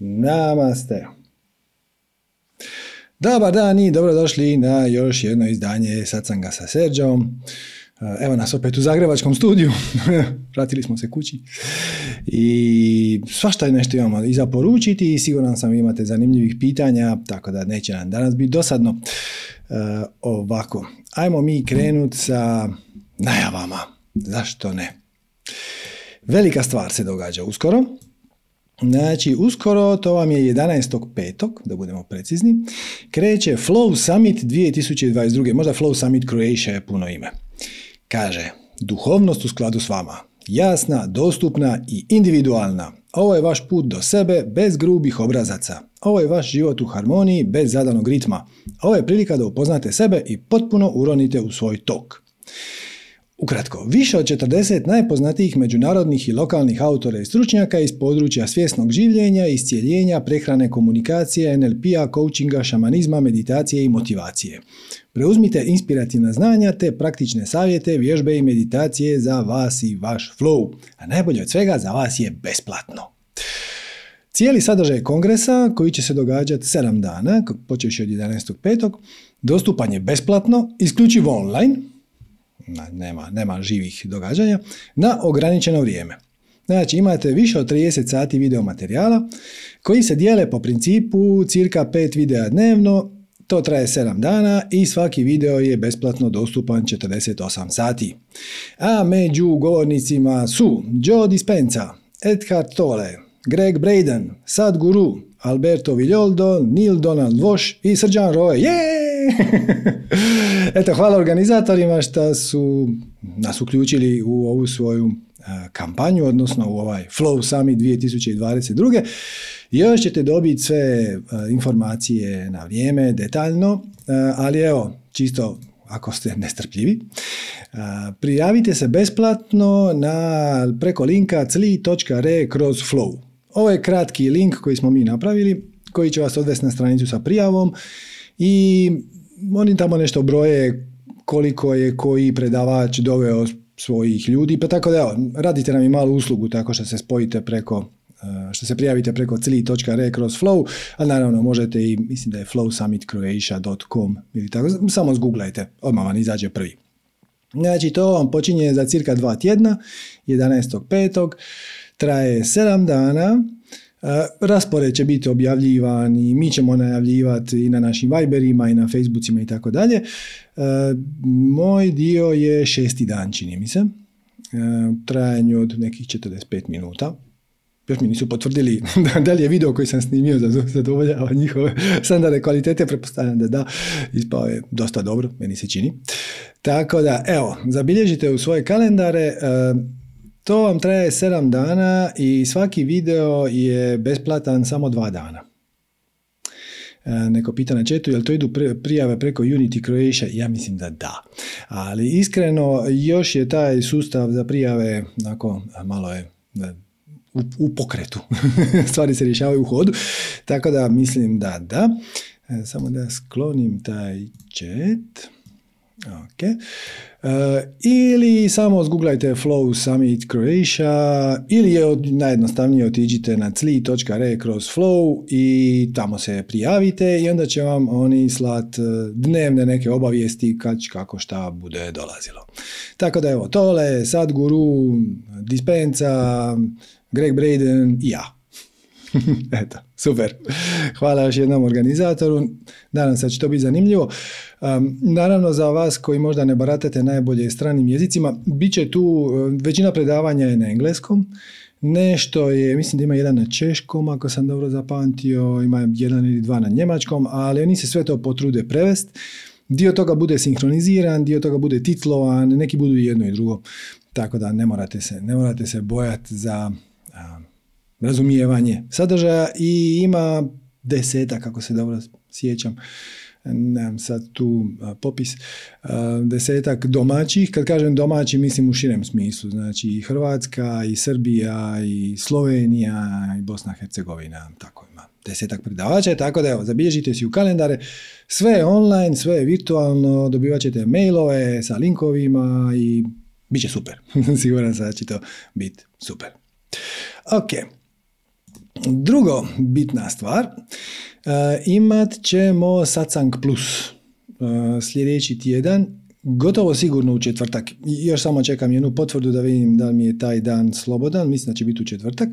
Namaste. Dobar dan i dobrodošli na još jedno izdanje Satsanga sa Serđom. Evo nas opet u Zagrebačkom studiju. Vratili smo se kući. I svašta je nešto imamo i za poručiti i siguran sam imate zanimljivih pitanja, tako da neće nam danas biti dosadno. E, ovako, ajmo mi krenut sa najavama. Zašto ne? Velika stvar se događa uskoro. Znači, uskoro, to vam je 11.5. da budemo precizni, kreće Flow Summit 2022. Možda Flow Summit Croatia je puno ime. Kaže, duhovnost u skladu s vama. Jasna, dostupna i individualna. Ovo je vaš put do sebe bez grubih obrazaca. Ovo je vaš život u harmoniji bez zadanog ritma. Ovo je prilika da upoznate sebe i potpuno uronite u svoj tok. Ukratko, više od 40 najpoznatijih međunarodnih i lokalnih autora i stručnjaka iz područja svjesnog življenja, iscijeljenja, prehrane, komunikacije, NLP-a, coachinga, šamanizma, meditacije i motivacije. Preuzmite inspirativna znanja te praktične savjete, vježbe i meditacije za vas i vaš flow. A najbolje od svega za vas je besplatno. Cijeli sadržaj kongresa, koji će se događati 7 dana, počeši od 11.5. dostupan je besplatno, isključivo online, nema, nema živih događanja, na ograničeno vrijeme. Znači imate više od 30 sati video materijala koji se dijele po principu cirka 5 videa dnevno, to traje 7 dana i svaki video je besplatno dostupan 48 sati. A među govornicima su Joe Dispenza, Edhard Tolle, Greg Braden, Sadhguru, Alberto Villoldo, Neil Donald Walsh i Srđan Roy. Eto, hvala organizatorima što su nas uključili u ovu svoju kampanju, odnosno u ovaj Flow Summit 2022. Još ćete dobiti sve informacije na vrijeme, detaljno, ali evo, čisto ako ste nestrpljivi, prijavite se besplatno na preko linka cli.re kroz flow. Ovo je kratki link koji smo mi napravili, koji će vas odvesti na stranicu sa prijavom i oni tamo nešto broje koliko je koji predavač doveo svojih ljudi, pa tako da evo, radite nam i malu uslugu tako što se spojite preko eh, što se prijavite preko cli.re kroz flow, ali naravno možete i, mislim da je flowsummitcroatia.com ili tako, samo zguglajte, odmah vam izađe prvi. Znači to vam počinje za cirka dva tjedna, 11.5. Traje 7 dana, raspored će biti objavljivan i mi ćemo najavljivati i na našim Viberima i na Facebookima i tako dalje. E, moj dio je šesti dan, čini mi se, e, u trajanju od nekih 45 minuta. Još mi nisu potvrdili da li je video koji sam snimio zadovoljava njihove standarde kvalitete, prepostavljam da da, ispao je dosta dobro, meni se čini. Tako da, evo, zabilježite u svoje kalendare, to vam traje 7 dana i svaki video je besplatan samo 2 dana. E, neko pita na četu, jel to idu prijave preko Unity Croatia? Ja mislim da da. Ali iskreno, još je taj sustav za prijave, onako, malo je u, u pokretu. Stvari se rješavaju u hodu. Tako da mislim da da. E, samo da sklonim taj chat. Ok. Uh, ili samo zguglajte Flow Summit Croatia ili je najjednostavnije otiđite na cli.re kroz Flow i tamo se prijavite i onda će vam oni slat e, dnevne neke obavijesti kad kako šta bude dolazilo. Tako da evo, Tole, Sadguru, Dispensa, Greg Braden i ja. Eto, super. Hvala još jednom organizatoru. Nadam se da će to biti zanimljivo. Um, naravno za vas koji možda ne baratate najbolje stranim jezicima, bit će tu, većina predavanja je na engleskom, nešto je, mislim da ima jedan na češkom, ako sam dobro zapamtio, ima jedan ili dva na njemačkom, ali oni se sve to potrude prevest. Dio toga bude sinhroniziran, dio toga bude titlovan, neki budu jedno i drugo. Tako da ne morate se, ne morate se bojati za razumijevanje sadržaja i ima deseta, kako se dobro sjećam, nemam sad tu popis, desetak domaćih, kad kažem domaći mislim u širem smislu, znači i Hrvatska, i Srbija, i Slovenija, i Bosna Hercegovina, tako ima desetak predavača, tako da evo, zabilježite si u kalendare, sve je online, sve je virtualno, dobivat ćete mailove sa linkovima i bit će super. Siguran sam da će to biti super. Ok. Drugo, bitna stvar, imat ćemo Satsang Plus sljedeći tjedan, gotovo sigurno u četvrtak. Još samo čekam jednu potvrdu da vidim da mi je taj dan slobodan, mislim da će biti u četvrtak.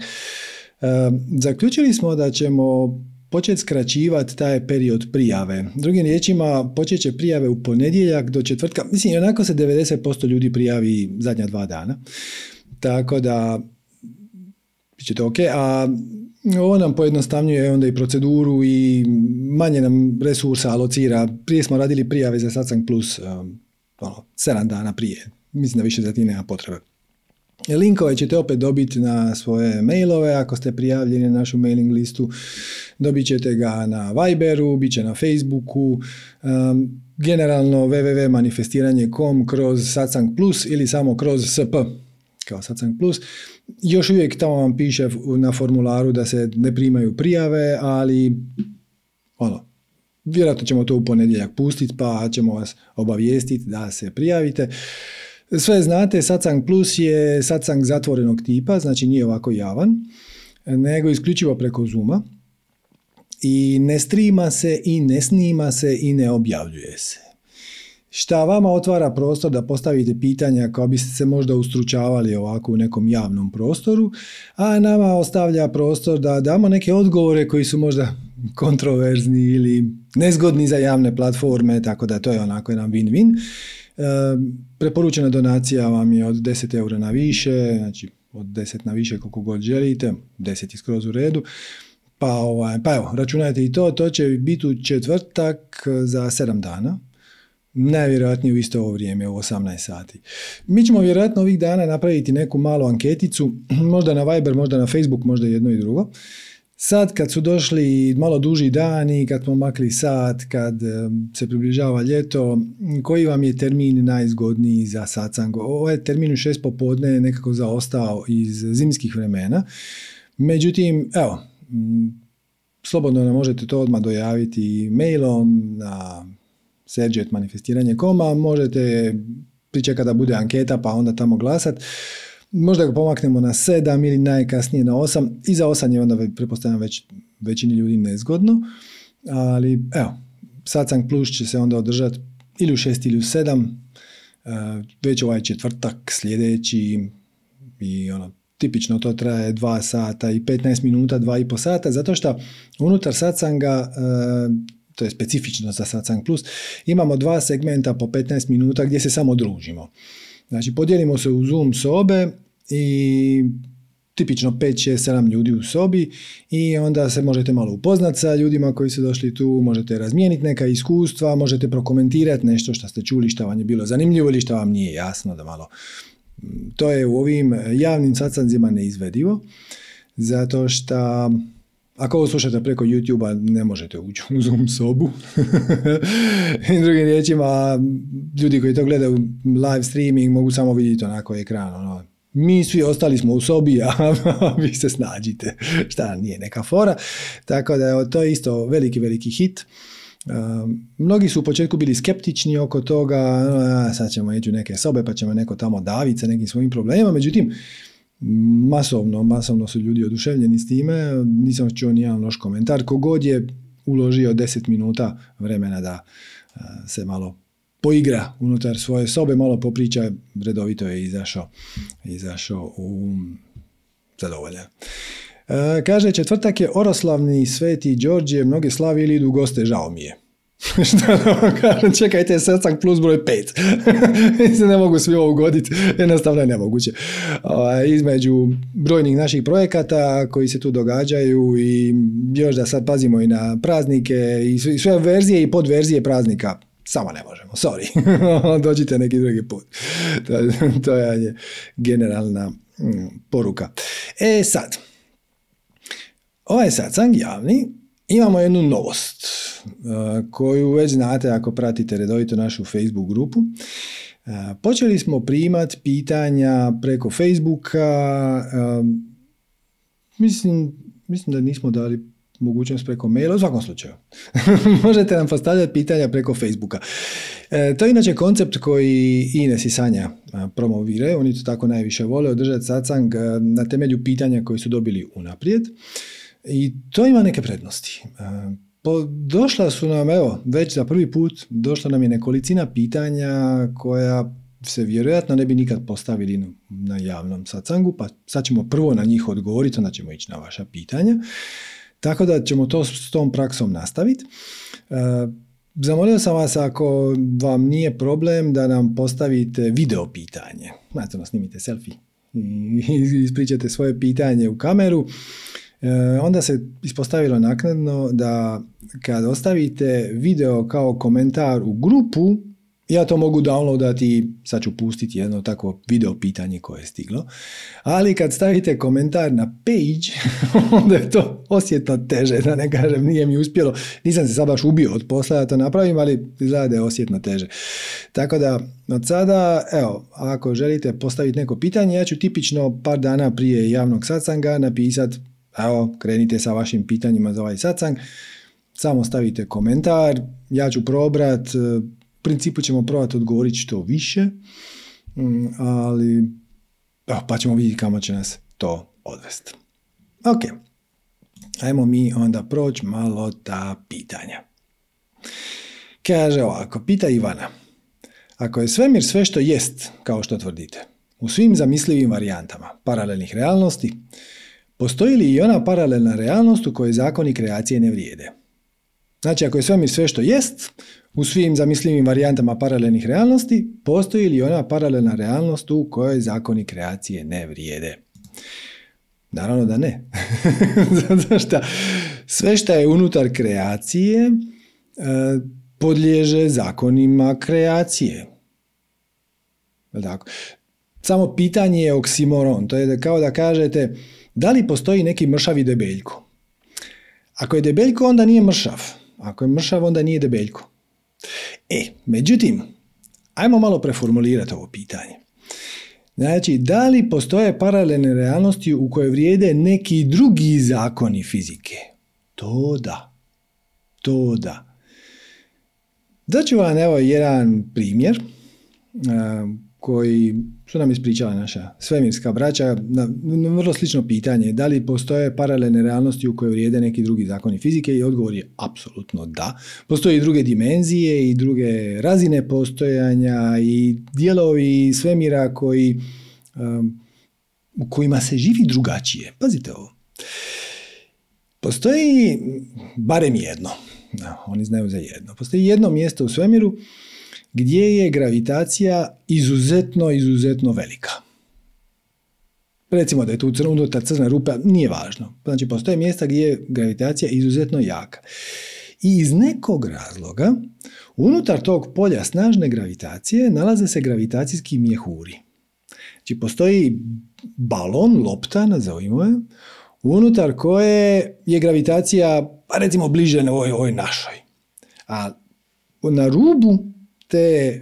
Zaključili smo da ćemo početi skraćivati taj period prijave. Drugim riječima, počet će prijave u ponedjeljak do četvrtka. Mislim, onako se 90% ljudi prijavi zadnja dva dana. Tako da, bit će to ok. A ovo nam pojednostavnjuje onda i proceduru i manje nam resursa alocira. Prije smo radili prijave za Satsang Plus um, ono, 7 dana prije. Mislim da više za ti nema potrebe. Linkove ćete opet dobiti na svoje mailove ako ste prijavljeni na našu mailing listu. Dobit ćete ga na Viberu, bit će na Facebooku, um, generalno www.manifestiranje.com kroz Satsang Plus ili samo kroz SP kao Satsang Plus. Još uvijek tamo vam piše na formularu da se ne primaju prijave, ali ono, vjerojatno ćemo to u ponedjeljak pustiti pa ćemo vas obavijestiti da se prijavite. Sve znate, Satsang Plus je Satsang zatvorenog tipa, znači nije ovako javan, nego isključivo preko Zuma i ne strima se i ne snima se i ne objavljuje se. Šta vama otvara prostor da postavite pitanja kao biste se možda ustručavali ovako u nekom javnom prostoru, a nama ostavlja prostor da damo neke odgovore koji su možda kontroverzni ili nezgodni za javne platforme, tako da to je onako jedan win-win. Preporučena donacija vam je od 10 eura na više, znači od 10 na više koliko god želite, 10 je skroz u redu. Pa, ovaj, pa evo, računajte i to, to će biti u četvrtak za 7 dana, najvjerojatnije u isto ovo vrijeme, u 18 sati. Mi ćemo vjerojatno ovih dana napraviti neku malu anketicu, možda na Viber, možda na Facebook, možda jedno i drugo, Sad kad su došli malo duži dani, kad smo makli sat, kad se približava ljeto, koji vam je termin najzgodniji za satsang? Ovaj termin u šest popodne je nekako zaostao iz zimskih vremena. Međutim, evo, slobodno nam možete to odmah dojaviti mailom na serđetmanifestiranje.com, možete pričekati da bude anketa pa onda tamo glasat. Možda ga pomaknemo na 7 ili najkasnije na 8. I za 8 je onda, pretpostavljam, već većini ljudi nezgodno. Ali, evo, Satsang Plus će se onda održati ili u 6 ili u 7. E, već ovaj četvrtak sljedeći i ono, tipično to traje 2 sata i 15 minuta, 2,5 sata, zato što unutar satsanga, e, to je specifično za Satsang Plus, imamo dva segmenta po 15 minuta gdje se samo družimo. Znači, podijelimo se u Zoom sobe i tipično 5, 6, 7 ljudi u sobi i onda se možete malo upoznati sa ljudima koji su došli tu, možete razmijeniti neka iskustva, možete prokomentirati nešto što ste čuli, što vam je bilo zanimljivo ili što vam nije jasno da malo... To je u ovim javnim sacanzima neizvedivo, zato što ako ovo slušate preko YouTube-a, ne možete ući u Zoom sobu. I drugim riječima, ljudi koji to gledaju live streaming mogu samo vidjeti onako ekran. Ono. Mi svi ostali smo u sobi, a vi se snađite. Šta, nije neka fora. Tako da to je isto veliki, veliki hit. mnogi su u početku bili skeptični oko toga, sad ćemo ići u neke sobe pa ćemo neko tamo daviti sa nekim svojim problemima, međutim, masovno, masovno su ljudi oduševljeni s time, nisam čuo nijedan loš komentar. Kogod je uložio 10 minuta vremena da se malo poigra unutar svoje sobe, malo popriča, redovito je izašao, izašao u zadovoljan. Kaže, četvrtak je Oroslavni sveti Đorđe, mnoge slavi ili idu goste, žao mi je. Šta da vam kažem, čekajte srcak plus broj 5. se ne mogu svi ovo ugoditi, jednostavno je nemoguće. Između brojnih naših projekata koji se tu događaju i još da sad pazimo i na praznike i sve verzije i podverzije praznika. Samo ne možemo, sorry. Dođite neki drugi put. To, to je generalna mm, poruka. E sad, ovaj satsang javni Imamo jednu novost uh, koju već znate ako pratite redovito našu Facebook grupu. Uh, počeli smo primat pitanja preko Facebooka. Um, mislim, mislim da nismo dali mogućnost preko maila, u svakom slučaju. Možete nam postavljati pitanja preko Facebooka. E, to je inače koncept koji Ines i Sanja promoviraju, oni to tako najviše vole, održati satsang na temelju pitanja koji su dobili unaprijed I to ima neke prednosti. Došla su nam, evo, već za prvi put, došla nam je nekolicina pitanja koja se vjerojatno ne bi nikad postavili na javnom sacangu, pa sad ćemo prvo na njih odgovoriti, onda ćemo ići na vaša pitanja. Tako da ćemo to s tom praksom nastaviti. E, zamolio sam vas ako vam nije problem da nam postavite video pitanje. Znate, snimite selfie i ispričate svoje pitanje u kameru. E, onda se ispostavilo naknadno da kad ostavite video kao komentar u grupu, ja to mogu downloadati, sad ću pustiti jedno takvo video pitanje koje je stiglo, ali kad stavite komentar na page, onda je to osjetno teže, da ne kažem, nije mi uspjelo, nisam se sad baš ubio od posla da to napravim, ali izgleda da je osjetno teže. Tako da, od sada, evo, ako želite postaviti neko pitanje, ja ću tipično par dana prije javnog satsanga napisat, evo, krenite sa vašim pitanjima za ovaj satsang, samo stavite komentar, ja ću probrat, principu ćemo probati odgovoriti što više, mm, ali pa ćemo vidjeti kamo će nas to odvesti. Ok, ajmo mi onda proći malo ta pitanja. Kaže ovako, pita Ivana, ako je svemir sve što jest, kao što tvrdite, u svim zamislivim varijantama paralelnih realnosti, postoji li i ona paralelna realnost u kojoj zakoni kreacije ne vrijede? Znači, ako je svemir sve što jest, u svim zamislivim varijantama paralelnih realnosti, postoji li ona paralelna realnost u kojoj zakoni kreacije ne vrijede? Naravno da ne. Zato što sve što je unutar kreacije e, podliježe zakonima kreacije. Samo pitanje je oksimoron. To je kao da kažete da li postoji neki mršavi debeljko. Ako je debeljko, onda nije mršav. Ako je mršav, onda nije debeljko. E, međutim, ajmo malo preformulirati ovo pitanje. Znači, da li postoje paralelne realnosti u kojoj vrijede neki drugi zakoni fizike? To da. To da. Daću vam evo jedan primjer koji su nam ispričala naša svemirska braća na, vrlo slično pitanje. Da li postoje paralelne realnosti u kojoj vrijede neki drugi zakoni fizike? I odgovor je apsolutno da. Postoje i druge dimenzije i druge razine postojanja i dijelovi svemira koji, um, u kojima se živi drugačije. Pazite ovo. Postoji barem jedno. oni znaju za jedno. Postoji jedno mjesto u svemiru gdje je gravitacija izuzetno, izuzetno velika. Recimo da je tu unutar crna rupa, nije važno. Znači, postoje mjesta gdje je gravitacija izuzetno jaka. I iz nekog razloga, unutar tog polja snažne gravitacije nalaze se gravitacijski mjehuri. Znači, postoji balon, lopta, nazovimo je, unutar koje je gravitacija, pa recimo, bliže ovoj, ovoj našoj. A na rubu te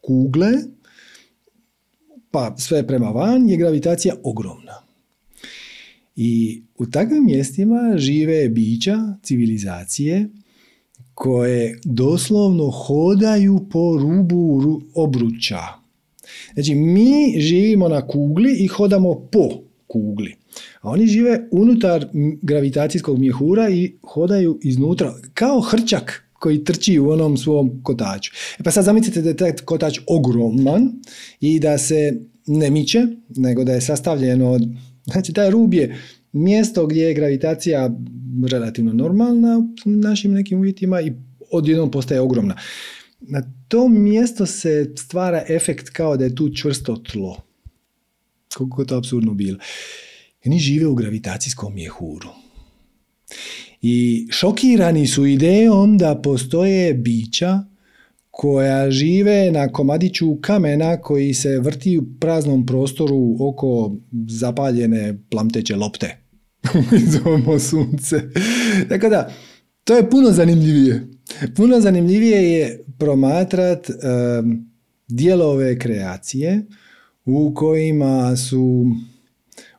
kugle, pa sve prema van, je gravitacija ogromna. I u takvim mjestima žive bića, civilizacije, koje doslovno hodaju po rubu obruča. Znači, mi živimo na kugli i hodamo po kugli. A oni žive unutar gravitacijskog mjehura i hodaju iznutra, kao hrčak koji trči u onom svom kotaču. E pa sad zamislite da je taj kotač ogroman i da se ne miče, nego da je sastavljeno od... Znači, taj rub je mjesto gdje je gravitacija relativno normalna u našim nekim uvjetima i odjednom postaje ogromna. Na tom mjesto se stvara efekt kao da je tu čvrsto tlo. Koliko to apsurdno bilo. Oni žive u gravitacijskom mjehuru. I šokirani su idejom da postoje bića koja žive na komadiću kamena koji se vrti u praznom prostoru oko zapaljene plamteće lopte. Zovemo sunce. Tako da, to je puno zanimljivije. Puno zanimljivije je promatrat dijelove kreacije u kojima su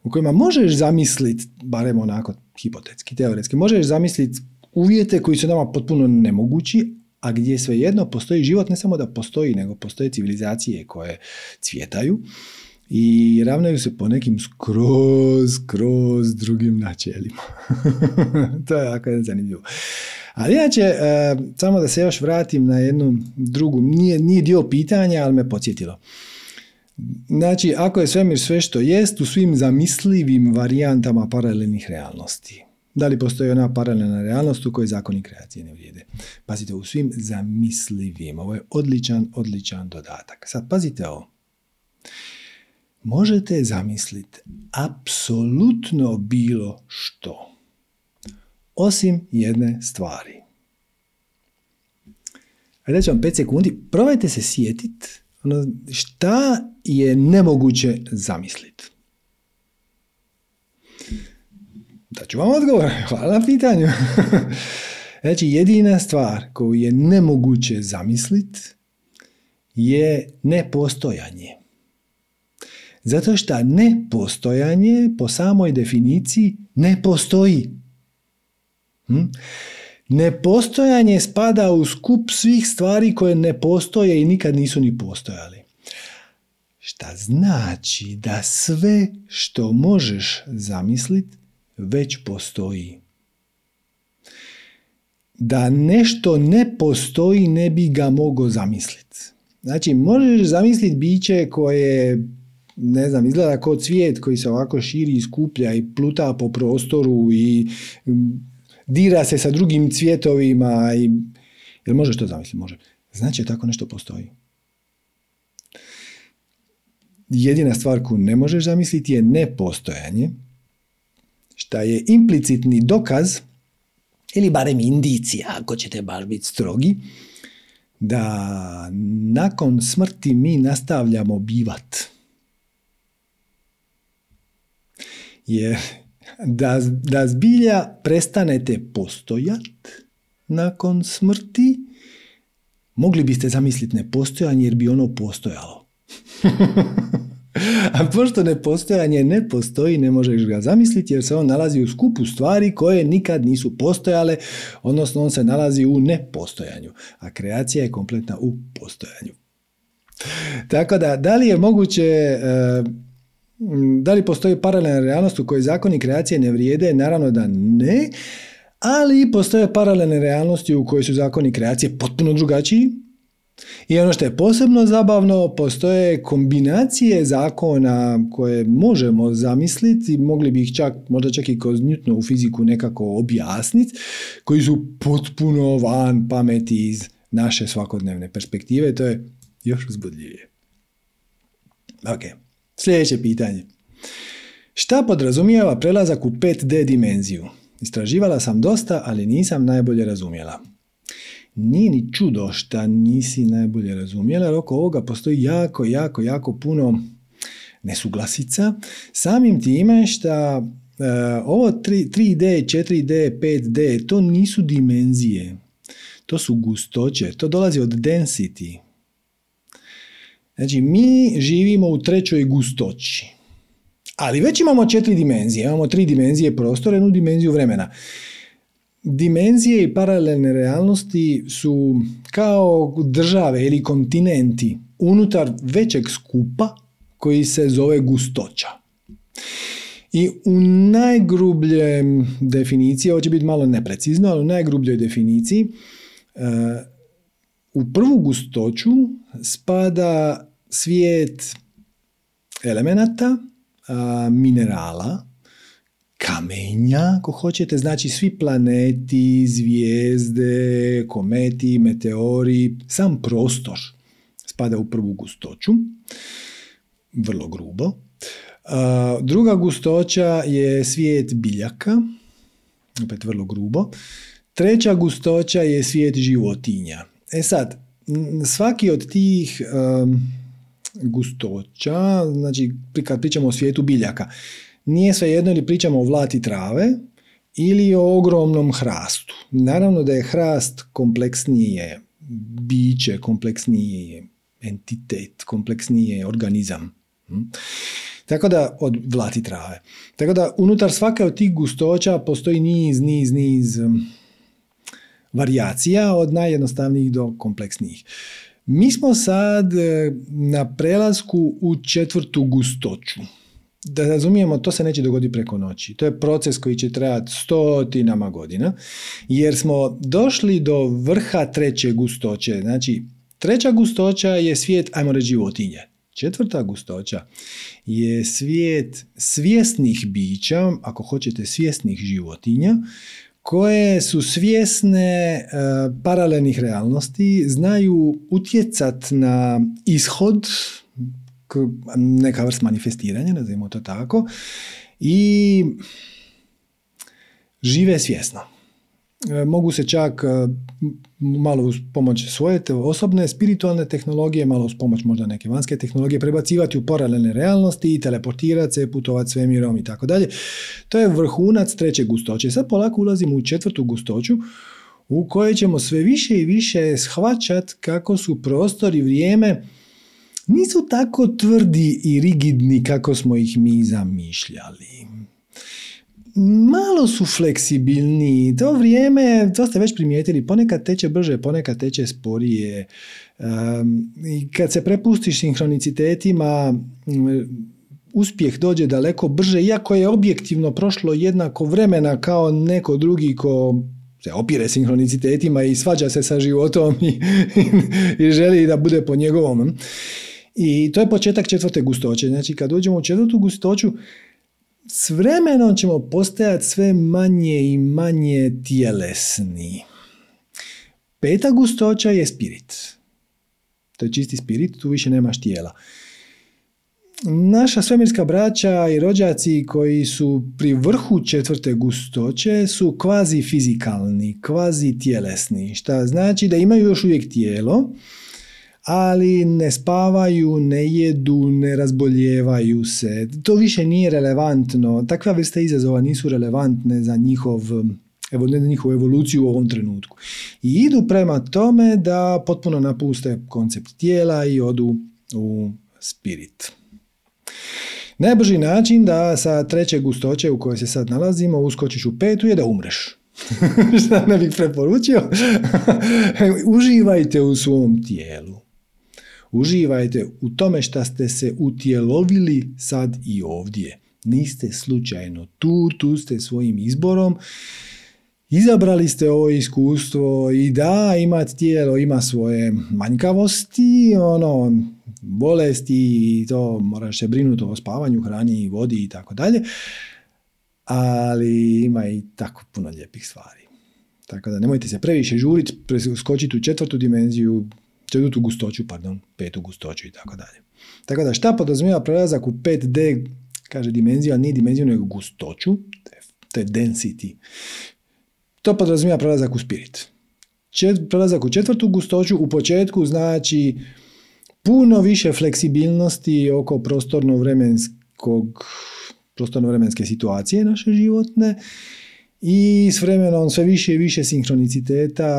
u kojima možeš zamisliti, barem onako hipotetski, teoretski, možeš zamisliti uvjete koji su nama potpuno nemogući, a gdje svejedno postoji život, ne samo da postoji, nego postoje civilizacije koje cvjetaju i ravnaju se po nekim skroz, skroz drugim načelima. to je jako zanimljivo. Ali inače, e, samo da se još vratim na jednu drugu, nije, nije dio pitanja, ali me podsjetilo. Znači, ako je svemir sve što jest, u svim zamislivim varijantama paralelnih realnosti. Da li postoji ona paralelna realnost u kojoj zakoni kreacije ne vrijede? Pazite, u svim zamislivim. Ovo je odličan, odličan dodatak. Sad, pazite ovo. Možete zamisliti apsolutno bilo što. Osim jedne stvari. Ću vam 5 sekundi. Probajte se sjetiti ono, šta je nemoguće zamisliti. Da ću vam odgovor. Hvala na pitanju. znači, jedina stvar koju je nemoguće zamisliti je nepostojanje. Zato što nepostojanje po samoj definiciji ne postoji. Hm? Nepostojanje spada u skup svih stvari koje ne postoje i nikad nisu ni postojali. Šta znači da sve što možeš zamisliti već postoji. Da nešto ne postoji ne bi ga mogao zamisliti. Znači, možeš zamisliti biće koje ne znam, izgleda kao cvijet koji se ovako širi i skuplja i pluta po prostoru i dira se sa drugim cvjetovima i... Jel možeš to zamisliti? Može. Znači, tako nešto postoji. Jedina stvar koju ne možeš zamisliti je nepostojanje, šta je implicitni dokaz, ili barem indicija, ako ćete baš biti strogi, da nakon smrti mi nastavljamo bivat. Jer da, da zbilja prestanete postojat nakon smrti, mogli biste zamisliti nepostojanje jer bi ono postojalo. A pošto nepostojanje ne postoji, ne možeš ga zamisliti jer se on nalazi u skupu stvari koje nikad nisu postojale, odnosno on se nalazi u nepostojanju, a kreacija je kompletna u postojanju. Tako da, da li je moguće, e, da li postoji paralelna realnost u kojoj zakoni kreacije ne vrijede? Naravno da ne, ali postoje paralelne realnosti u kojoj su zakoni kreacije potpuno drugačiji, i ono što je posebno zabavno, postoje kombinacije zakona koje možemo zamisliti, mogli bi ih čak, možda čak i kroz u fiziku nekako objasniti, koji su potpuno van pameti iz naše svakodnevne perspektive, to je još uzbudljivije. Ok, sljedeće pitanje. Šta podrazumijeva prelazak u 5D dimenziju? Istraživala sam dosta, ali nisam najbolje razumjela nije ni čudo što nisi najbolje razumjela, jer oko ovoga postoji jako, jako, jako puno nesuglasica. Samim time što uh, ovo 3, d 4D, 5D, to nisu dimenzije. To su gustoće. To dolazi od density. Znači, mi živimo u trećoj gustoći. Ali već imamo četiri dimenzije. Imamo tri dimenzije prostora, jednu dimenziju vremena. Dimenzije i paralelne realnosti su kao države ili kontinenti unutar većeg skupa koji se zove gustoća. I u najgrublje definiciji, ovo će biti malo neprecizno, ali u najgrubljoj definiciji, uh, u prvu gustoću spada svijet elemenata, minerala, kamenja, ako hoćete, znači svi planeti, zvijezde, kometi, meteori, sam prostor spada u prvu gustoću, vrlo grubo. Druga gustoća je svijet biljaka, opet vrlo grubo. Treća gustoća je svijet životinja. E sad, svaki od tih gustoća, znači kad pričamo o svijetu biljaka, nije jedno ili pričamo o vlati trave ili o ogromnom hrastu. Naravno da je hrast kompleksnije biće, kompleksnije entitet, kompleksnije organizam. Hm? Tako da, od vlati trave. Tako da, unutar svake od tih gustoća postoji niz, niz, niz hm, varijacija od najjednostavnijih do kompleksnijih. Mi smo sad e, na prelasku u četvrtu gustoću. Da razumijemo, to se neće dogoditi preko noći. To je proces koji će trajati stotinama godina, jer smo došli do vrha treće gustoće. Znači, treća gustoća je svijet, ajmo reći, životinje. Četvrta gustoća je svijet svjesnih bića, ako hoćete svjesnih životinja, koje su svjesne e, paralelnih realnosti, znaju utjecat na ishod, neka vrst manifestiranja, nazivamo to tako, i žive svjesno. E, mogu se čak e, malo uz pomoć svoje osobne spiritualne tehnologije, malo uz pomoć možda neke vanjske tehnologije, prebacivati u paralelne realnosti i teleportirati se, putovati svemirom i tako dalje. To je vrhunac treće gustoće. Sad polako ulazimo u četvrtu gustoću u kojoj ćemo sve više i više shvaćati kako su prostor i vrijeme nisu tako tvrdi i rigidni kako smo ih mi zamišljali malo su fleksibilniji. To vrijeme, to ste već primijetili, ponekad teče brže, ponekad teče sporije. I kad se prepustiš sinhronicitetima, uspjeh dođe daleko brže, iako je objektivno prošlo jednako vremena kao neko drugi ko se opire sinhronicitetima i svađa se sa životom i, i želi da bude po njegovom. I to je početak četvrte gustoće. Znači, kad dođemo u četvrtu gustoću, s vremenom ćemo postajati sve manje i manje tjelesni. Peta gustoća je spirit. To je čisti spirit, tu više nemaš tijela. Naša svemirska braća i rođaci koji su pri vrhu četvrte gustoće su kvazi fizikalni, kvazi tjelesni, šta znači da imaju još uvijek tijelo, ali ne spavaju, ne jedu, ne razboljevaju se. To više nije relevantno. Takva vrsta izazova nisu relevantne za njihov evo, njihovu evoluciju u ovom trenutku. I idu prema tome da potpuno napuste koncept tijela i odu u spirit. Najbrži način da sa treće gustoće u kojoj se sad nalazimo uskočiš u petu je da umreš. Šta ne bih preporučio? Uživajte u svom tijelu. Uživajte u tome što ste se utjelovili sad i ovdje. Niste slučajno tu, tu ste svojim izborom. Izabrali ste ovo iskustvo i da, ima tijelo, ima svoje manjkavosti, ono, bolesti i to moraš se brinuti o spavanju, hrani, vodi i tako dalje. Ali ima i tako puno lijepih stvari. Tako da nemojte se previše žuriti, skočiti u četvrtu dimenziju, četvrtu gustoću, pardon, petu gustoću i tako dalje. Tako da šta podrazumijeva prelazak u 5D, kaže dimenzija, nije dimenziju nego gustoću, to je density. To podrazumijeva prelazak u spirit. Čet, prelazak u četvrtu gustoću u početku znači puno više fleksibilnosti oko prostorno-vremenskog prostorno-vremenske situacije naše životne i s vremenom sve više i više sinhroniciteta,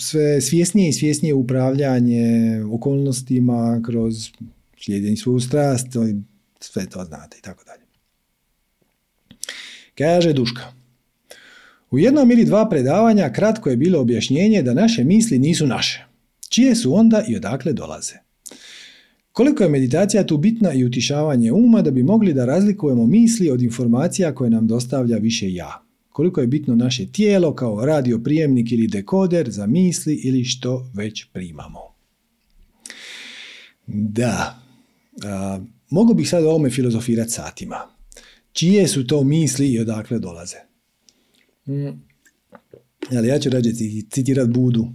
sve svjesnije i svjesnije upravljanje okolnostima kroz slijedjenje svoju strast, sve to znate i tako dalje. Kaže Duška. U jednom ili dva predavanja kratko je bilo objašnjenje da naše misli nisu naše. Čije su onda i odakle dolaze? Koliko je meditacija tu bitna i utišavanje uma da bi mogli da razlikujemo misli od informacija koje nam dostavlja više ja? Koliko je bitno naše tijelo kao radio prijemnik ili dekoder za misli ili što već primamo. Da, a, mogu bih sad o ovome filozofirati satima. Čije su to misli i odakle dolaze? Mm. Ali ja ću rađe citirati Budu,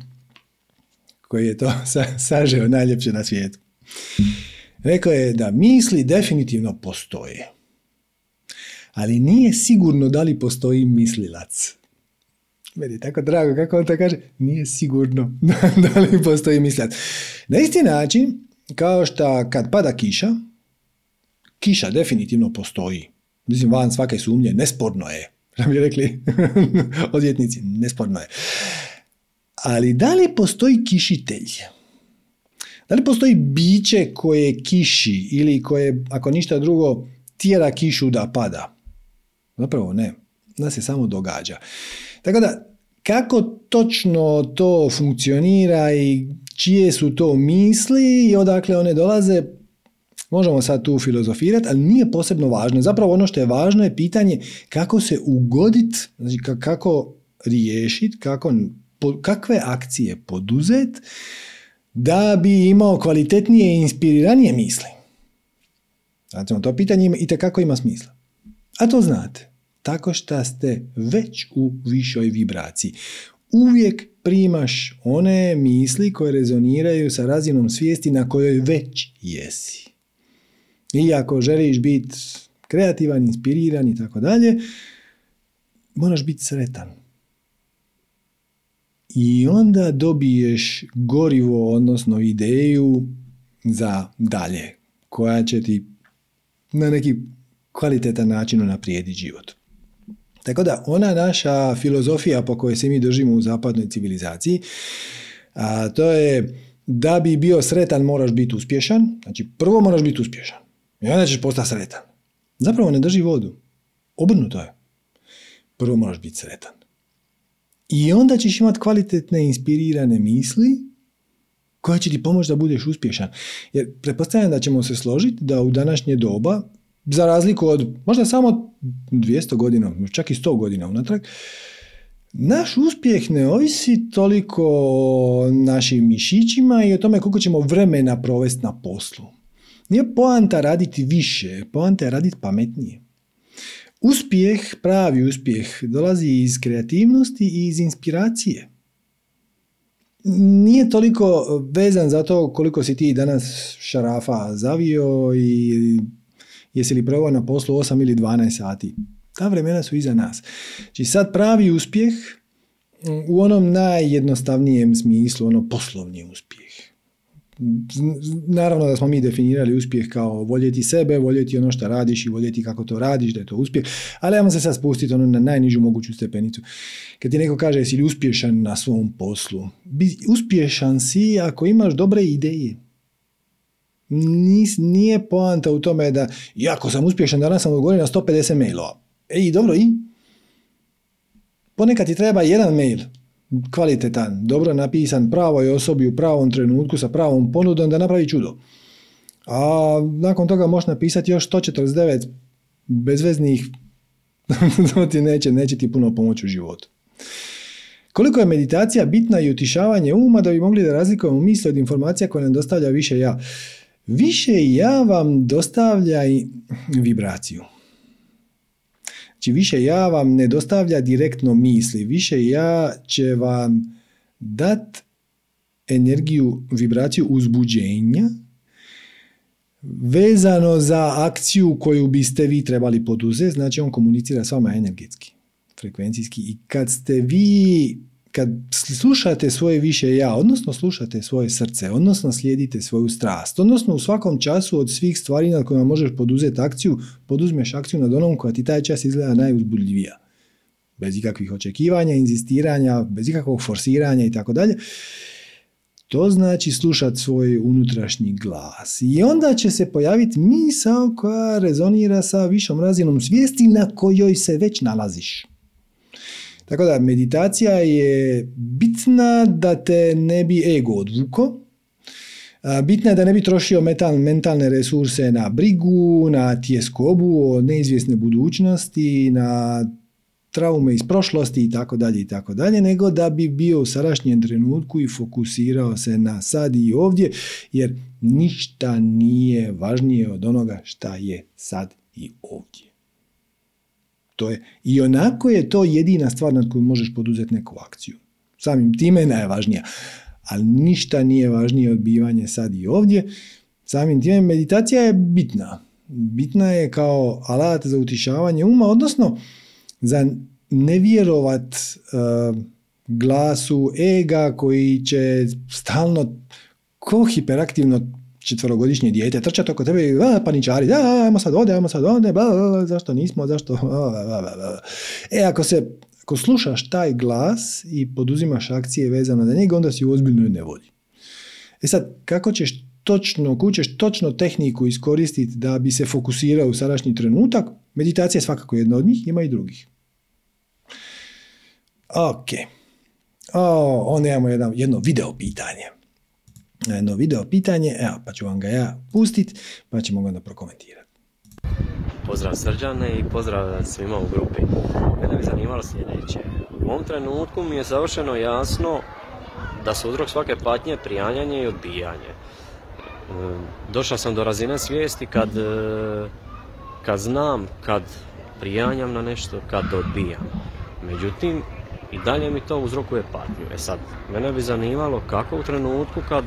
koji je to sažeo najljepše na svijetu. Rekao je da misli definitivno postoje ali nije sigurno da li postoji mislilac. Meni je tako drago kako on to kaže, nije sigurno da li postoji mislilac. Na isti način, kao što kad pada kiša, kiša definitivno postoji. Mislim, van svake sumnje, nesporno je. Da bi rekli odvjetnici, nesporno je. Ali da li postoji kišitelj? Da li postoji biće koje kiši ili koje, ako ništa drugo, tjera kišu da pada? Zapravo ne, da se samo događa. Tako da, kako točno to funkcionira i čije su to misli i odakle one dolaze, možemo sad tu filozofirati, ali nije posebno važno. Zapravo ono što je važno je pitanje kako se ugoditi, znači kako riješiti, kako, kakve akcije poduzet da bi imao kvalitetnije i inspiriranije misli. Znači, to pitanje i kako ima smisla. A to znate, tako što ste već u višoj vibraciji. Uvijek primaš one misli koje rezoniraju sa razinom svijesti na kojoj već jesi. I ako želiš biti kreativan, inspiriran i tako dalje, moraš biti sretan. I onda dobiješ gorivo, odnosno ideju za dalje, koja će ti na neki kvalitetan način unaprijediti život. Tako da, ona naša filozofija po kojoj se mi držimo u zapadnoj civilizaciji, a to je da bi bio sretan moraš biti uspješan, znači prvo moraš biti uspješan i onda ćeš postati sretan. Zapravo ne drži vodu. Obrnuto je. Prvo moraš biti sretan. I onda ćeš imati kvalitetne, inspirirane misli koja će ti pomoći da budeš uspješan. Jer pretpostavljam da ćemo se složiti da u današnje doba, za razliku od možda samo 200 godina, čak i 100 godina unatrag, naš uspjeh ne ovisi toliko o našim mišićima i o tome koliko ćemo vremena provesti na poslu. Nije poanta raditi više, poanta je raditi pametnije. Uspjeh, pravi uspjeh, dolazi iz kreativnosti i iz inspiracije. Nije toliko vezan za to koliko si ti danas šarafa zavio i jesi li provao na poslu 8 ili 12 sati. Ta vremena su iza nas. Znači sad pravi uspjeh u onom najjednostavnijem smislu, ono poslovni uspjeh. Naravno da smo mi definirali uspjeh kao voljeti sebe, voljeti ono što radiš i voljeti kako to radiš, da je to uspjeh, ali ajmo se sad spustiti ono na najnižu moguću stepenicu. Kad ti neko kaže jesi li uspješan na svom poslu, uspješan si ako imaš dobre ideje. Nis, nije poanta u tome da, jako sam uspješan, danas sam odgovorio na 150 mailova. Ej, dobro, i? Ponekad ti treba jedan mail, kvalitetan, dobro napisan, pravoj osobi u pravom trenutku sa pravom ponudom da napravi čudo. A nakon toga možeš napisati još 149 bezveznih, to ti neće, neće ti puno pomoći u životu. Koliko je meditacija bitna i utišavanje uma da bi mogli da razlikujemo misli od informacija koje nam dostavlja više ja. Više ja vam dostavlja vibraciju. Znači više ja vam ne dostavlja direktno misli, više ja će vam dat energiju, vibraciju uzbuđenja vezano za akciju koju biste vi trebali poduzeti, znači on komunicira s vama energetski, frekvencijski i kad ste vi kad slušate svoje više ja, odnosno slušate svoje srce, odnosno slijedite svoju strast, odnosno u svakom času od svih stvari na kojima možeš poduzeti akciju, poduzmeš akciju nad onom koja ti taj čas izgleda najuzbudljivija. Bez ikakvih očekivanja, inzistiranja, bez ikakvog forsiranja i tako dalje. To znači slušati svoj unutrašnji glas. I onda će se pojaviti misao koja rezonira sa višom razinom svijesti na kojoj se već nalaziš. Tako da meditacija je bitna da te ne bi ego odvuko, bitna je da ne bi trošio metal, mentalne resurse na brigu, na tjeskobu o neizvjesne budućnosti, na traume iz prošlosti i tako dalje i tako dalje, nego da bi bio u sadašnjem trenutku i fokusirao se na sad i ovdje, jer ništa nije važnije od onoga šta je sad i ovdje. To je, I onako je to jedina stvar nad kojom možeš poduzeti neku akciju. Samim time je najvažnija. Ali ništa nije važnije od bivanja sad i ovdje. Samim time meditacija je bitna. Bitna je kao alat za utišavanje uma, odnosno za ne vjerovat uh, glasu ega koji će stalno ko hiperaktivno četverogodišnje dijete trčati oko tebe i paničari, da, ajmo sad ovdje, ajmo sad ovdje, zašto nismo, zašto... E, ako se ako slušaš taj glas i poduzimaš akcije vezane na njega, onda si u ozbiljnoj nevoli. E sad, kako ćeš točno, kućeš točno tehniku iskoristiti da bi se fokusirao u sadašnji trenutak, meditacija je svakako jedna od njih, ima i drugih. Ok. O, onda imamo jedno, jedno video pitanje. Jedno video pitanje, evo, pa ću vam ga ja pustit, pa ćemo ga onda prokomentirati. Pozdrav Srđane i pozdrav svima u grupi. Mene bi zanimalo sljedeće. U ovom trenutku mi je savršeno jasno da su uzrok svake patnje prijanjanje i odbijanje. E, Došao sam do razine svijesti kad, e, kad znam, kad prijanjam na nešto, kad odbijam. Međutim, i dalje mi to uzrokuje patnju. E sad, mene bi zanimalo kako u trenutku kad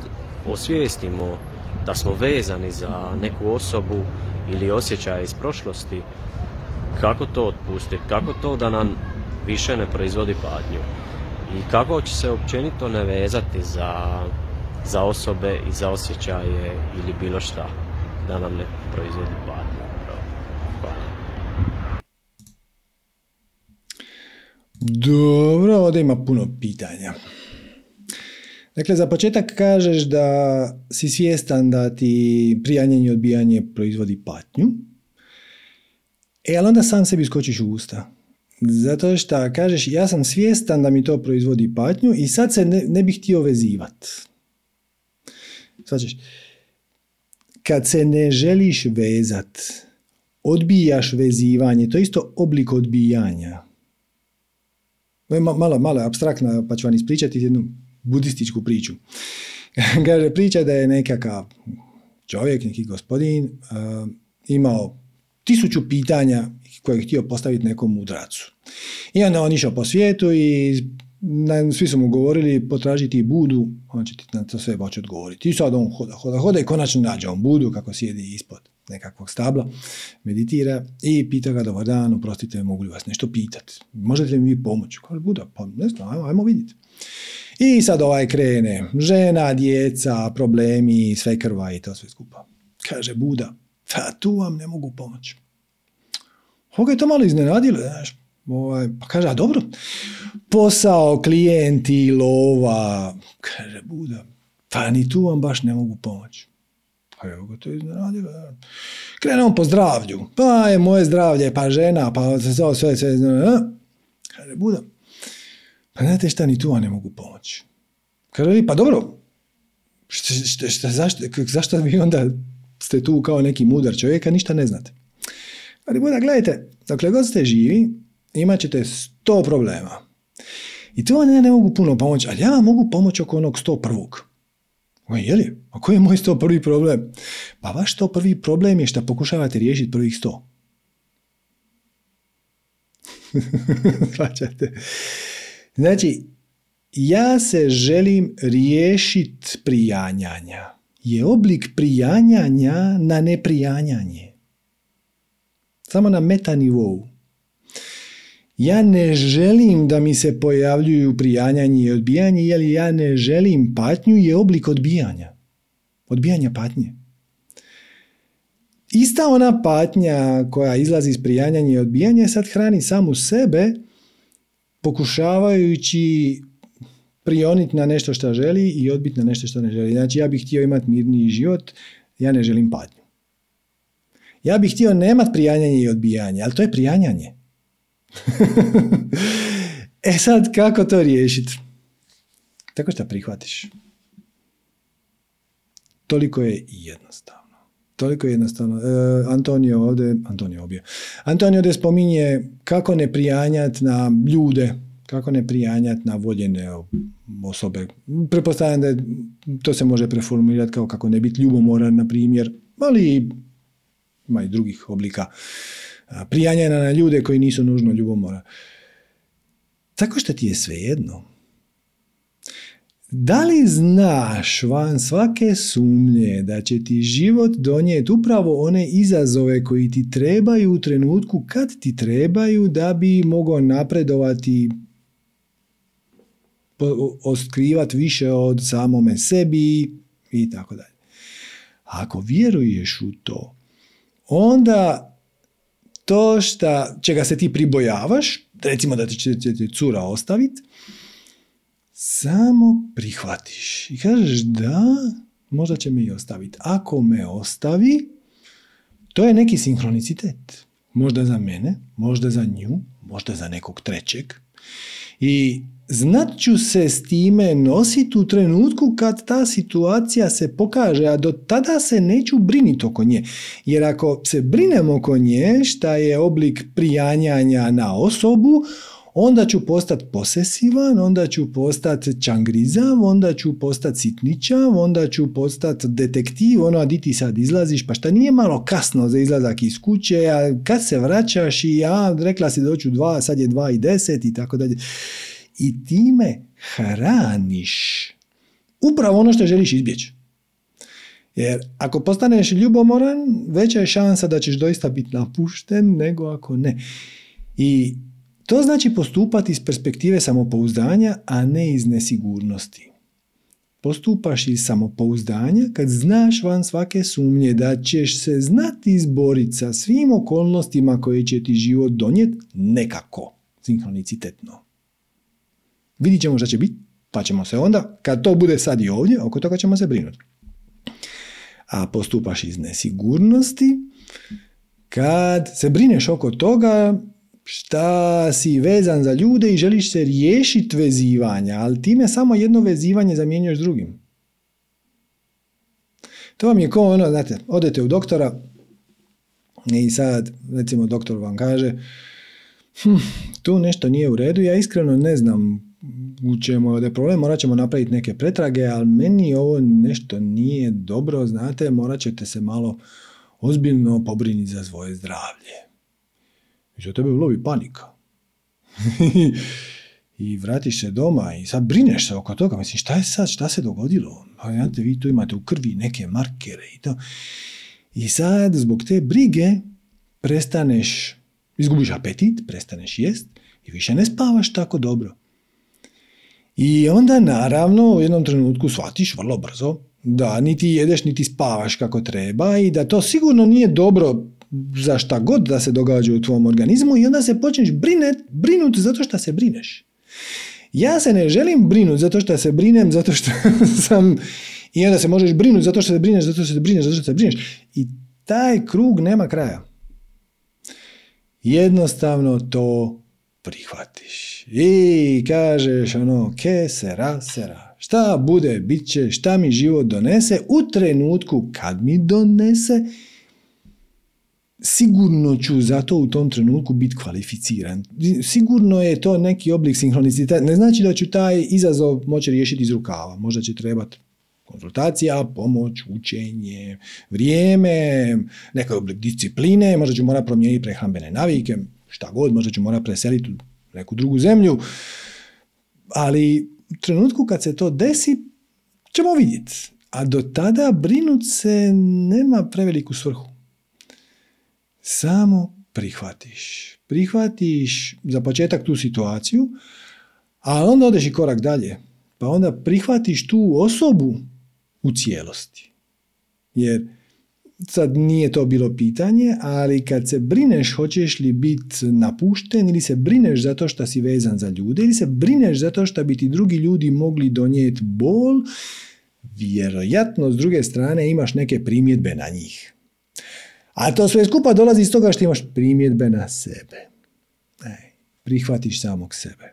osvijestimo da smo vezani za neku osobu ili osjećaje iz prošlosti, kako to otpustiti, kako to da nam više ne proizvodi patnju i kako će se općenito ne vezati za, za osobe i za osjećaje ili bilo šta da nam ne proizvodi patnju. Hvala. Dobro, ovdje ima puno pitanja. Dakle, za početak kažeš da si svjestan da ti prijanjanje i odbijanje proizvodi patnju. E, ali onda sam sebi skočiš u usta. Zato što kažeš, ja sam svjestan da mi to proizvodi patnju i sad se ne, ne bih htio vezivat. Svačeš, kad se ne želiš vezat, odbijaš vezivanje, to je isto oblik odbijanja. Malo, malo abstraktna, pa ću vam ispričati jednu budističku priču. Kaže, priča da je nekakav čovjek, neki gospodin, uh, imao tisuću pitanja koje je htio postaviti nekom mudracu. I onda on išao po svijetu i na, svi su mu govorili potražiti budu, on će ti na to sve moći odgovoriti. I sad on hoda, hoda, hoda i konačno nađe on budu kako sjedi ispod nekakvog stabla, meditira i pita ga dobar dan, oprostite, mogu li vas nešto pitati? Možete li mi pomoći? Kaže Buda, pa ne znam, ajmo, ajmo vidjeti. I sad ovaj krene, žena, djeca, problemi, sve krva i to sve skupa. Kaže Buda, pa tu vam ne mogu pomoći. Ovo je to malo iznenadilo, znaš. Ovaj, pa kaže, a dobro, posao, klijenti, lova, kaže Buda, pa ni tu vam baš ne mogu pomoći. Pa evo ga to iznenadilo. Krene on po zdravlju, pa je moje zdravlje, pa žena, pa sve, sve, sve, sve. Kaže Buda, pa znate šta, ni tu vam ne mogu pomoći. Kaže, pa dobro, šta, šta, šta, zašto, zašto vi onda ste tu kao neki mudar čovjek, a ništa ne znate? Ali Buda, gledajte, dokle god ste živi, imat ćete sto problema. I to vam ja ne mogu puno pomoći, ali ja vam mogu pomoći oko onog sto prvog. O, je li? A koji je moj sto prvi problem? Pa vaš sto prvi problem je što pokušavate riješiti prvih sto. Znači, ja se želim riješiti prijanjanja. Je oblik prijanjanja na neprijanjanje. Samo na meta nivou. Ja ne želim da mi se pojavljuju prijanjanje i odbijanje, jer ja ne želim patnju je oblik odbijanja. Odbijanja patnje. Ista ona patnja koja izlazi iz prijanjanja i odbijanja sad hrani samu sebe pokušavajući prioniti na nešto što želi i odbiti na nešto što ne želi. Znači ja bih htio imati mirniji život, ja ne želim patnju. Ja bih htio nemat prijanjanje i odbijanje, ali to je prijanjanje. e sad, kako to riješiti? Tako što prihvatiš. Toliko je jednostavno. Toliko je jednostavno. E, Antonio ovdje, Antonio obje. Antonio ovdje spominje kako ne prijanjati na ljude, kako ne prijanjati na voljene osobe. Pretpostavljam da je, to se može preformulirati kao kako ne biti ljubomoran, na primjer, ali ima i drugih oblika prijanjena na ljude koji nisu nužno ljubomora. Tako što ti je svejedno. Da li znaš van svake sumnje da će ti život donijeti upravo one izazove koji ti trebaju u trenutku kad ti trebaju da bi mogao napredovati oskrivati više od samome sebi i tako dalje. Ako vjeruješ u to, onda to šta, čega se ti pribojavaš, recimo da će, ti cura ostaviti, samo prihvatiš i kažeš da, možda će me i ostaviti. Ako me ostavi, to je neki sinkronicitet. Možda za mene, možda za nju, možda za nekog trećeg. I znat ću se s time nositi u trenutku kad ta situacija se pokaže, a do tada se neću briniti oko nje. Jer ako se brinem oko nje, šta je oblik prijanjanja na osobu, onda ću postati posesivan, onda ću postati čangrizav, onda ću postati sitničav, onda ću postati detektiv, ono, a di ti sad izlaziš, pa šta nije malo kasno za izlazak iz kuće, a kad se vraćaš i ja, rekla si doću dva, sad je dva i deset i tako dalje. I time hraniš upravo ono što želiš izbjeći. Jer ako postaneš ljubomoran, veća je šansa da ćeš doista biti napušten nego ako ne. I to znači postupati iz perspektive samopouzdanja, a ne iz nesigurnosti. Postupaš iz samopouzdanja kad znaš van svake sumnje da ćeš se znati izboriti sa svim okolnostima koje će ti život donijeti nekako, sinkronicitetno. Vidit ćemo što će biti, pa ćemo se onda, kad to bude sad i ovdje, oko toga ćemo se brinuti. A postupaš iz nesigurnosti, kad se brineš oko toga šta si vezan za ljude i želiš se riješiti vezivanja, ali time samo jedno vezivanje zamjenjuješ drugim. To vam je kao ono, znate, odete u doktora i sad, recimo, doktor vam kaže hm, tu nešto nije u redu, ja iskreno ne znam u čemu je problem, morat ćemo napraviti neke pretrage, ali meni ovo nešto nije dobro, znate, morat ćete se malo ozbiljno pobriniti za svoje zdravlje. I za tebe lovi panika. I vratiš se doma i sad brineš se oko toga. Mislim, šta je sad, šta se dogodilo? Pa, znate, vi tu imate u krvi neke markere i to. I sad, zbog te brige, prestaneš, izgubiš apetit, prestaneš jest i više ne spavaš tako dobro. I onda, naravno, u jednom trenutku shvatiš vrlo brzo da niti jedeš, niti spavaš kako treba i da to sigurno nije dobro za šta god da se događa u tvom organizmu i onda se počneš brinet, brinut zato što se brineš. Ja se ne želim brinut zato što se brinem, zato što sam... I onda se možeš brinuti zato što se brineš, zato što se brineš, zato što se brineš. I taj krug nema kraja. Jednostavno to prihvatiš. I kažeš ono, ke sera, sera. Šta bude, bit će, šta mi život donese u trenutku kad mi donese sigurno ću zato u tom trenutku biti kvalificiran. Sigurno je to neki oblik sinhroniciteta. Ne znači da ću taj izazov moći riješiti iz rukava. Možda će trebati konzultacija, pomoć, učenje, vrijeme, neki oblik discipline, možda ću morati promijeniti prehrambene navike, šta god, možda ću morati preseliti neku drugu zemlju. Ali u trenutku kad se to desi, ćemo vidjeti. A do tada brinut se nema preveliku svrhu samo prihvatiš. Prihvatiš za početak tu situaciju, a onda odeš i korak dalje. Pa onda prihvatiš tu osobu u cijelosti. Jer sad nije to bilo pitanje, ali kad se brineš hoćeš li biti napušten ili se brineš zato što si vezan za ljude ili se brineš zato što bi ti drugi ljudi mogli donijeti bol, vjerojatno s druge strane imaš neke primjedbe na njih. A to sve skupa dolazi iz toga što imaš primjedbe na sebe. Ej, prihvatiš samog sebe.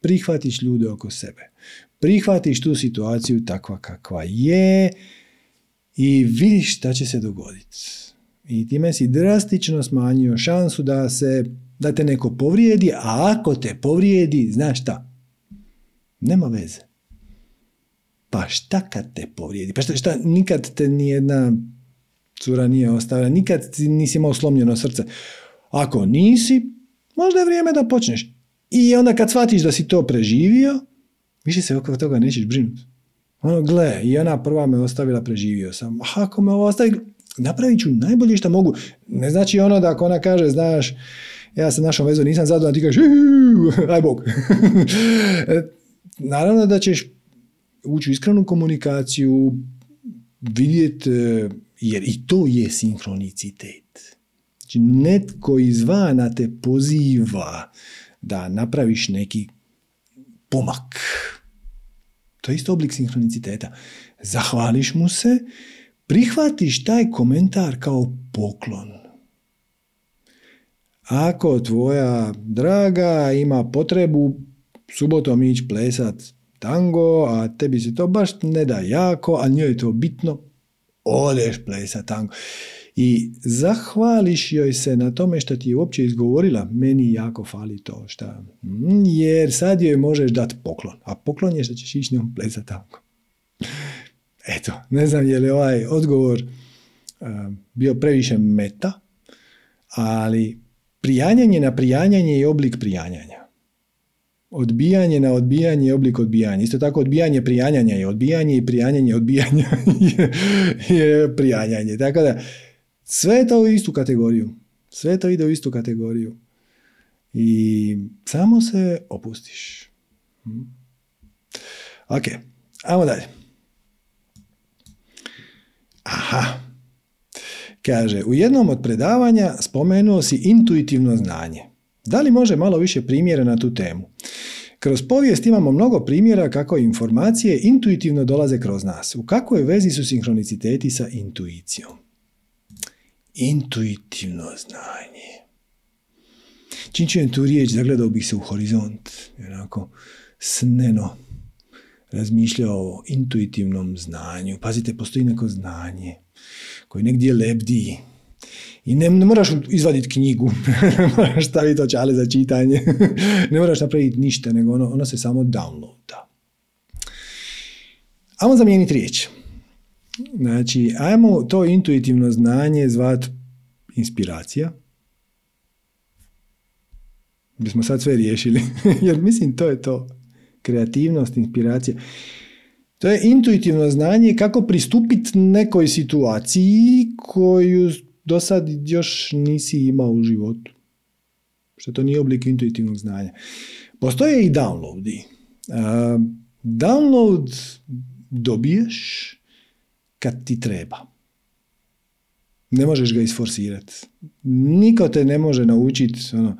Prihvatiš ljude oko sebe. Prihvatiš tu situaciju takva kakva je i vidiš šta će se dogoditi. I time si drastično smanjio šansu da se da te neko povrijedi, a ako te povrijedi, znaš šta? Nema veze. Pa šta kad te povrijedi? Pa šta, šta nikad te nijedna cura nije ostavila, nikad nisi imao slomljeno srce. Ako nisi, možda je vrijeme da počneš. I onda kad shvatiš da si to preživio, više se oko toga nećeš brinuti. Ono, gle, i ona prva me ostavila, preživio sam. Ako me ovo ostavi, napravit ću najbolje što mogu. Ne znači ono da ako ona kaže, znaš, ja sa našom vezom nisam zadovoljan, ti kažeš, aj bog. Naravno da ćeš ući u iskrenu komunikaciju, vidjeti jer i to je sinkronicitet. Znači, netko izvana te poziva da napraviš neki pomak. To je isto oblik sinkroniciteta. Zahvališ mu se, prihvatiš taj komentar kao poklon. Ako tvoja draga ima potrebu subotom ići plesat tango, a tebi se to baš ne da jako, a njoj je to bitno, odeš plesat tango. I zahvališ joj se na tome što ti je uopće izgovorila, meni jako fali to šta. Mm, jer sad joj možeš dati poklon, a poklon je što ćeš ići njom tango. Eto, ne znam je li ovaj odgovor uh, bio previše meta, ali prijanjanje na prijanjanje je oblik prijanjanja. Odbijanje na odbijanje je oblik odbijanja. Isto tako odbijanje prijanjanja je odbijanje i prijanjanje odbijanja je, je prijanjanje. Tako da sve to u istu kategoriju. Sve to ide u istu kategoriju. I samo se opustiš. Hm? Ok, ajmo dalje. Aha. Kaže, u jednom od predavanja spomenuo si intuitivno znanje. Da li može malo više primjera na tu temu? Kroz povijest imamo mnogo primjera kako informacije intuitivno dolaze kroz nas. U kakvoj vezi su sinhroniciteti sa intuicijom? Intuitivno znanje. Čim čujem tu riječ, zagledao bih se u horizont. Onako, sneno razmišljao o intuitivnom znanju. Pazite, postoji neko znanje koji negdje lebdi. I ne, ne moraš izvaditi knjigu, ne moraš staviti očale za čitanje, ne moraš napraviti ništa, nego ono, ono se samo downloada. Ajmo zamijeniti riječ. Znači, ajmo to intuitivno znanje zvat inspiracija. Bismo sad sve riješili. Jer mislim, to je to. Kreativnost, inspiracija. To je intuitivno znanje kako pristupiti nekoj situaciji koju do sad još nisi imao u životu. Što to nije oblik intuitivnog znanja. Postoje i downloadi. Uh, download dobiješ kad ti treba. Ne možeš ga isforsirati. Niko te ne može naučiti ono,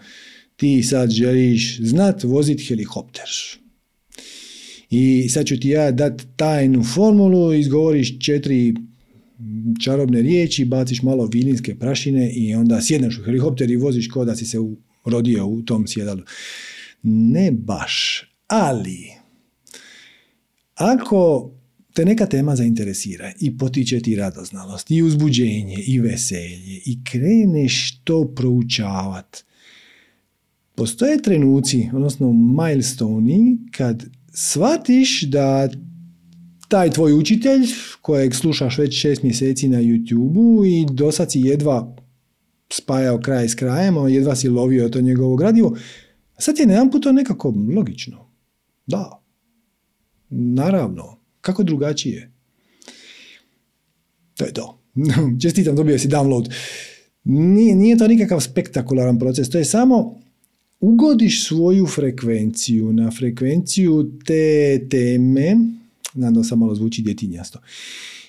ti sad želiš znat voziti helikopter. I sad ću ti ja dati tajnu formulu, izgovoriš četiri čarobne riječi, baciš malo vilinske prašine i onda sjedneš u helikopter i voziš kao da si se rodio u tom sjedalu. Ne baš, ali ako te neka tema zainteresira i potiče ti radoznalost i uzbuđenje i veselje i kreneš to proučavat, postoje trenuci, odnosno milestone kad shvatiš da taj tvoj učitelj kojeg slušaš već šest mjeseci na youtube i do sad si jedva spajao kraj s krajem, jedva si lovio to njegovo gradivo, sad je jedan put to nekako logično. Da, naravno, kako drugačije? To je to. Čestitam, dobio si download. Nije, nije to nikakav spektakularan proces, to je samo ugodiš svoju frekvenciju na frekvenciju te teme, nadam sam malo zvuči djetinjasto,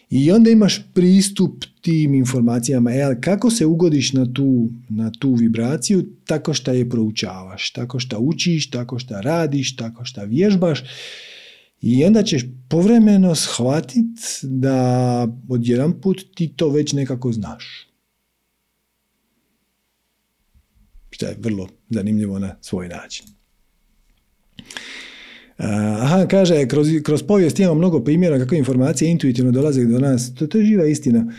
i onda imaš pristup tim informacijama. E, kako se ugodiš na tu, na tu vibraciju? Tako što je proučavaš, tako što učiš, tako što radiš, tako što vježbaš. I onda ćeš povremeno shvatiti da odjedan put ti to već nekako znaš. Što je vrlo zanimljivo na svoj način. Aha, kaže, kroz, kroz povijest imamo mnogo primjera kako informacije intuitivno dolaze do nas. To, to je živa istina.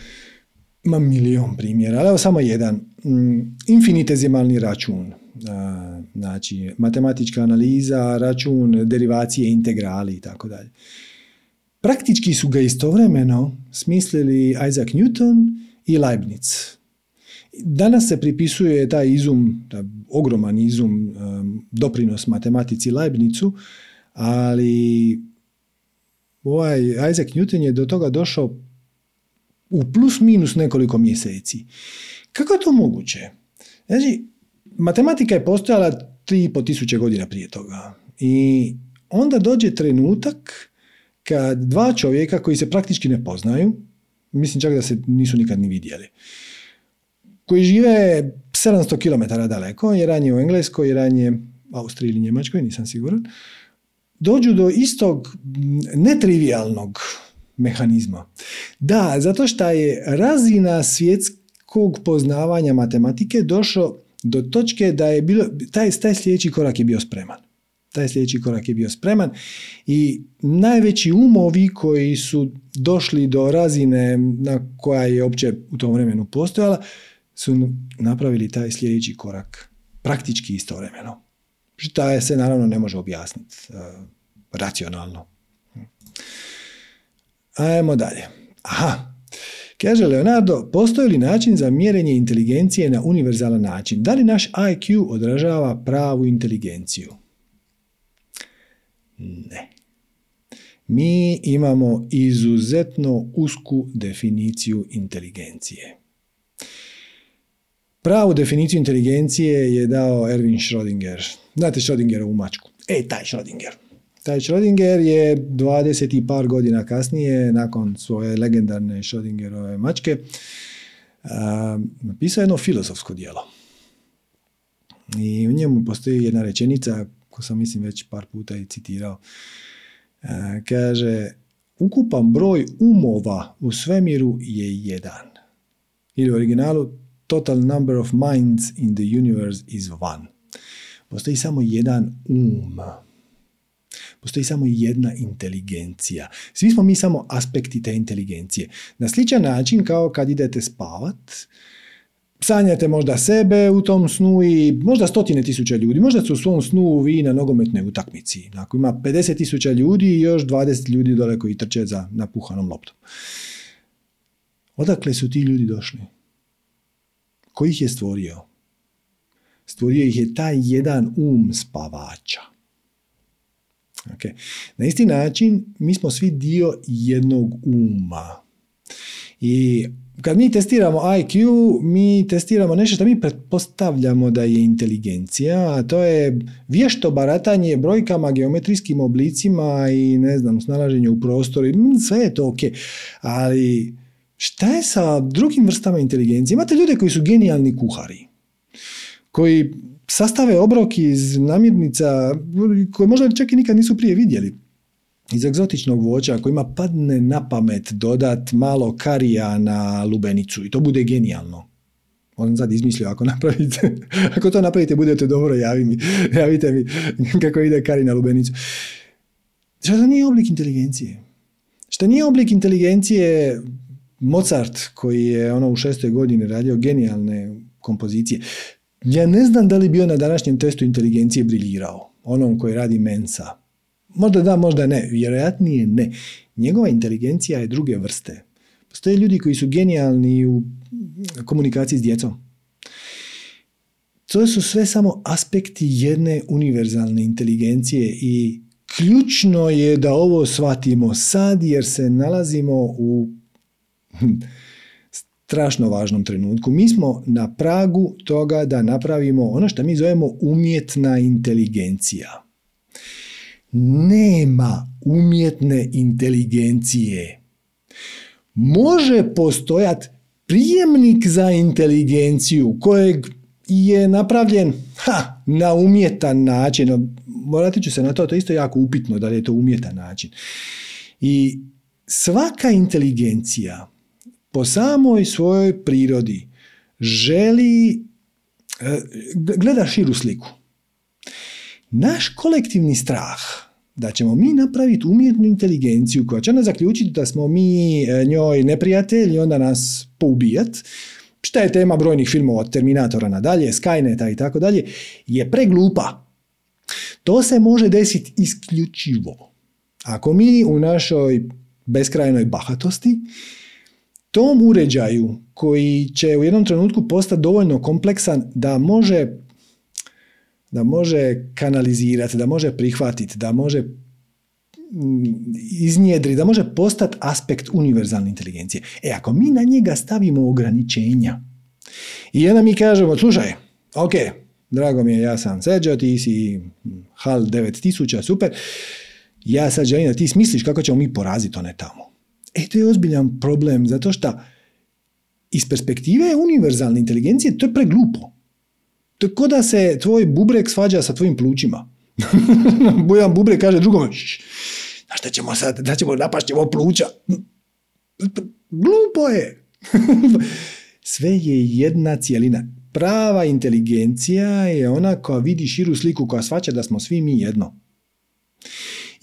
Ima milion primjera, ali evo samo jedan. Mm, infinitezimalni račun. Znači, matematička analiza, račun, derivacije, integrali i tako dalje. Praktički su ga istovremeno smislili Isaac Newton i Leibniz. Danas se pripisuje taj izum, taj ogroman izum, doprinos matematici Leibnicu, ali ovaj Isaac Newton je do toga došao u plus minus nekoliko mjeseci. Kako je to moguće? Znači, matematika je postojala 3,5 tisuće godina prije toga. I onda dođe trenutak kad dva čovjeka koji se praktički ne poznaju, mislim čak da se nisu nikad ni vidjeli, koji žive 700 km daleko, jedan je u Engleskoj, jedan je u Austriji ili Njemačkoj, nisam siguran, dođu do istog netrivialnog mehanizma. Da, zato što je razina svjetskog poznavanja matematike došao do točke da je bilo, taj, taj sljedeći korak je bio spreman. taj sljedeći korak je bio spreman i najveći umovi koji su došli do razine na koja je opće u tom vremenu postojala su napravili taj sljedeći korak praktički istovremeno. Šta se naravno ne može objasniti uh, racionalno. Ajmo dalje. Aha, Kaže Leonardo, postoji li način za mjerenje inteligencije na univerzalan način? Da li naš IQ odražava pravu inteligenciju? Ne. Mi imamo izuzetno usku definiciju inteligencije. Pravu definiciju inteligencije je dao Erwin Schrödinger. Znate Schrödingerovu mačku. E, taj Schrödinger. Taj Schrödinger je 20 i par godina kasnije, nakon svoje legendarne Schrödingerove mačke, napisao jedno filozofsko dijelo. I u njemu postoji jedna rečenica, koju sam mislim već par puta i citirao. kaže, ukupan broj umova u svemiru je jedan. Ili u originalu, total number of minds in the universe is one. Postoji samo jedan um. Postoji samo jedna inteligencija. Svi smo mi samo aspekti te inteligencije. Na sličan način kao kad idete spavat, sanjate možda sebe u tom snu i možda stotine tisuća ljudi. Možda su u svom snu vi na nogometnoj utakmici. Ako ima 50 tisuća ljudi i još 20 ljudi dole koji trče za napuhanom loptom. Odakle su ti ljudi došli? Ko ih je stvorio? Stvorio ih je taj jedan um spavača. Okay. Na isti način mi smo svi dio jednog uma. I kad mi testiramo IQ, mi testiramo nešto što mi pretpostavljamo da je inteligencija, a to je vješto baratanje brojkama, geometrijskim oblicima i ne znam, snalaženje u prostoru. Mm, sve je to ok. Ali šta je sa drugim vrstama inteligencije? Imate ljude koji su genijalni kuhari, koji sastave obrok iz namirnica koje možda čak i nikad nisu prije vidjeli iz egzotičnog voća kojima padne na pamet dodat malo karija na lubenicu i to bude genijalno. On sad izmislio, ako napravite, ako to napravite, budete dobro, javi mi, javite mi kako ide kari na lubenicu. Što to nije oblik inteligencije? Što nije oblik inteligencije Mozart, koji je ono u šestoj godini radio genijalne kompozicije. Ja ne znam da li bio na današnjem testu inteligencije briljirao, onom koji radi Mensa. Možda da, možda ne, vjerojatnije ne. Njegova inteligencija je druge vrste. Postoje ljudi koji su genijalni u komunikaciji s djecom. To su sve samo aspekti jedne univerzalne inteligencije i ključno je da ovo shvatimo sad jer se nalazimo u strašno važnom trenutku. Mi smo na pragu toga da napravimo ono što mi zovemo umjetna inteligencija. Nema umjetne inteligencije. Može postojati prijemnik za inteligenciju kojeg je napravljen ha, na umjetan način. Morati ću se na to, to je isto jako upitno da li je to umjetan način. I svaka inteligencija po samoj svojoj prirodi želi, e, gleda širu sliku. Naš kolektivni strah da ćemo mi napraviti umjetnu inteligenciju koja će nas zaključiti da smo mi e, njoj neprijatelji i onda nas poubijat, šta je tema brojnih filmova od Terminatora nadalje, Skyneta i tako dalje, je preglupa. To se može desiti isključivo. Ako mi u našoj beskrajnoj bahatosti tom uređaju koji će u jednom trenutku postati dovoljno kompleksan da može da može kanalizirati, da može prihvatiti, da može mm, iznjedri, da može postati aspekt univerzalne inteligencije. E, ako mi na njega stavimo ograničenja i onda mi kažemo, slušaj, ok, drago mi je, ja sam Seđo, ti si HAL 9000, super, ja sad želim da ti smisliš kako ćemo mi poraziti one tamo. E, to je ozbiljan problem, zato što iz perspektive univerzalne inteligencije to je preglupo. To je da se tvoj bubrek svađa sa tvojim plućima. Bojan bubrek kaže drugome, znaš šta ćemo sad, da ćemo napašćemo pluća. Glupo je. Sve je jedna cijelina. Prava inteligencija je ona koja vidi širu sliku, koja svaća da smo svi mi jedno.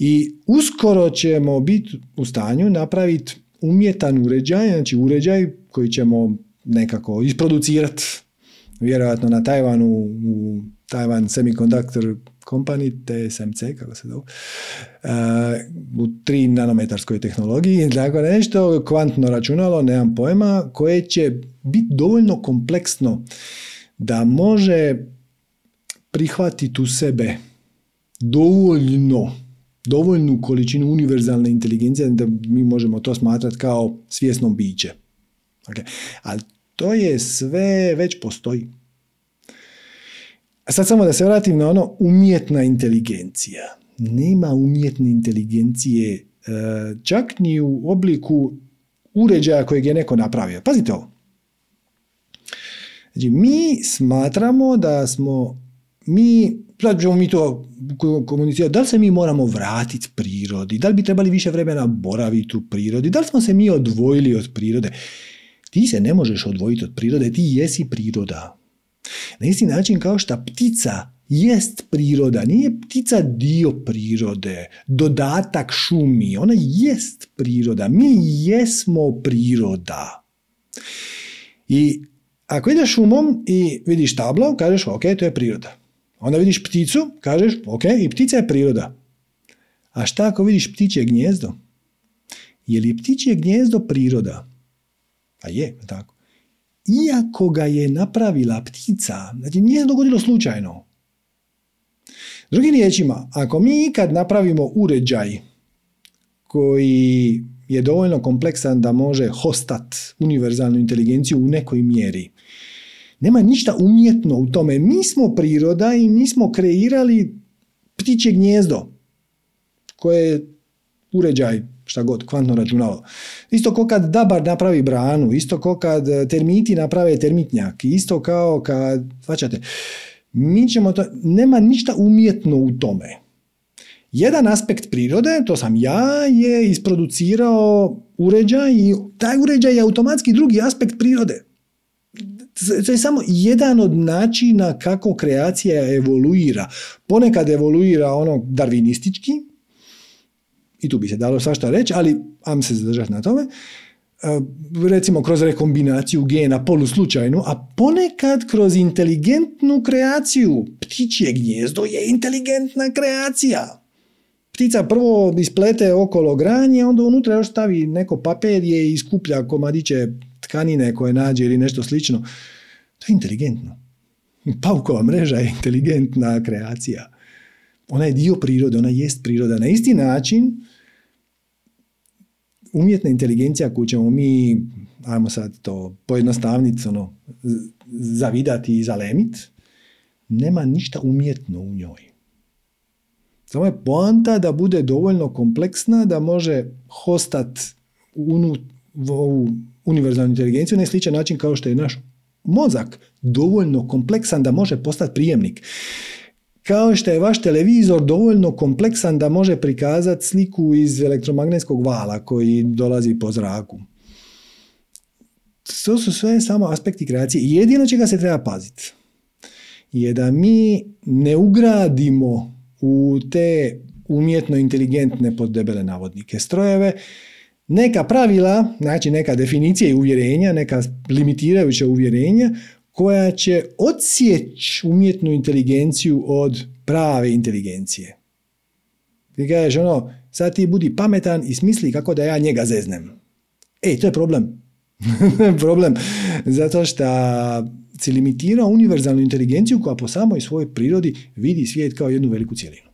I uskoro ćemo biti u stanju napraviti umjetan uređaj, znači uređaj koji ćemo nekako isproducirati vjerojatno na Tajvanu u Taiwan Semiconductor Company, TSMC, kako se zove, u tri nanometarskoj tehnologiji, tako nešto, kvantno računalo, nemam pojma, koje će biti dovoljno kompleksno da može prihvatiti u sebe dovoljno dovoljnu količinu univerzalne inteligencije da mi možemo to smatrati kao svjesno biće. Okay. Ali to je sve već postoji. A sad samo da se vratim na ono umjetna inteligencija. Nema umjetne inteligencije e, čak ni u obliku uređaja kojeg je neko napravio. Pazite ovo. Znači, mi smatramo da smo mi, sad ćemo mi to komunicirati, da li se mi moramo vratiti prirodi, da li bi trebali više vremena boraviti u prirodi, da li smo se mi odvojili od prirode. Ti se ne možeš odvojiti od prirode, ti jesi priroda. Na isti način kao što ptica jest priroda, nije ptica dio prirode, dodatak šumi, ona jest priroda, mi jesmo priroda. I ako ideš šumom i vidiš tablo, kažeš ok, to je priroda. Onda vidiš pticu, kažeš ok, i ptica je priroda. A šta ako vidiš ptičje gnjezdo? Je li ptičje gnjezdo priroda? A je, tako iako ga je napravila ptica, znači nije dogodilo slučajno. Drugim riječima, ako mi ikad napravimo uređaj koji je dovoljno kompleksan da može hostat univerzalnu inteligenciju u nekoj mjeri, nema ništa umjetno u tome. Mi smo priroda i mi smo kreirali ptiće gnjezdo koje je uređaj šta god, kvantno računalo. Isto kao kad dabar napravi branu, isto kao kad e, termiti naprave termitnjak, isto kao kad, svačate, mi ćemo to, nema ništa umjetno u tome. Jedan aspekt prirode, to sam ja, je isproducirao uređaj i taj uređaj je automatski drugi aspekt prirode. To je samo jedan od načina kako kreacija evoluira. Ponekad evoluira ono darvinistički, i tu bi se dalo svašta reći, ali am se zadržati na tome, e, recimo kroz rekombinaciju gena poluslučajnu, a ponekad kroz inteligentnu kreaciju. Ptičje gnjezdo je inteligentna kreacija. Ptica prvo isplete okolo granje, onda unutra još stavi neko papirje i skuplja komadiće tkanine koje nađe ili nešto slično. To je inteligentno. Paukova mreža je inteligentna kreacija. Ona je dio prirode, ona jest priroda. Na isti način umjetna inteligencija koju ćemo mi, ajmo sad to pojednostavnici, ono, zavidati i zalemit, nema ništa umjetno u njoj. Samo je poanta da bude dovoljno kompleksna da može hostat unu, ovu univerzalnu inteligenciju na sličan način kao što je naš mozak dovoljno kompleksan da može postati prijemnik kao što je vaš televizor dovoljno kompleksan da može prikazati sliku iz elektromagnetskog vala koji dolazi po zraku. To su sve samo aspekti kreacije. Jedino čega se treba paziti je da mi ne ugradimo u te umjetno inteligentne pod debele navodnike strojeve neka pravila, znači neka definicija i uvjerenja, neka limitirajuća uvjerenja koja će odsjeći umjetnu inteligenciju od prave inteligencije. Ti kažeš ono, sad ti budi pametan i smisli kako da ja njega zeznem. Ej, to je problem. problem. Zato što si limitirao univerzalnu inteligenciju koja po samoj svojoj prirodi vidi svijet kao jednu veliku cijelinu.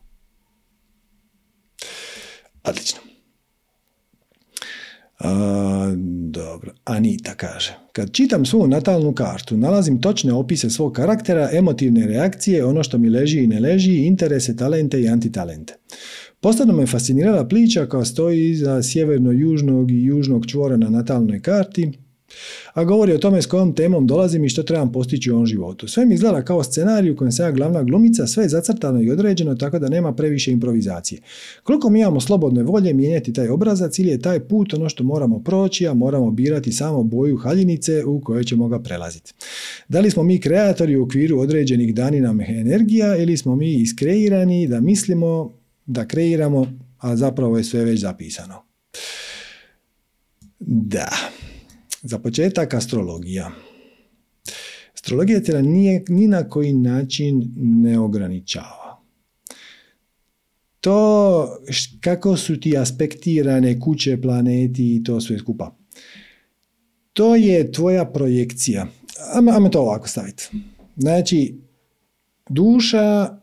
Odlično. A, dobro, Anita kaže. Kad čitam svoju natalnu kartu, nalazim točne opise svog karaktera, emotivne reakcije, ono što mi leži i ne leži, interese, talente i antitalente. Posebno me fascinirala pliča koja stoji iza sjeverno-južnog i južnog čvora na natalnoj karti, a govori o tome s kojom temom dolazim i što trebam postići u ovom životu. Sve mi izgleda kao scenarij u kojem se ja glavna glumica, sve je zacrtano i određeno tako da nema previše improvizacije. Koliko mi imamo slobodne volje mijenjati taj obrazac ili je taj put ono što moramo proći, a moramo birati samo boju haljinice u kojoj ćemo ga prelaziti. Da li smo mi kreatori u okviru određenih danina energija ili smo mi iskreirani da mislimo da kreiramo, a zapravo je sve već zapisano. Da, za početak astrologija. Astrologija te nije ni na koji način ne ograničava. To kako su ti aspektirane kuće, planeti i to sve skupa. To je tvoja projekcija. Ajmo to ovako staviti. Znači, duša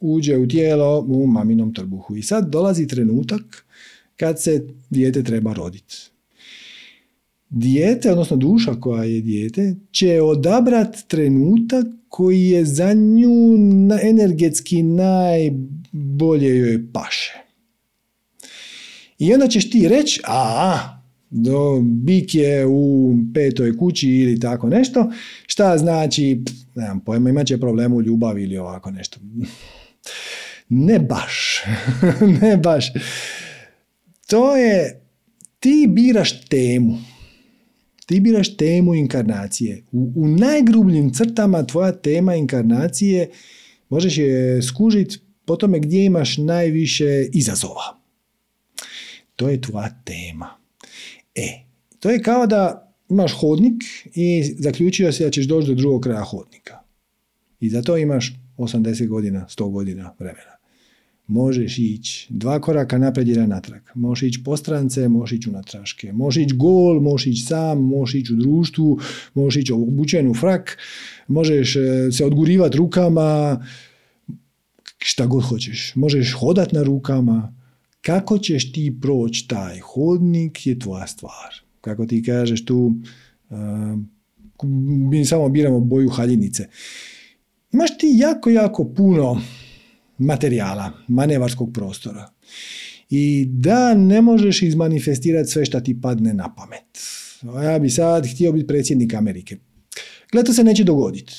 uđe u tijelo u maminom trbuhu. I sad dolazi trenutak kad se dijete treba roditi. Dijete, odnosno duša koja je dijete, će odabrat trenutak koji je za nju energetski najbolje joj paše. I onda ćeš ti reći, a, do bik je u petoj kući ili tako nešto, šta znači, nemam pojma, imat će problem u ljubavi ili ovako nešto. Ne baš, ne baš. To je, ti biraš temu. Ti biraš temu inkarnacije. U, u najgrubljim crtama tvoja tema inkarnacije možeš je skužiti po tome gdje imaš najviše izazova. To je tvoja tema. E, to je kao da imaš hodnik i zaključio se da ćeš doći do drugog kraja hodnika. I za to imaš 80 godina, 100 godina vremena. Možeš ići dva koraka naprijed i natrag. Možeš ići po strance, možeš ići u natraške. Možeš ići gol, možeš ići sam, možeš ići u društvu, možeš ići obučen u frak, možeš e, se odgurivati rukama, šta god hoćeš. Možeš hodat na rukama, kako ćeš ti proći taj hodnik je tvoja stvar. Kako ti kažeš tu, uh, mi samo biramo boju haljinice. Imaš ti jako, jako puno materijala, manevarskog prostora. I da ne možeš izmanifestirati sve što ti padne na pamet. Ja bi sad htio biti predsjednik Amerike. Gle, to se neće dogoditi.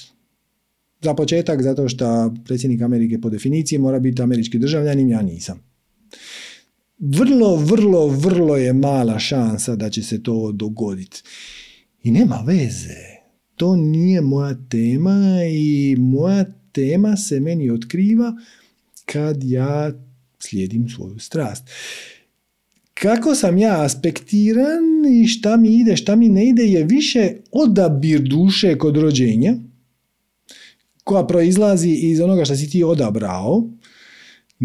Za početak, zato što predsjednik Amerike po definiciji mora biti američki državljanin, ja nisam vrlo, vrlo, vrlo je mala šansa da će se to dogoditi. I nema veze. To nije moja tema i moja tema se meni otkriva kad ja slijedim svoju strast. Kako sam ja aspektiran i šta mi ide, šta mi ne ide je više odabir duše kod rođenja koja proizlazi iz onoga što si ti odabrao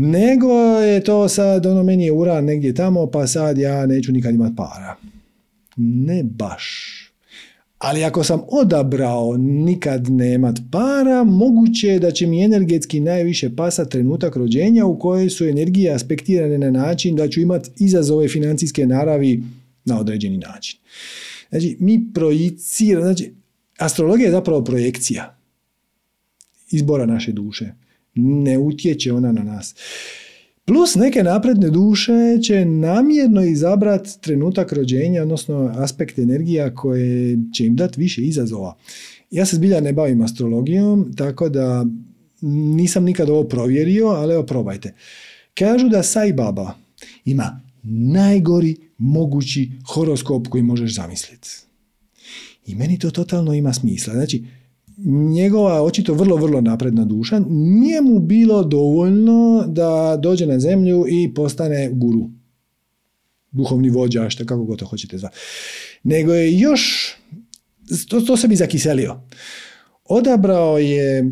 nego je to sad, ono, meni je uran negdje tamo, pa sad ja neću nikad imat para. Ne baš. Ali ako sam odabrao nikad nemat para, moguće je da će mi energetski najviše pasa trenutak rođenja u kojoj su energije aspektirane na način da ću imat izazove financijske naravi na određeni način. Znači, mi projiciramo, znači, astrologija je zapravo projekcija izbora naše duše ne utječe ona na nas. Plus neke napredne duše će namjerno izabrat trenutak rođenja, odnosno aspekt energija koje će im dati više izazova. Ja se zbilja ne bavim astrologijom, tako da nisam nikad ovo provjerio, ali evo probajte. Kažu da Sai Baba ima najgori mogući horoskop koji možeš zamisliti. I meni to totalno ima smisla. Znači, njegova očito vrlo, vrlo napredna duša, nije mu bilo dovoljno da dođe na zemlju i postane guru. Duhovni vođa, što kako god to hoćete zvati. Nego je još, to, to se bi zakiselio. Odabrao je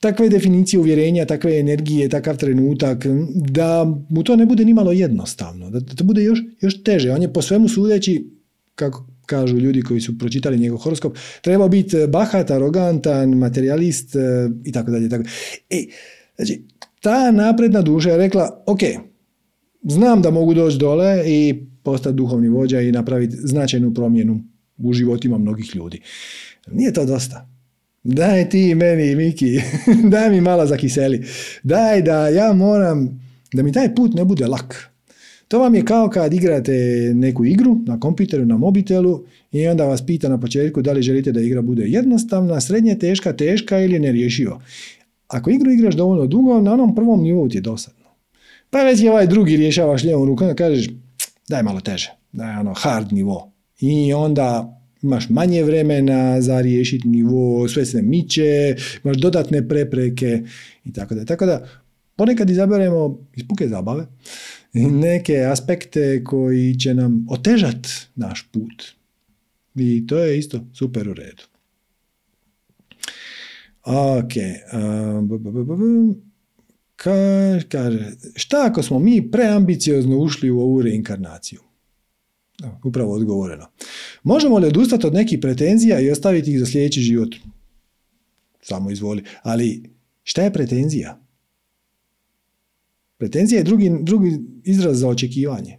takve definicije uvjerenja, takve energije, takav trenutak, da mu to ne bude nimalo jednostavno, da to bude još, još teže. On je po svemu sudeći, kako kažu ljudi koji su pročitali njegov horoskop, treba biti bahat, arogantan, materijalist e, i tako dalje. E, znači, ta napredna duša je rekla, ok, znam da mogu doći dole i postati duhovni vođa i napraviti značajnu promjenu u životima mnogih ljudi. Nije to dosta. Daj ti meni, Miki, daj mi malo za kiseli. Daj da ja moram, da mi taj put ne bude lak. To vam je kao kad igrate neku igru na kompjuteru, na mobitelu i onda vas pita na početku da li želite da igra bude jednostavna, srednje teška, teška ili nerješivo. Ako igru igraš dovoljno dugo, na onom prvom nivou ti je dosadno. Pa već je ovaj drugi rješavaš lijevom rukom kažeš daj malo teže, daj ono hard nivo. I onda imaš manje vremena za riješiti nivo, sve se miče, imaš dodatne prepreke i tako da. Tako da ponekad izaberemo iz puke zabave neke aspekte koji će nam otežati naš put. I to je isto super u redu. Ok. kaže, šta ako smo mi preambiciozno ušli u ovu reinkarnaciju? Upravo odgovoreno. Možemo li odustati od nekih pretenzija i ostaviti ih za sljedeći život? Samo izvoli. Ali šta je pretenzija? Pretenzija je drugi, drugi izraz za očekivanje.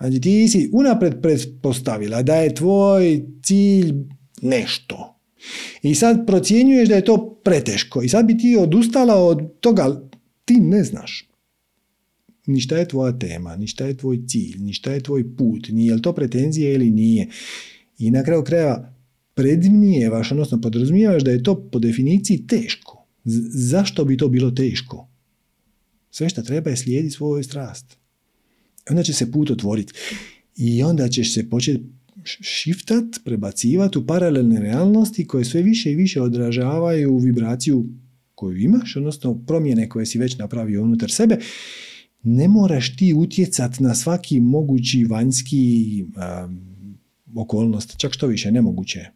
Znači ti si unapred pretpostavila da je tvoj cilj nešto. I sad procjenjuješ da je to preteško. I sad bi ti odustala od toga, ti ne znaš. Ni šta je tvoja tema, ni šta je tvoj cilj, ni šta je tvoj put, ni je li to pretenzija ili nije. I na kraju krajeva predmnijevaš, odnosno podrazumijevaš da je to po definiciji teško. zašto bi to bilo teško? Sve što treba je slijediti svoju strast. Onda će se put otvoriti. I onda ćeš se početi šiftat, prebacivati u paralelne realnosti koje sve više i više odražavaju vibraciju koju imaš, odnosno promjene koje si već napravio unutar sebe. Ne moraš ti utjecat na svaki mogući vanjski um, okolnost, čak što više, nemoguće.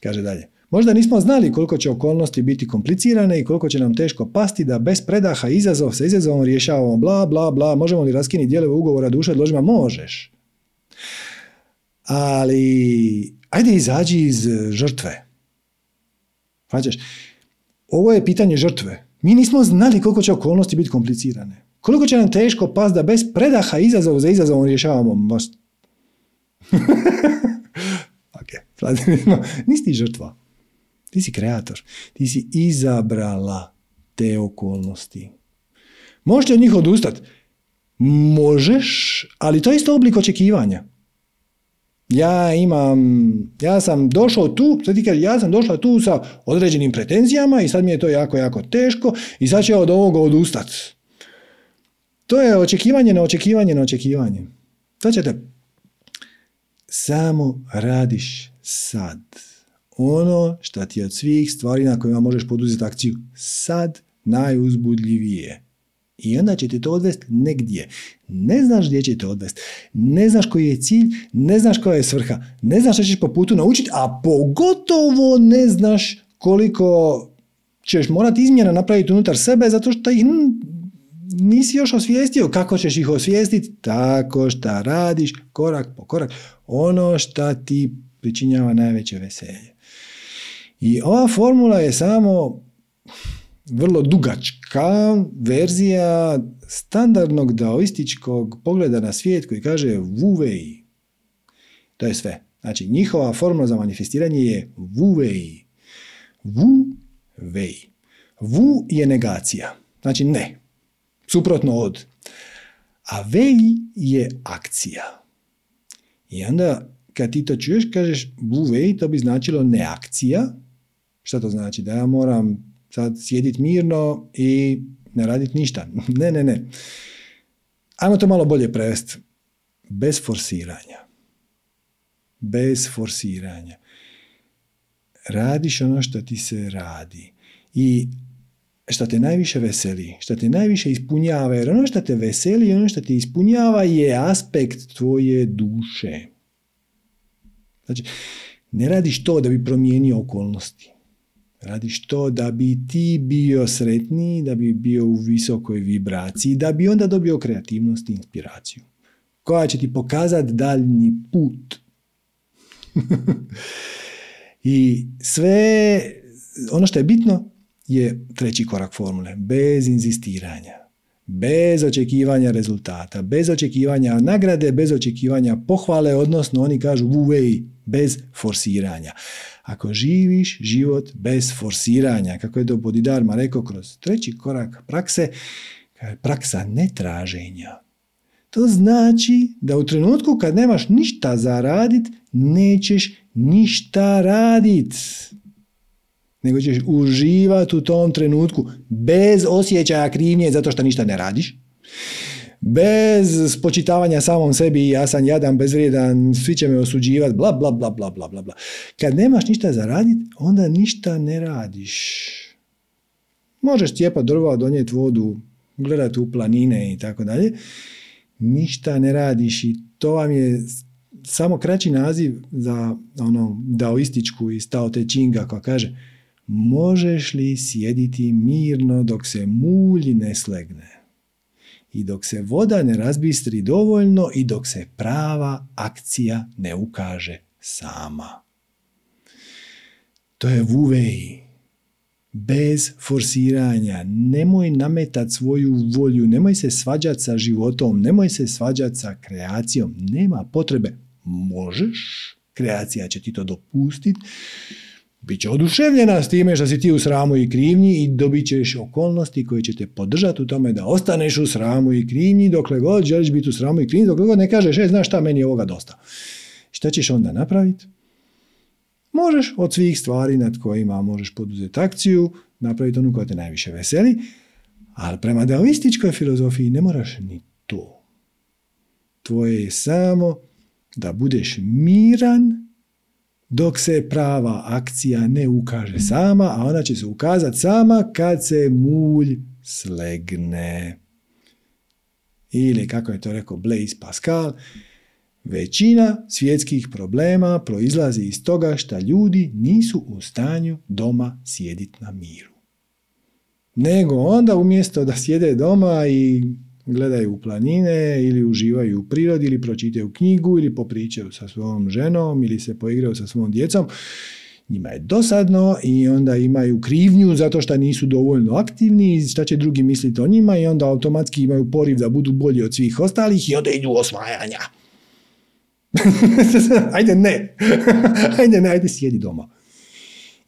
Kaže dalje. Možda nismo znali koliko će okolnosti biti komplicirane i koliko će nam teško pasti da bez predaha izazov sa izazovom rješavamo bla bla bla, možemo li raskinuti dijelove ugovora duše odložima? Možeš. Ali ajde izađi iz žrtve. Hvaćaš? Ovo je pitanje žrtve. Mi nismo znali koliko će okolnosti biti komplicirane. Koliko će nam teško pasti da bez predaha izazov za izazovom rješavamo most. ok, nisi žrtva. Ti si kreator. Ti si izabrala te okolnosti. Možeš od njih odustati? Možeš, ali to je isto oblik očekivanja. Ja imam, ja sam došao tu, sad ti ja sam došla tu sa određenim pretenzijama i sad mi je to jako, jako teško i sad ću od ovoga odustati. To je očekivanje na očekivanje na očekivanje. To ćete samo radiš sad ono što ti od svih stvari na kojima možeš poduzeti akciju sad najuzbudljivije. I onda će te to odvesti negdje. Ne znaš gdje će te odvesti. Ne znaš koji je cilj, ne znaš koja je svrha. Ne znaš što ćeš po putu naučiti, a pogotovo ne znaš koliko ćeš morati izmjena napraviti unutar sebe zato što ih nisi još osvijestio. Kako ćeš ih osvijestiti? Tako što radiš korak po korak ono što ti pričinjava najveće veselje. I ova formula je samo vrlo dugačka verzija standardnog daoističkog pogleda na svijet koji kaže Wu To je sve. Znači, njihova formula za manifestiranje je Wu Wei. Wu Wei. Wu je negacija. Znači ne. Suprotno od. A Wei je akcija. I onda kad ti to čuješ, kažeš Wei, to bi značilo neakcija, Šta to znači? Da ja moram sad sjediti mirno i ne raditi ništa. Ne, ne, ne. Ajmo to malo bolje prevesti. Bez forsiranja. Bez forsiranja. Radiš ono što ti se radi. I što te najviše veseli, što te najviše ispunjava, jer ono što te veseli, ono što te ispunjava je aspekt tvoje duše. Znači, ne radiš to da bi promijenio okolnosti. Radiš to da bi ti bio sretniji, da bi bio u visokoj vibraciji, da bi onda dobio kreativnost i inspiraciju. Koja će ti pokazati daljni put. I sve, ono što je bitno je treći korak formule. Bez inzistiranja, bez očekivanja rezultata, bez očekivanja nagrade, bez očekivanja pohvale, odnosno oni kažu uvej, bez forsiranja. Ako živiš život bez forsiranja, kako je do Bodhidharma rekao kroz treći korak prakse, praksa netraženja. To znači da u trenutku kad nemaš ništa za radit, nećeš ništa radit. Nego ćeš uživati u tom trenutku bez osjećaja krivnje zato što ništa ne radiš bez spočitavanja samom sebi, ja sam jadan, bezvrijedan, svi će me osuđivati, bla, bla, bla, bla, bla, bla. Kad nemaš ništa za raditi, onda ništa ne radiš. Možeš cijepat drva, donijeti vodu, gledati u planine i tako dalje. Ništa ne radiš i to vam je samo kraći naziv za ono daoističku i stao te činga koja kaže možeš li sjediti mirno dok se mulj ne slegne i dok se voda ne razbistri dovoljno i dok se prava akcija ne ukaže sama. To je vuvej. Bez forsiranja. Nemoj nametati svoju volju, nemoj se svađati sa životom, nemoj se svađati sa kreacijom. Nema potrebe. Možeš, kreacija će ti to dopustiti, Biće oduševljena s time što si ti u sramu i krivnji i dobit ćeš okolnosti koje će te podržati u tome da ostaneš u sramu i krivnji dokle god želiš biti u sramu i krivnji, dokle god ne kažeš, e, znaš šta, meni je ovoga dosta. Šta ćeš onda napraviti? Možeš od svih stvari nad kojima možeš poduzeti akciju, napraviti onu koja te najviše veseli, ali prema daoističkoj filozofiji ne moraš ni to. Tvoje je samo da budeš miran dok se prava akcija ne ukaže sama, a ona će se ukazati sama kad se mulj slegne. Ili, kako je to rekao Blaise Pascal, većina svjetskih problema proizlazi iz toga što ljudi nisu u stanju doma sjediti na miru. Nego onda umjesto da sjede doma i gledaju u planine ili uživaju u prirodi ili pročitaju knjigu ili popričaju sa svojom ženom ili se poigraju sa svojom djecom. Njima je dosadno i onda imaju krivnju zato što nisu dovoljno aktivni i šta će drugi misliti o njima i onda automatski imaju poriv da budu bolji od svih ostalih i onda idu osvajanja. ajde ne, ajde ne, ajde sjedi doma.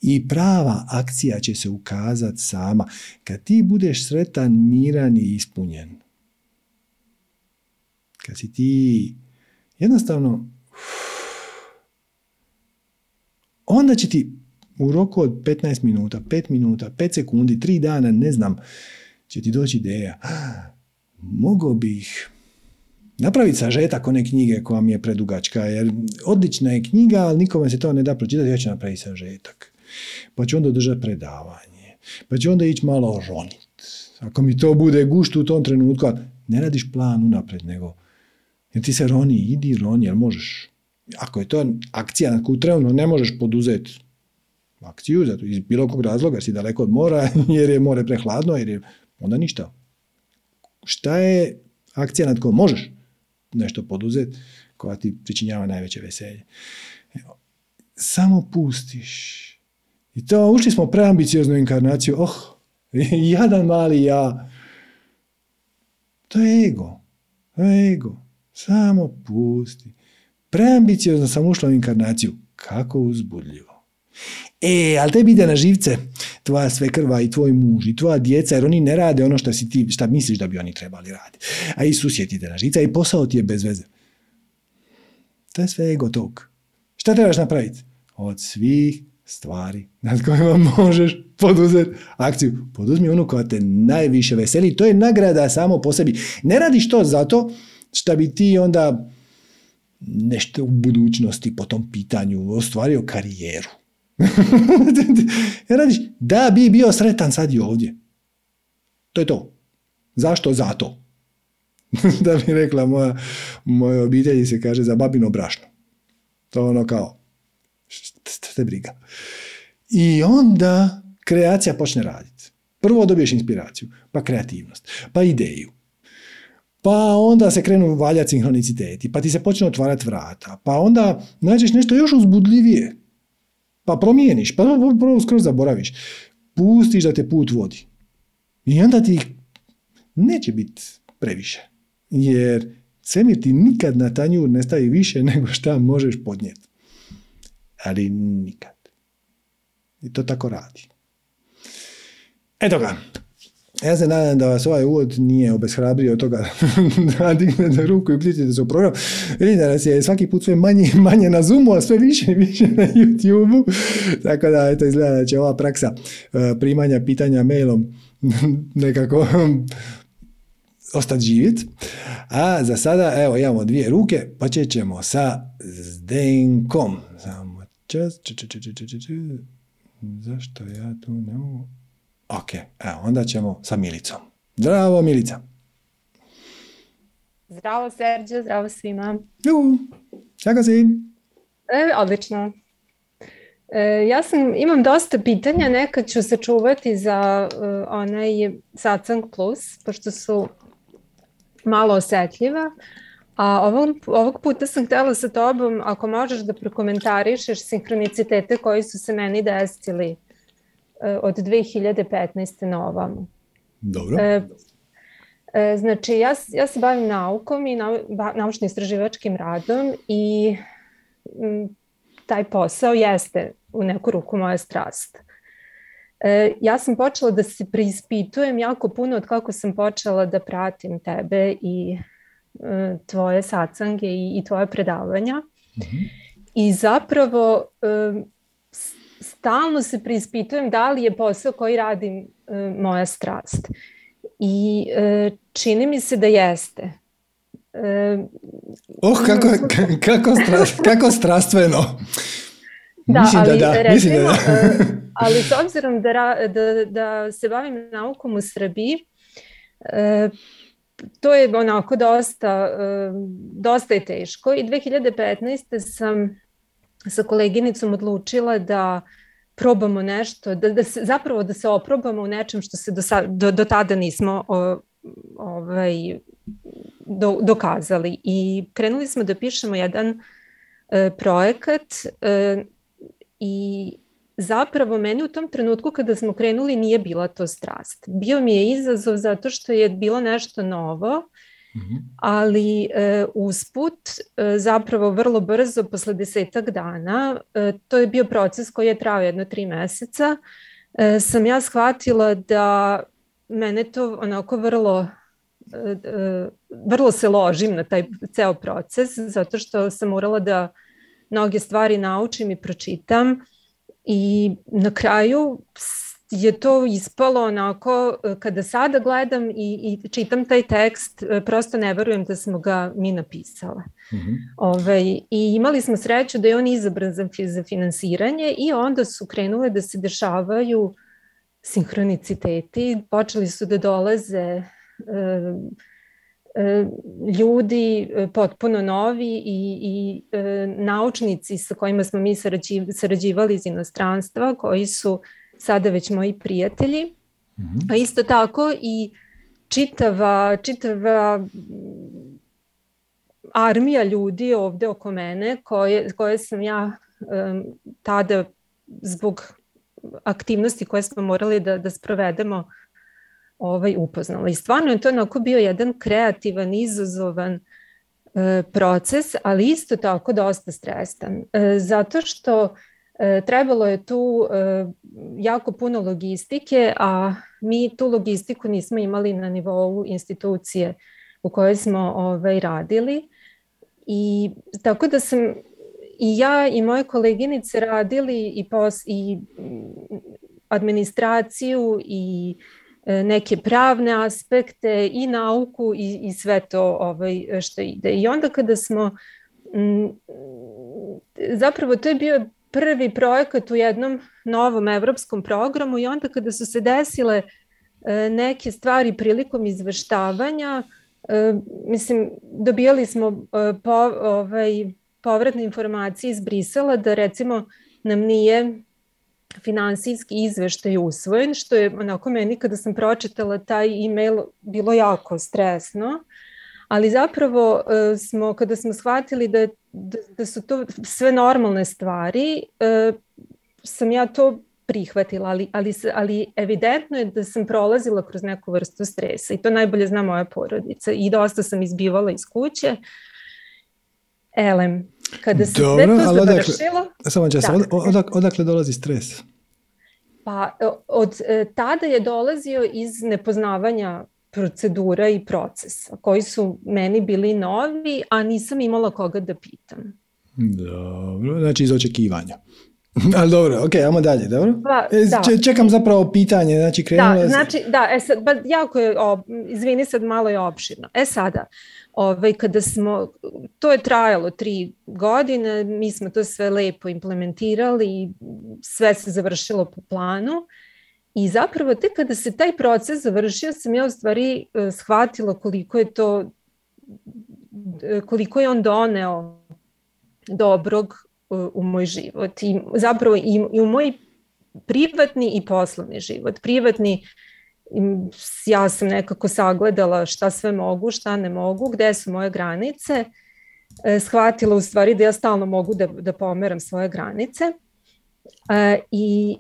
I prava akcija će se ukazati sama. Kad ti budeš sretan, miran i ispunjen, kad si ti jednostavno onda će ti u roku od 15 minuta, 5 minuta, 5 sekundi, 3 dana, ne znam, će ti doći ideja. Mogao bih napraviti sažetak one knjige koja mi je predugačka, jer odlična je knjiga, ali nikome se to ne da pročitati, ja ću napraviti sažetak. Pa ću onda održati predavanje. Pa ću onda ići malo ronit. Ako mi to bude gušt u tom trenutku, ne radiš plan unapred, nego jer ti se roni, idi roni, jer možeš. Ako je to akcija na koju trenutno ne možeš poduzeti akciju, zato iz bilo kog razloga, jer si daleko od mora, jer je more prehladno, jer je onda ništa. Šta je akcija nad kojom možeš nešto poduzeti, koja ti pričinjava najveće veselje? Samo pustiš. I to, ušli smo preambicioznu inkarnaciju, oh, jadan mali ja. To je ego. To je ego. Samo pusti. Preambiciozno sam ušla u inkarnaciju. Kako uzbudljivo. E, ali tebi ide na živce tvoja svekrva i tvoj muž i tvoja djeca, jer oni ne rade ono što, si ti, šta misliš da bi oni trebali raditi. A i susjeti na živce i posao ti je bez veze. To je sve ego tog. Šta trebaš napraviti? Od svih stvari nad kojima možeš poduzeti akciju. Poduzmi onu koja te najviše veseli. To je nagrada samo po sebi. Ne radiš to zato šta bi ti onda nešto u budućnosti po tom pitanju ostvario karijeru. Radiš, da bi bio sretan sad i ovdje. To je to. Zašto? Zato. da bi rekla moja, moja obitelji se kaže za babino brašno. To ono kao, što te briga. I onda kreacija počne raditi. Prvo dobiješ inspiraciju, pa kreativnost, pa ideju, pa onda se krenu valjati sinhroniciteti, pa ti se počne otvarati vrata, pa onda nađeš nešto još uzbudljivije, pa promijeniš, pa prvo skroz zaboraviš. Pustiš da te put vodi. I onda ti neće biti previše. Jer svemir ti nikad na tanjur ne stavi više nego šta možeš podnijeti. Ali nikad. I to tako radi. Eto ga. Ja se nadam da vas ovaj uvod nije obeshrabrio toga da dignete ruku i uključite se u program. Vidite da nas je svaki put sve manje manje na Zoomu, a sve više i više na YouTubeu. Tako da, eto, izgleda da će ova praksa e, primanja pitanja mailom nekako ostati živjeti. A za sada, evo, imamo dvije ruke, pa ćemo sa Zdenkom. Samo čas, Zašto ja tu ne mogu? Ok, evo, onda ćemo sa Milicom. Zdravo, Milica. Zdravo, Serđe, zdravo svima. Kako si? E, odlično. E, ja sam, imam dosta pitanja, neka ću se čuvati za uh, onaj Satsang Plus, pošto su malo osetljiva. A ovog, ovog puta sam htjela sa tobom, ako možeš da prokomentarišeš sinhronicitete koji su se meni desili od 2015. na ovam. Dobro. E, e, znači, ja, ja se bavim naukom i nau, naučno-istraživačkim radom i m, taj posao jeste u neku ruku moja strast. E, ja sam počela da se preispitujem jako puno od kako sam počela da pratim tebe i e, tvoje sacange i, i tvoje predavanja. Mm -hmm. I zapravo e, stalno se preispitujem da li je posao koji radim e, moja strast. I e, čini mi se da jeste. Oh, kako, kako, strast, kako strastveno. Da, mislim ali, da, da. Recimo, mislim da, da. ali s obzirom da, da, da se bavim naukom u Srbiji, to je onako dosta, dosta je teško i 2015. sam sa koleginicom odlučila da probamo nešto, da, da se, zapravo da se oprobamo u nečem što se do, do, do tada nismo o, ovaj, do, dokazali. I krenuli smo da pišemo jedan e, projekat e, i zapravo meni u tom trenutku kada smo krenuli nije bila to strast. Bio mi je izazov zato što je bilo nešto novo. Ali e, usput e, zapravo vrlo brzo posle desetak dana e, to je bio proces koji je trao jedno tri meseca sam ja shvatila da mene to onako vrlo vrlo se ložim na taj ceo proces zato što sam morala da mnoge stvari naučim i pročitam i na kraju je to ispalo onako, kada sada gledam i, i čitam taj tekst, prosto ne verujem da smo ga mi napisale. Mm -hmm. Ove, ovaj, I imali smo sreću da je on izabran za, za finansiranje i onda su krenule da se dešavaju sinhroniciteti, počeli su da dolaze e, e, ljudi e, potpuno novi i, i e, naučnici sa kojima smo mi sarađivali iz inostranstva koji su sada već moji prijatelji, -hmm. a isto tako i čitava, čitava armija ljudi ovde oko mene koje, koje sam ja um, tada zbog aktivnosti koje smo morali da, da sprovedemo ovaj, upoznala. I stvarno je to onako bio jedan kreativan, izazovan e, proces, ali isto tako dosta stresan. E, zato što E, trebalo je tu e, jako puno logistike, a mi tu logistiku nismo imali na nivou institucije u kojoj smo ovaj, radili. I tako da sam i ja i moje koleginice radili i, pos, i administraciju i e, neke pravne aspekte i nauku i, i sve to ovaj, što ide. I onda kada smo m, zapravo to je bio prvi projekat u jednom novom evropskom programu i onda kada su se desile e, neke stvari prilikom izveštavanja, e, mislim, dobijali smo e, po, ovaj, povratne informacije iz Brisela da recimo nam nije finansijski izveštaj usvojen, što je onako meni kada sam pročitala taj e-mail bilo jako stresno, ali zapravo smo, kada smo shvatili da je da, da su to sve normalne stvari, e, sam ja to prihvatila, ali, ali, ali evidentno je da sam prolazila kroz neku vrstu stresa i to najbolje zna moja porodica i dosta sam izbivala iz kuće. Elem, kada se Dobro, sve to završilo... Samo čas, od, odak, odakle dolazi stres? Pa od e, tada je dolazio iz nepoznavanja procedura i procesa koji su meni bili novi, a nisam imala koga da pitam. Dobro, znači iz očekivanja. Ali dobro, ok, ajmo dalje, dobro? Pa, e, da. Čekam zapravo pitanje, znači krenula... Da, znači, da, e sad, ba, jako je, o, izvini sad, malo je opširno. E sada, ovaj, kada smo, to je trajalo tri godine, mi smo to sve lepo implementirali i sve se završilo po planu I zapravo tek kada se taj proces završio sam ja u stvari e, shvatila koliko je to e, koliko je on doneo dobrog e, u moj život i zapravo i, u moj privatni i poslovni život. Privatni ja sam nekako sagledala šta sve mogu, šta ne mogu, gde su moje granice. Shvatila u stvari da ja stalno mogu da, da pomeram svoje granice. I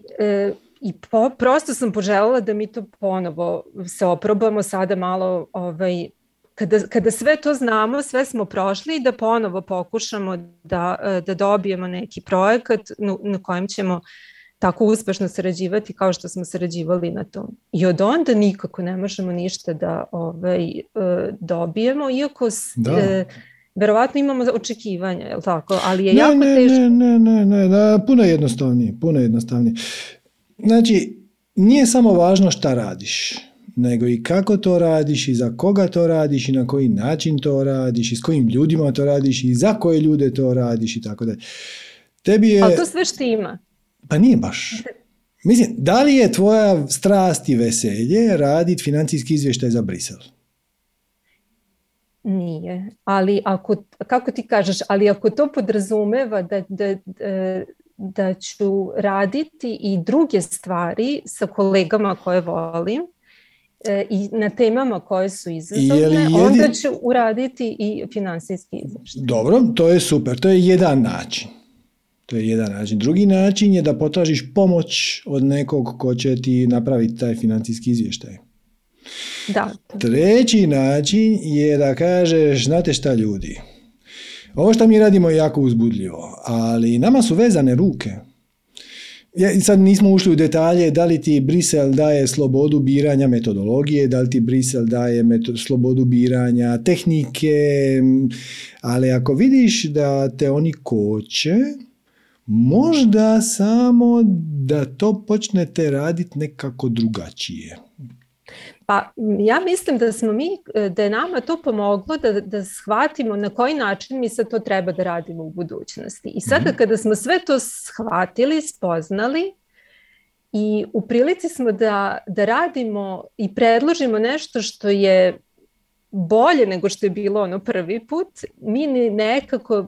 i po, prosto sam poželjela da mi to ponovo se oprobamo sada malo ovaj, kada, kada sve to znamo, sve smo prošli i da ponovo pokušamo da, da dobijemo neki projekat na, na kojem ćemo tako uspešno sarađivati kao što smo sarađivali na tom. I od onda nikako ne možemo ništa da ovaj, e, dobijemo, iako da. E, verovatno imamo očekivanja, je tako? Ali je ne, jako ne, teško. Ne, ne, ne, ne, ne, puno jednostavnije, puno jednostavnije. Znači, nije samo važno šta radiš, nego i kako to radiš i za koga to radiš i na koji način to radiš i s kojim ljudima to radiš i za koje ljude to radiš i tako da. Tebi je... Ali to sve štima. Pa nije baš. Mislim, da li je tvoja strast i veselje raditi financijski izvještaj za Brisel? Nije, ali ako, kako ti kažeš, ali ako to podrazumeva da, da, da da ću raditi i druge stvari sa kolegama koje volim e, i na temama koje su izazovne, jedi... onda ću uraditi i finansijski izvještaj. Dobro, to je super, to je jedan način. To je jedan način. Drugi način je da potražiš pomoć od nekog ko će ti napraviti taj financijski izvještaj. Da. Treći način je da kažeš, znate šta ljudi, ovo što mi radimo je jako uzbudljivo, ali nama su vezane ruke. Ja, sad nismo ušli u detalje da li ti Brisel daje slobodu biranja metodologije, da li ti Brisel daje metod, slobodu biranja tehnike, ali ako vidiš da te oni koče, možda samo da to počnete raditi nekako drugačije. Pa ja mislim da smo mi, e, da je nama to pomoglo da, da shvatimo na koji način mi sad to treba da radimo u budućnosti. I sada mhm. kada smo sve to shvatili, spoznali i u prilici smo da, da radimo i predložimo nešto što je bolje nego što je bilo ono prvi put, mi nekako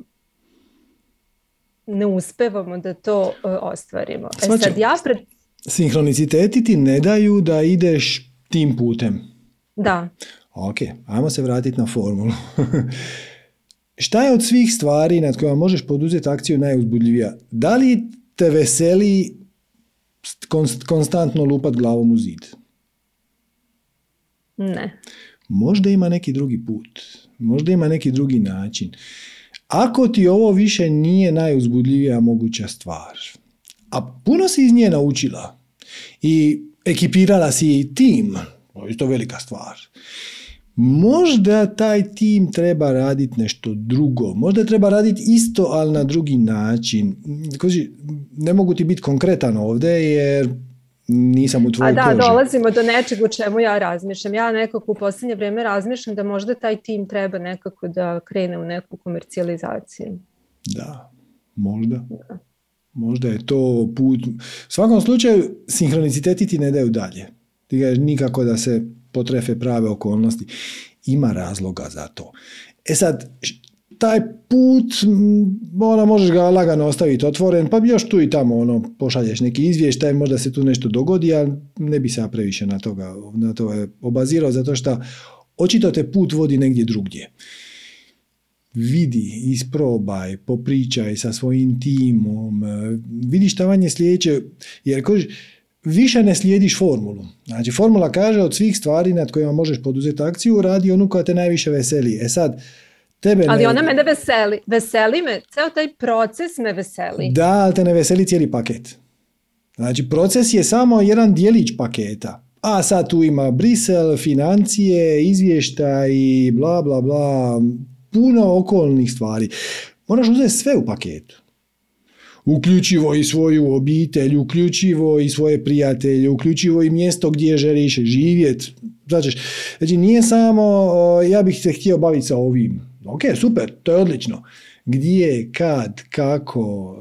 ne uspevamo da to uh, ostvarimo. E sad ja pred... Sinhroniciteti ti ne daju da ideš tim putem. Da. Ok, ajmo se vratiti na formulu. Šta je od svih stvari nad kojima možeš poduzeti akciju najuzbudljivija? Da li te veseli konstantno lupat glavom u zid? Ne. Možda ima neki drugi put. Možda ima neki drugi način. Ako ti ovo više nije najuzbudljivija moguća stvar, a puno si iz nje naučila i ekipirala si tim, to je to velika stvar. Možda taj tim treba raditi nešto drugo. Možda treba raditi isto, ali na drugi način. Ne mogu ti biti konkretan ovdje, jer nisam u tvojoj A da, dolazimo do nečeg u čemu ja razmišljam. Ja nekako u posljednje vrijeme razmišljam da možda taj tim treba nekako da krene u neku komercijalizaciju. Da, možda. Da. Možda je to put... U svakom slučaju, sinhroniciteti ti ne daju dalje. Ti ga nikako da se potrefe prave okolnosti. Ima razloga za to. E sad, taj put, ona možeš ga lagano ostaviti otvoren, pa još tu i tamo ono, pošalješ neki izvještaj, možda se tu nešto dogodi, ali ne bi se ja previše na, toga, na to obazirao, zato što očito te put vodi negdje drugdje vidi, isprobaj, popričaj sa svojim timom, e, vidi šta vam je sljedeće, jer kožiš, više ne slijediš formulu. Znači, formula kaže od svih stvari nad kojima možeš poduzeti akciju, radi onu koja te najviše veseli. E sad, tebe Ali ne... ona me ne veseli. Veseli me, ceo taj proces me veseli. Da, ali te ne veseli cijeli paket. Znači, proces je samo jedan dijelić paketa. A sad tu ima Brisel, financije, izvještaj, bla, bla, bla, puno okolnih stvari. Moraš uzeti sve u paketu. Uključivo i svoju obitelj, uključivo i svoje prijatelje, uključivo i mjesto gdje želiš živjeti. Znači, znači nije samo ja bih se htio baviti sa ovim. Ok, super, to je odlično. Gdje, kad, kako.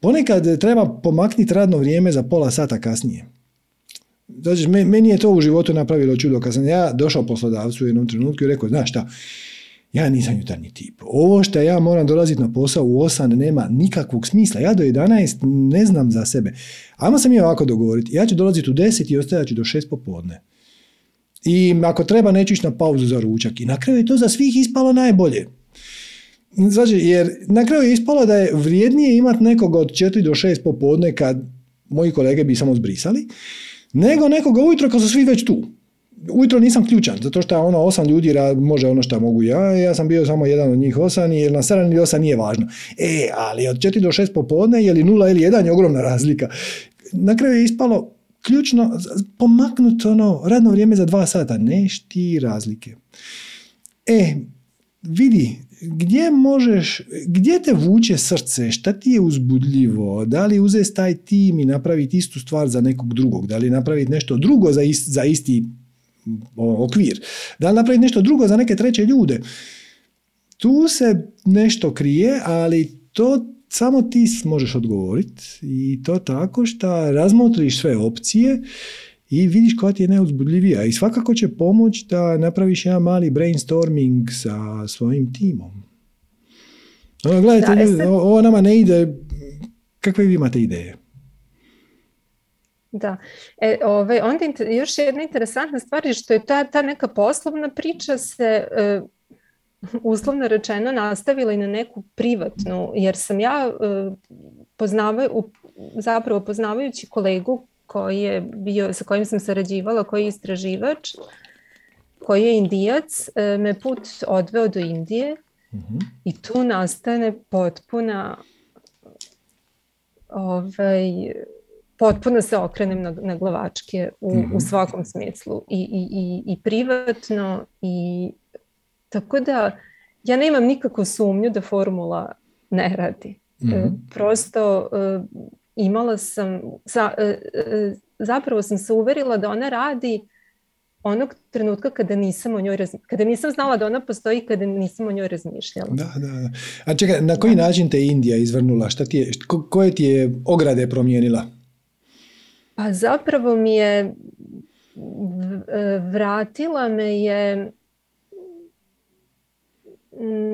Ponekad treba pomakniti radno vrijeme za pola sata kasnije. Znači, meni je to u životu napravilo čudo. Kad sam ja došao poslodavcu u jednom trenutku i rekao, znaš šta, ja nisam jutarnji tip. Ovo što ja moram dolaziti na posao u 8 nema nikakvog smisla. Ja do 11 ne znam za sebe. Ajmo se mi ovako dogovoriti. Ja ću dolaziti u 10 i ostajat ću do 6 popodne. I ako treba neću ići na pauzu za ručak. I na kraju je to za svih ispalo najbolje. Znači, jer na kraju je ispalo da je vrijednije imati nekoga od 4 do 6 popodne kad moji kolege bi samo zbrisali, nego nekoga ujutro kad su svi već tu. Ujutro nisam ključan, zato što ono osam ljudi može ono što mogu ja, ja sam bio samo jedan od njih osam, jer na 7 ili osam nije važno. E, ali od 4 do 6 popodne, je li 0 ili 1 je ogromna razlika. Na kraju je ispalo ključno pomaknuti ono radno vrijeme za dva sata, ne šti razlike. E, vidi, gdje možeš, gdje te vuče srce, šta ti je uzbudljivo, da li uzeti taj tim i napraviti istu stvar za nekog drugog, da li napraviti nešto drugo za, za isti okvir, da li napraviti nešto drugo za neke treće ljude. Tu se nešto krije, ali to samo ti možeš odgovoriti i to tako što razmotriš sve opcije i vidiš koja ti je neuzbudljivija i svakako će pomoć da napraviš jedan mali brainstorming sa svojim timom. Ono, gledajte, da, ovo nama ne ide, kakve vi imate ideje? Da, e, ove, onda još jedna interesantna stvar je što je ta, ta neka poslovna priča se e, uslovno rečeno nastavila i na neku privatnu, jer sam ja e, poznavaju, zapravo poznavajući kolegu koji je bio, sa kojim sam sarađivala, koji je istraživač, koji je indijac, e, me put odveo do Indije mhm. i tu nastane potpuna ovaj, potpuno se okrenem na, na glavačke u, u mhm. svakom smislu I, i, i, i privatno i tako da ja nemam nikakvu sumnju da formula ne radi. mm Prosto e, imala sam, za, e, e, zapravo sam se uverila da ona radi onog trenutka kada nisam o njoj kada nisam znala da ona postoji kada nisam o njoj razmišljala. Da, da, da. A čekaj, na koji način te Indija izvrnula? Šta ti je, koje ti je ograde promijenila? Pa zapravo mi je vratila me je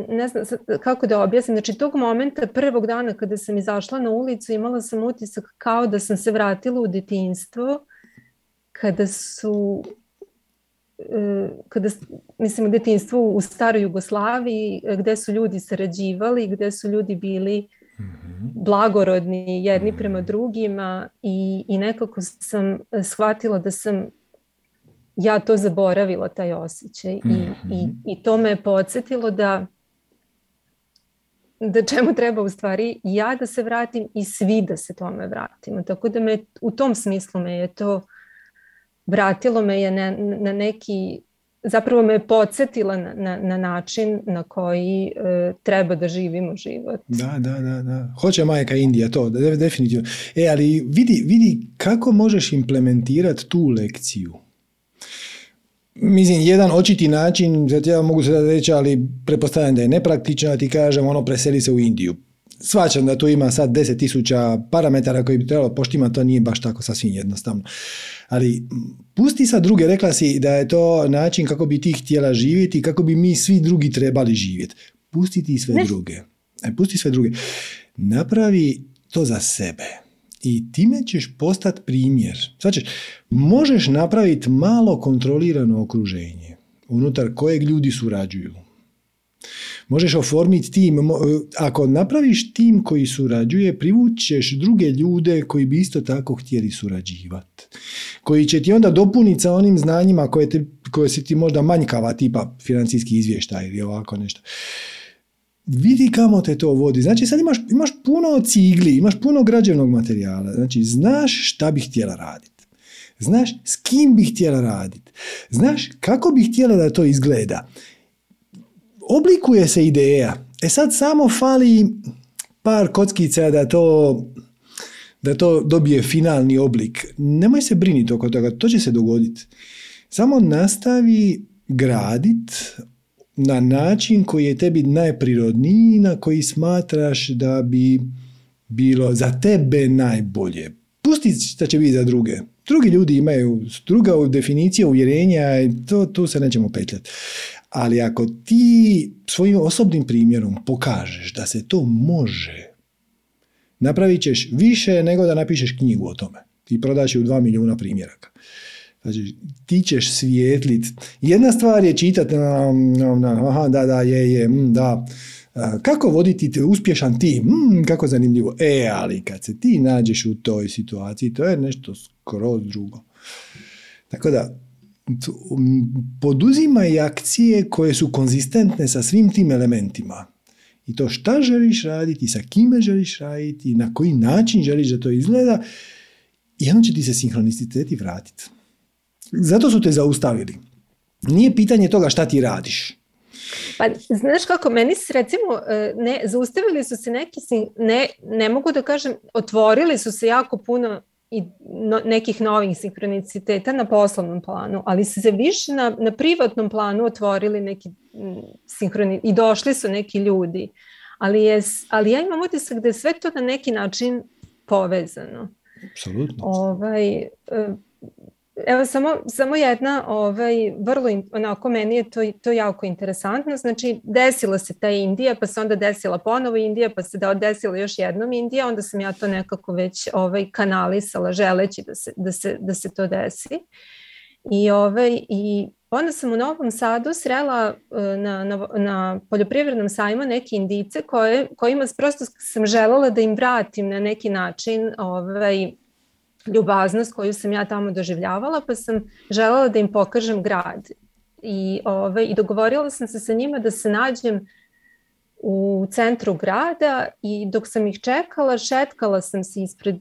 ne znam kako da objasnim, znači tog momenta prvog dana kada sam izašla na ulicu imala sam utisak kao da sam se vratila u detinstvo kada su e, kada, mislim u detinstvu u staroj Jugoslaviji gdje su ljudi sarađivali, gdje su ljudi bili. Blagorodni jedni mhm. prema drugima i, i nekako sam shvatila da sam ja to zaboravila, taj osjećaj. I, i, mhm. I, to me je podsjetilo da da čemu treba u stvari ja da se vratim i svi da se tome vratimo. Tako da me u tom smislu me je to vratilo me je na, na neki zapravo me je podsjetila na, na, na način na koji e, treba da živimo život. Da, da, da, da. Hoće majka Indija to, definitivno. E, ali vidi, vidi kako možeš implementirati tu lekciju Mislim, jedan očiti način, zato ja mogu se reći, ali prepostavljam da je nepraktično, da ti kažem, ono, preseli se u Indiju. Svačam da tu ima sad deset tisuća parametara koji bi trebalo poštima, to nije baš tako sasvim jednostavno. Ali pusti sad druge, rekla si da je to način kako bi ti htjela živjeti, kako bi mi svi drugi trebali živjeti. Pusti ti sve druge. E, pusti sve druge. Napravi to za sebe i time ćeš postati primjer. Znači, možeš napraviti malo kontrolirano okruženje unutar kojeg ljudi surađuju. Možeš oformiti tim, ako napraviš tim koji surađuje, privućeš druge ljude koji bi isto tako htjeli surađivati. Koji će ti onda dopuniti sa onim znanjima koje, te, koje si ti možda manjkava, tipa financijski izvještaj ili ovako nešto vidi kamo te to vodi. Znači sad imaš, imaš puno cigli, imaš puno građevnog materijala. Znači znaš šta bi htjela raditi. Znaš s kim bi htjela raditi. Znaš kako bi htjela da to izgleda. Oblikuje se ideja. E sad samo fali par kockica da to da to dobije finalni oblik. Nemoj se briniti oko toga, to će se dogoditi. Samo nastavi gradit na način koji je tebi najprirodniji, na koji smatraš da bi bilo za tebe najbolje. Pusti šta će biti za druge. Drugi ljudi imaju druga definicija uvjerenja i to, tu se nećemo petljati. Ali ako ti svojim osobnim primjerom pokažeš da se to može, napravit ćeš više nego da napišeš knjigu o tome. I prodaš je u dva milijuna primjeraka. Znači, ti ćeš svijetlit. Jedna stvar je čitati, aha, da, da, je, je, mm, da, kako voditi uspješan tim, mm, kako zanimljivo. E, ali kad se ti nađeš u toj situaciji, to je nešto skroz drugo. Tako da, poduzimaj akcije koje su konzistentne sa svim tim elementima. I to šta želiš raditi, sa kime želiš raditi, na koji način želiš da to izgleda, i onda će ti se sinhroniciteti vratiti. Zato su te zaustavili. Nije pitanje toga šta ti radiš. Pa znaš kako, meni se recimo, e, ne, zaustavili su se neki, ne, ne mogu da kažem, otvorili su se jako puno i nekih novih sinkroniciteta na poslovnom planu, ali su se više na, na privatnom planu otvorili neki sinhroni i došli su neki ljudi. Ali, je, ali ja imam utisak da je sve to na neki način povezano. Apsolutno. Ovaj, e, Evo samo, samo jedna, ovaj, vrlo onako meni je to, to jako interesantno, znači desila se ta Indija, pa se onda desila ponovo Indija, pa se da desila još jednom Indija, onda sam ja to nekako već ovaj, kanalisala želeći da se, da se, da se to desi. I, ovaj, I onda sam u Novom Sadu srela e, na, na, na poljoprivrednom sajmu neke indice koje, kojima prosto sam želela da im vratim na neki način ovaj, ljubaznost koju sam ja tamo doživljavala, pa sam želela da im pokažem grad. I, ove, I dogovorila sam se sa njima da se nađem u centru grada i dok sam ih čekala, šetkala sam se ispred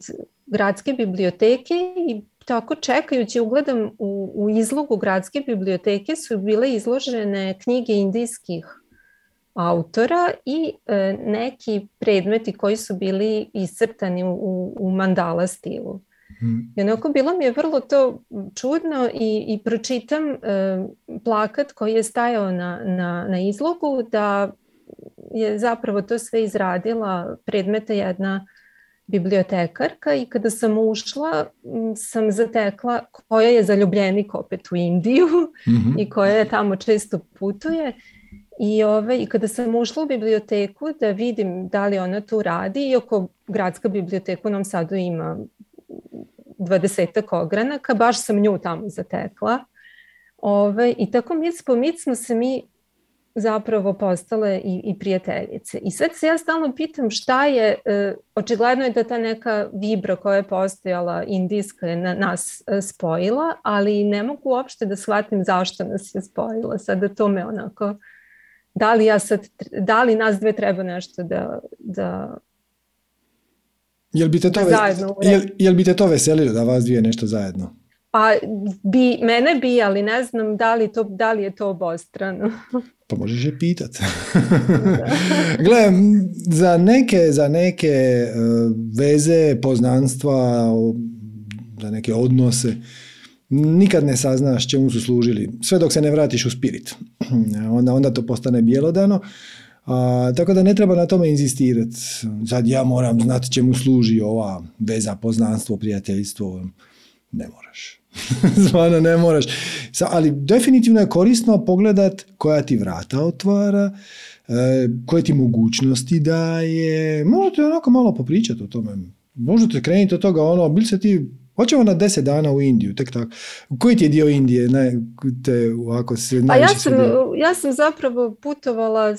gradske biblioteke i tako čekajući ugledam u, u izlogu gradske biblioteke su bile izložene knjige indijskih autora i e, neki predmeti koji su bili iscrtani u, u mandala stilu. I onako bilo mi je vrlo to čudno i, i pročitam e, plakat koji je stajao na, na, na izlogu da je zapravo to sve izradila predmete jedna bibliotekarka i kada sam ušla sam zatekla koja je zaljubljenik opet u Indiju mm-hmm. i koja je tamo često putuje i, ove, I kada sam ušla u biblioteku da vidim da li ona tu radi, iako gradska biblioteka u Novom Sadu ima dvadesetak ogranaka, baš sam nju tamo zatekla. Ove, I tako mic po mic smo se mi zapravo postale i, i prijateljice. I sad se ja stalno pitam šta je, e, očigledno je da ta neka vibra koja je postojala indijska je na nas e, spojila, ali ne mogu uopšte da shvatim zašto nas je spojila. Sada to me onako, da li, ja sad, da li nas dve treba nešto da, da Jel bi te to, zajedno, jel, jel bi te to veselilo da vas dvije nešto zajedno? Pa bi, mene bi, ali ne znam da li, to, da li je to obostrano. Pa možeš je pitat. Gle, za neke, za neke uh, veze, poznanstva, za neke odnose, nikad ne saznaš čemu su služili. Sve dok se ne vratiš u spirit. onda, onda to postane bjelodano. A, tako da ne treba na tome inzistirati. Sad ja moram znati čemu služi ova veza, poznanstvo, prijateljstvo. Ne moraš. Zvano ne moraš. Ali definitivno je korisno pogledat koja ti vrata otvara, e, koje ti mogućnosti daje. Možete onako malo popričati o tome. Možete krenuti od toga, ono, bil se ti Hoćemo na deset dana u Indiju, tek tako. Koji ti je dio Indije? Ne, te, ako se A ja sam, ja sam zapravo putovala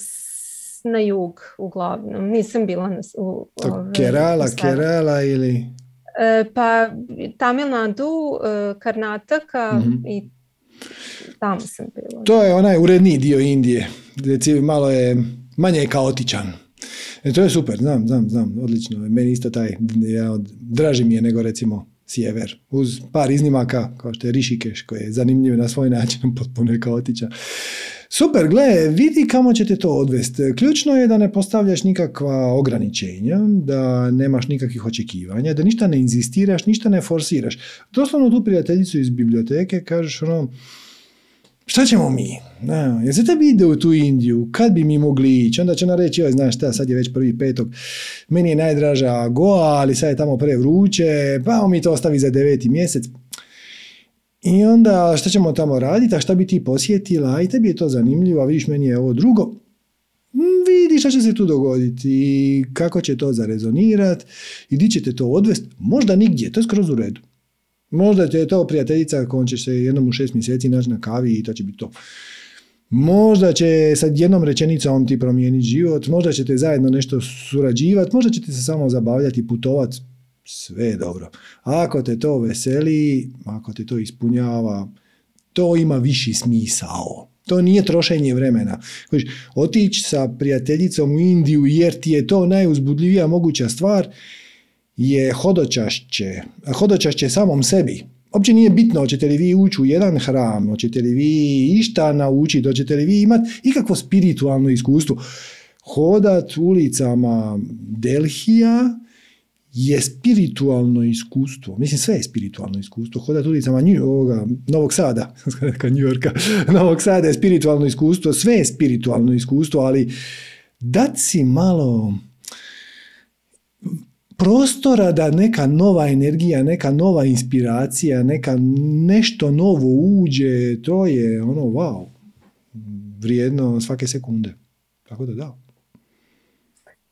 na jug uglavnom. Nisam bila na, u, ove, Kerala, Kerala ili... E, pa Tamil Nadu, e, Karnataka mm-hmm. i tamo sam bila. To je onaj uredniji dio Indije. Reci, malo je manje je kaotičan. E, to je super, znam, znam, znam, odlično. Meni isto taj, ja, draži mi je nego recimo sjever. Uz par iznimaka, kao što je Rišikeš, koji je zanimljiv na svoj način, potpuno je kaotičan. Super, gle, vidi kamo će te to odvesti. Ključno je da ne postavljaš nikakva ograničenja, da nemaš nikakvih očekivanja, da ništa ne inzistiraš, ništa ne forsiraš. Doslovno tu prijateljicu iz biblioteke kažeš ono, šta ćemo mi? No, jel se tebi ide u tu Indiju? Kad bi mi mogli ići? Onda će ona reći, joj, znaš šta, sad je već prvi petog, meni je najdraža Goa, ali sad je tamo pre vruće, pa mi to ostavi za deveti mjesec. I onda šta ćemo tamo raditi, a šta bi ti posjetila, i tebi je to zanimljivo, a vidiš meni je ovo drugo, Mm, vidi šta će se tu dogoditi kako će to zarezonirati i di ćete to odvesti. Možda nigdje, to je skroz u redu. Možda će to prijateljica kojom ćeš se jednom u šest mjeseci naći na kavi i to će biti to. Možda će sad jednom rečenicom ti promijeniti život, možda ćete zajedno nešto surađivati, možda ćete se samo zabavljati putovati, sve je dobro. Ako te to veseli, ako te to ispunjava, to ima viši smisao. To nije trošenje vremena. Otići sa prijateljicom u Indiju jer ti je to najuzbudljivija moguća stvar je hodočašće. Hodočašće samom sebi. Uopće nije bitno hoćete li vi ući u jedan hram, hoćete li vi išta naučiti, hoćete li vi imati ikakvo spiritualno iskustvo. Hodat ulicama Delhija je spiritualno iskustvo. Mislim, sve je spiritualno iskustvo. Hodati ulicama New, ovoga, Novog Sada, New Yorka, Novog Sada je spiritualno iskustvo, sve je spiritualno iskustvo, ali dat si malo prostora da neka nova energija, neka nova inspiracija, neka nešto novo uđe, to je ono wow, vrijedno svake sekunde. Tako da da.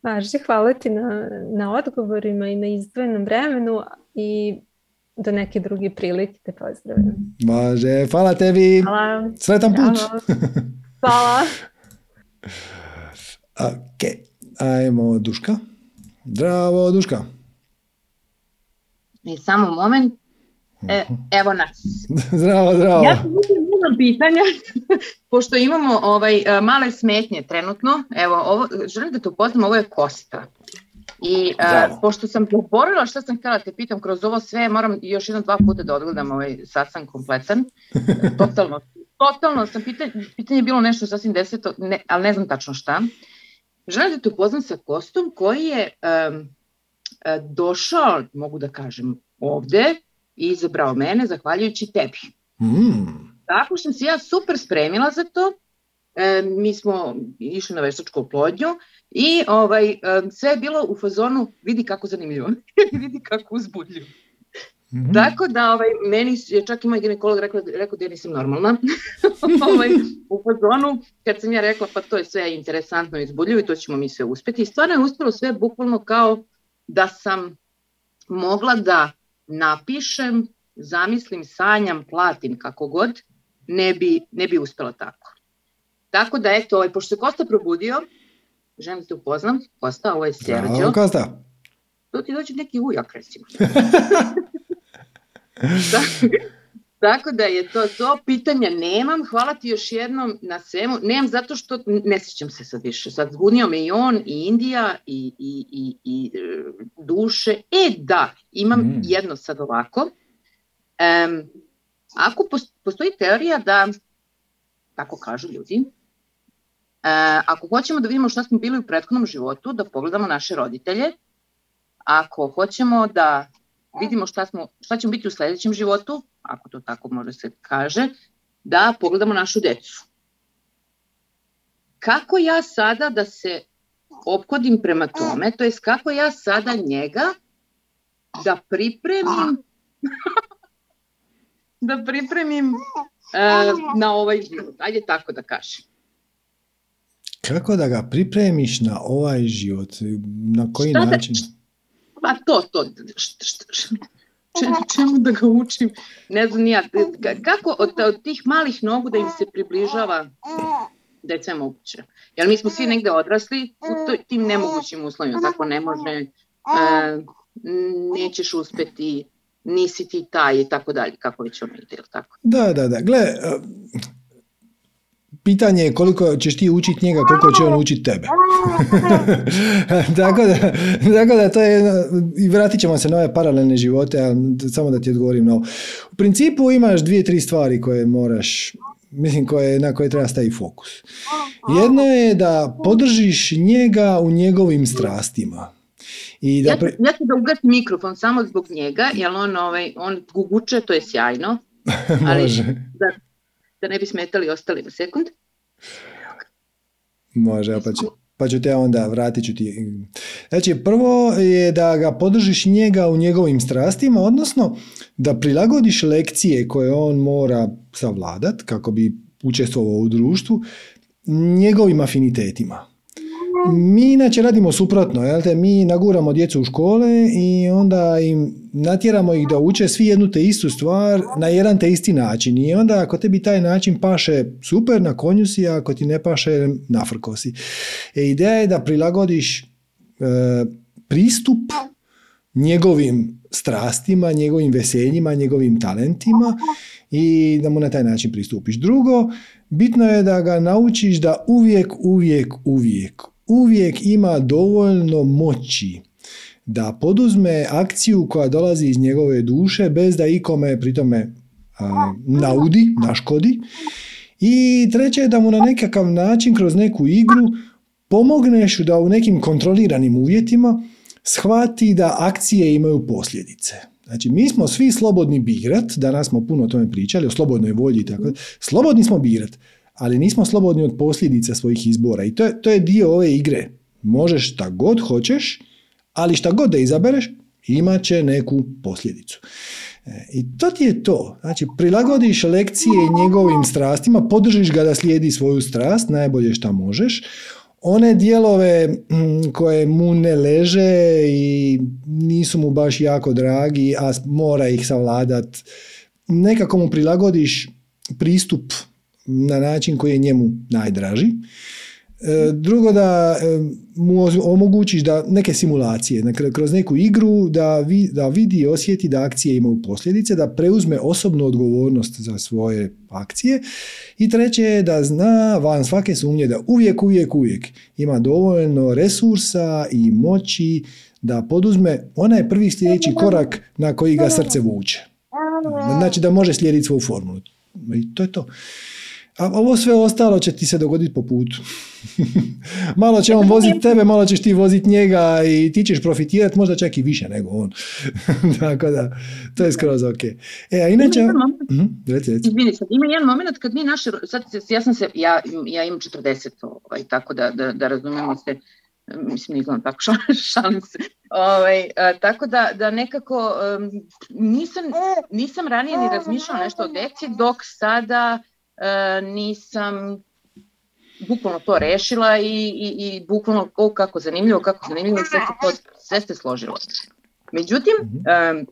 Važi, hvala ti na, na odgovorima i na izdvojenom vremenu i do neke druge prilike te pozdravim. Važe, hvala tebi. Hvala. Sretan put. Hvala. ok, ajmo Duška. Zdravo, Duška. I samo moment. E, evo nas. zdravo, zdravo. Ja imam pitanja, pošto imamo ovaj, e, male smetnje trenutno. Evo, ovo, želim da te upoznam, ovo je Kosta. I uh, pošto sam poborila što sam htjela te pitam kroz ovo sve, moram još jedno dva puta da odgledam ovaj sastanak kompletan. Totalno, totalno sam pitanje, pitanje je bilo nešto sasvim deseto, ne, ali ne znam tačno šta. Želim da te upoznam sa Kostom koji je um, došao, mogu da kažem, ovde i izabrao mene zahvaljujući tebi. Mm. Tako sam se ja super spremila za to. E, mi smo išli na veštačku oplodnju i ovaj, e, sve je bilo u fazonu vidi kako zanimljivo, vidi kako uzbudljivo. Mm-hmm. Tako da ovaj, meni je čak i moj ginekolog rekao, rekao da ja nisam normalna. ovaj, u fazonu, kad sam ja rekla pa to je sve interesantno i izbudljivo i to ćemo mi sve uspeti. I stvarno je uspelo sve bukvalno kao da sam mogla da napišem, zamislim, sanjam, platim kako god ne bi, ne bi uspela tako. Tako da, eto, ovaj, pošto se Kosta probudio, želim da te upoznam, Kosta, ovo je Serđo. Bravo, Kosta. Tu ti dođe neki ujak, recimo. Tako da je to to, pitanja nemam, hvala ti još jednom na svemu, nemam zato što ne sjećam se sad više, sad zbunio me i on, i Indija, i, i, i, i e, duše, e da, imam mm. jedno sad ovako, um, Ako postoji teorija da, tako kažu ljudi, e, ako hoćemo da vidimo šta smo bili u prethodnom životu, da pogledamo naše roditelje, ako hoćemo da vidimo šta, smo, šta ćemo biti u sledećem životu, ako to tako može se kaže, da pogledamo našu decu. Kako ja sada da se ophodim prema tome, to jest kako ja sada njega da pripremim da pripremim uh, na ovaj život. Ajde tako da kažem. Kako da ga pripremiš na ovaj život? Na koji Šta način? Da, pa to, to. Šta, šta, šta, čemu da ga učim? Ne znam ja. Kako od, od tih malih nogu da im se približava da je sve moguće. Jer mi smo svi negde odrasli u tim nemogućim uslovima. Tako ne može, e, nećeš uspeti, nisi ti taj i tako dalje, kako već ono ide, tako? Da, da, da. Gle, e, pitanje je koliko ćeš ti učiti njega, koliko će on učiti tebe. tako, da, tako da to je, i vratit ćemo se na ove paralelne živote, a samo da ti odgovorim na ovo. U principu imaš dvije, tri stvari koje moraš, mislim koje, na koje treba staviti fokus. Jedno je da podržiš njega u njegovim strastima. I da pre... ja, ću da ugasim mikrofon samo zbog njega, jer on, ovaj, on guguče, to je sjajno. Ali Može. Da, da ne bi smetali ostali na sekund. Može, pa će... pa ću te onda, vratit ću ti. Znači, prvo je da ga podržiš njega u njegovim strastima, odnosno da prilagodiš lekcije koje on mora savladat kako bi učestvovao u društvu njegovim afinitetima. Mi inače radimo suprotno, jel te? mi naguramo djecu u škole i onda im natjeramo ih da uče svi jednu te istu stvar na jedan te isti način i onda ako tebi taj način paše super, na konju si, a ako ti ne paše, nafrko si. E, ideja je da prilagodiš e, pristup njegovim strastima, njegovim veseljima, njegovim talentima i da mu na taj način pristupiš. Drugo, bitno je da ga naučiš da uvijek, uvijek, uvijek, uvijek ima dovoljno moći da poduzme akciju koja dolazi iz njegove duše bez da ikome pri tome naudi, naškodi. I treće je da mu na nekakav način kroz neku igru pomogneš da u nekim kontroliranim uvjetima shvati da akcije imaju posljedice. Znači, mi smo svi slobodni birat, danas smo puno o tome pričali, o slobodnoj volji i tako. Slobodni smo birat, ali nismo slobodni od posljedica svojih izbora. I to je, to je dio ove igre. Možeš šta god hoćeš, ali šta god da izabereš, imat će neku posljedicu. E, I to ti je to. Znači, prilagodiš lekcije njegovim strastima, podržiš ga da slijedi svoju strast, najbolje šta možeš. One dijelove mm, koje mu ne leže i nisu mu baš jako dragi, a mora ih savladat, nekako mu prilagodiš pristup na način koji je njemu najdraži. E, drugo da e, mu omogućiš da neke simulacije, kroz neku igru da, da vidi i osjeti da akcije imaju posljedice, da preuzme osobnu odgovornost za svoje akcije i treće je da zna van svake sumnje da uvijek, uvijek, uvijek ima dovoljno resursa i moći da poduzme onaj prvi sljedeći korak na koji ga srce vuče. Znači da može slijediti svoju formulu. I to je to. A ovo sve ostalo će ti se dogoditi po putu. malo će on voziti tebe, malo ćeš ti voziti njega i ti ćeš profitirati možda čak i više nego on. Tako da, to je skroz ok. E, a inače... Ima jedan moment kad mi naše... Sad, ja sam se... Ja, ja imam 40, ovaj, tako da, da, da razumemo se mislim nisam tako šalim se. Ovaj, tako da, da nekako nisam, nisam ranije ni razmišljala nešto o deci dok sada nisam bukvalno to rešila i, i, i bukvalno o, kako zanimljivo, kako zanimljivo, sve se, to, sve se složilo. Međutim, mhm.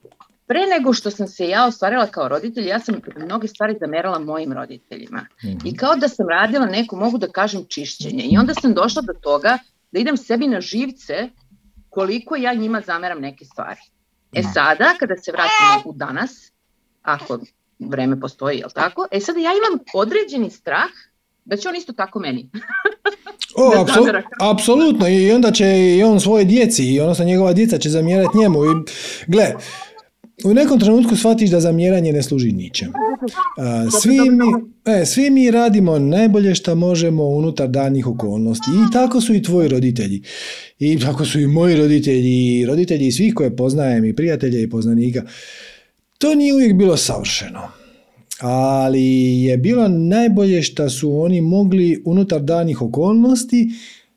pre nego što sam se ja ostvarila kao roditelj, ja sam mnoge stvari zamerala mojim roditeljima. I mhm. kao da sam radila neko, mogu da kažem, čišćenje. I onda sam došla do toga da idem sebi na živce koliko ja njima zameram neke stvari. E sada, kada se vratimo u danas, ako vreme postoji, jel tako? E sada ja imam određeni strah da će on isto tako meni. o, apsolutno. I onda će i on svoje djeci, odnosno njegova djeca će zamjerati njemu. I, gle, u nekom trenutku shvatiš da zamjeranje ne služi ničem. Svi mi, e, svi mi radimo najbolje što možemo unutar danih okolnosti i tako su i tvoji roditelji. I tako su i moji roditelji i roditelji svih koje poznajem i prijatelja i poznanika. To nije uvijek bilo savršeno, ali je bilo najbolje što su oni mogli unutar danih okolnosti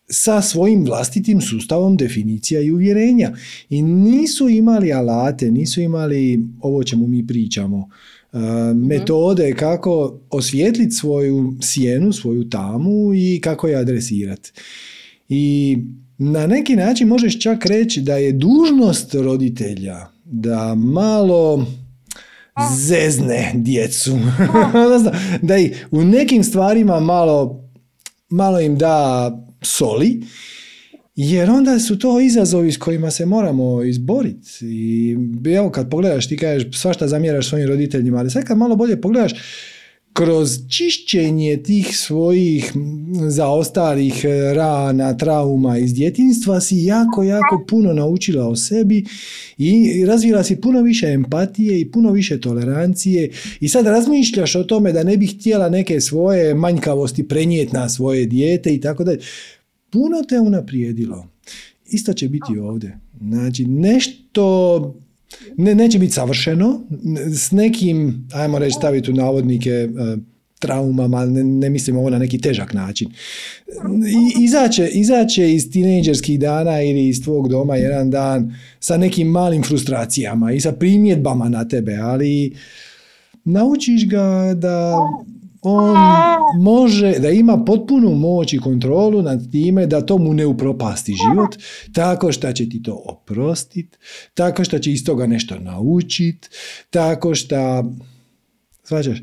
sa svojim vlastitim sustavom definicija i uvjerenja. I nisu imali alate, nisu imali ovo čemu mi pričamo, e, mhm. metode kako osvijetliti svoju sjenu, svoju tamu i kako je adresirati. I na neki način možeš čak reći da je dužnost roditelja da malo zezne djecu. da i u nekim stvarima malo, malo im da soli, jer onda su to izazovi s kojima se moramo izboriti. I evo kad pogledaš, ti kažeš svašta zamjeraš svojim roditeljima, ali sad kad malo bolje pogledaš, kroz čišćenje tih svojih zaostalih rana, trauma iz djetinstva si jako, jako puno naučila o sebi i razvila si puno više empatije i puno više tolerancije i sad razmišljaš o tome da ne bih htjela neke svoje manjkavosti prenijeti na svoje dijete i tako dalje. Puno te unaprijedilo. Isto će biti ovdje. Znači, nešto ne, neće biti savršeno, s nekim, ajmo reći staviti u navodnike, e, traumama, ne, ne mislim ovo na neki težak način. I, izaće, izaće iz tinejdžerskih dana ili iz tvog doma jedan dan sa nekim malim frustracijama i sa primjedbama na tebe, ali naučiš ga da on može, da ima potpunu moć i kontrolu nad time da to mu ne upropasti život, tako što će ti to oprostit, tako što će iz toga nešto naučit, tako što, svađaš,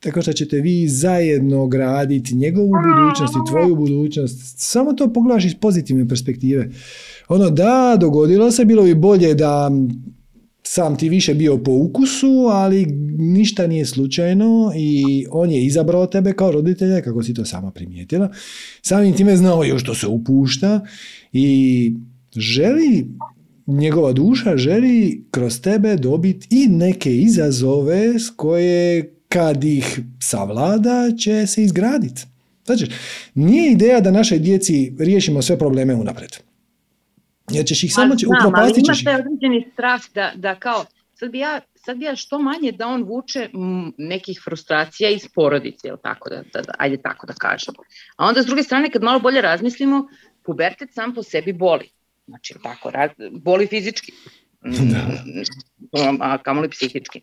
tako što ćete vi zajedno graditi njegovu budućnost i tvoju budućnost. Samo to pogledaš iz pozitivne perspektive. Ono, da, dogodilo se, bilo bi bolje da sam ti više bio po ukusu, ali ništa nije slučajno i on je izabrao tebe kao roditelja, kako si to sama primijetila. Samim time znao još što se upušta i želi, njegova duša želi kroz tebe dobiti i neke izazove s koje kad ih savlada će se izgraditi. Znači, nije ideja da našoj djeci riješimo sve probleme unaprijed. Jer ćeš ih samo će, upropastit ćeš ih. određeni strah da, da kao, sad bi, ja, sad bi ja što manje da on vuče nekih frustracija iz porodice, jel tako da, da, da, ajde tako da kažem. A onda s druge strane kad malo bolje razmislimo, pubertet sam po sebi boli. Znači, tako, boli fizički. Mm, a kamoli psihički.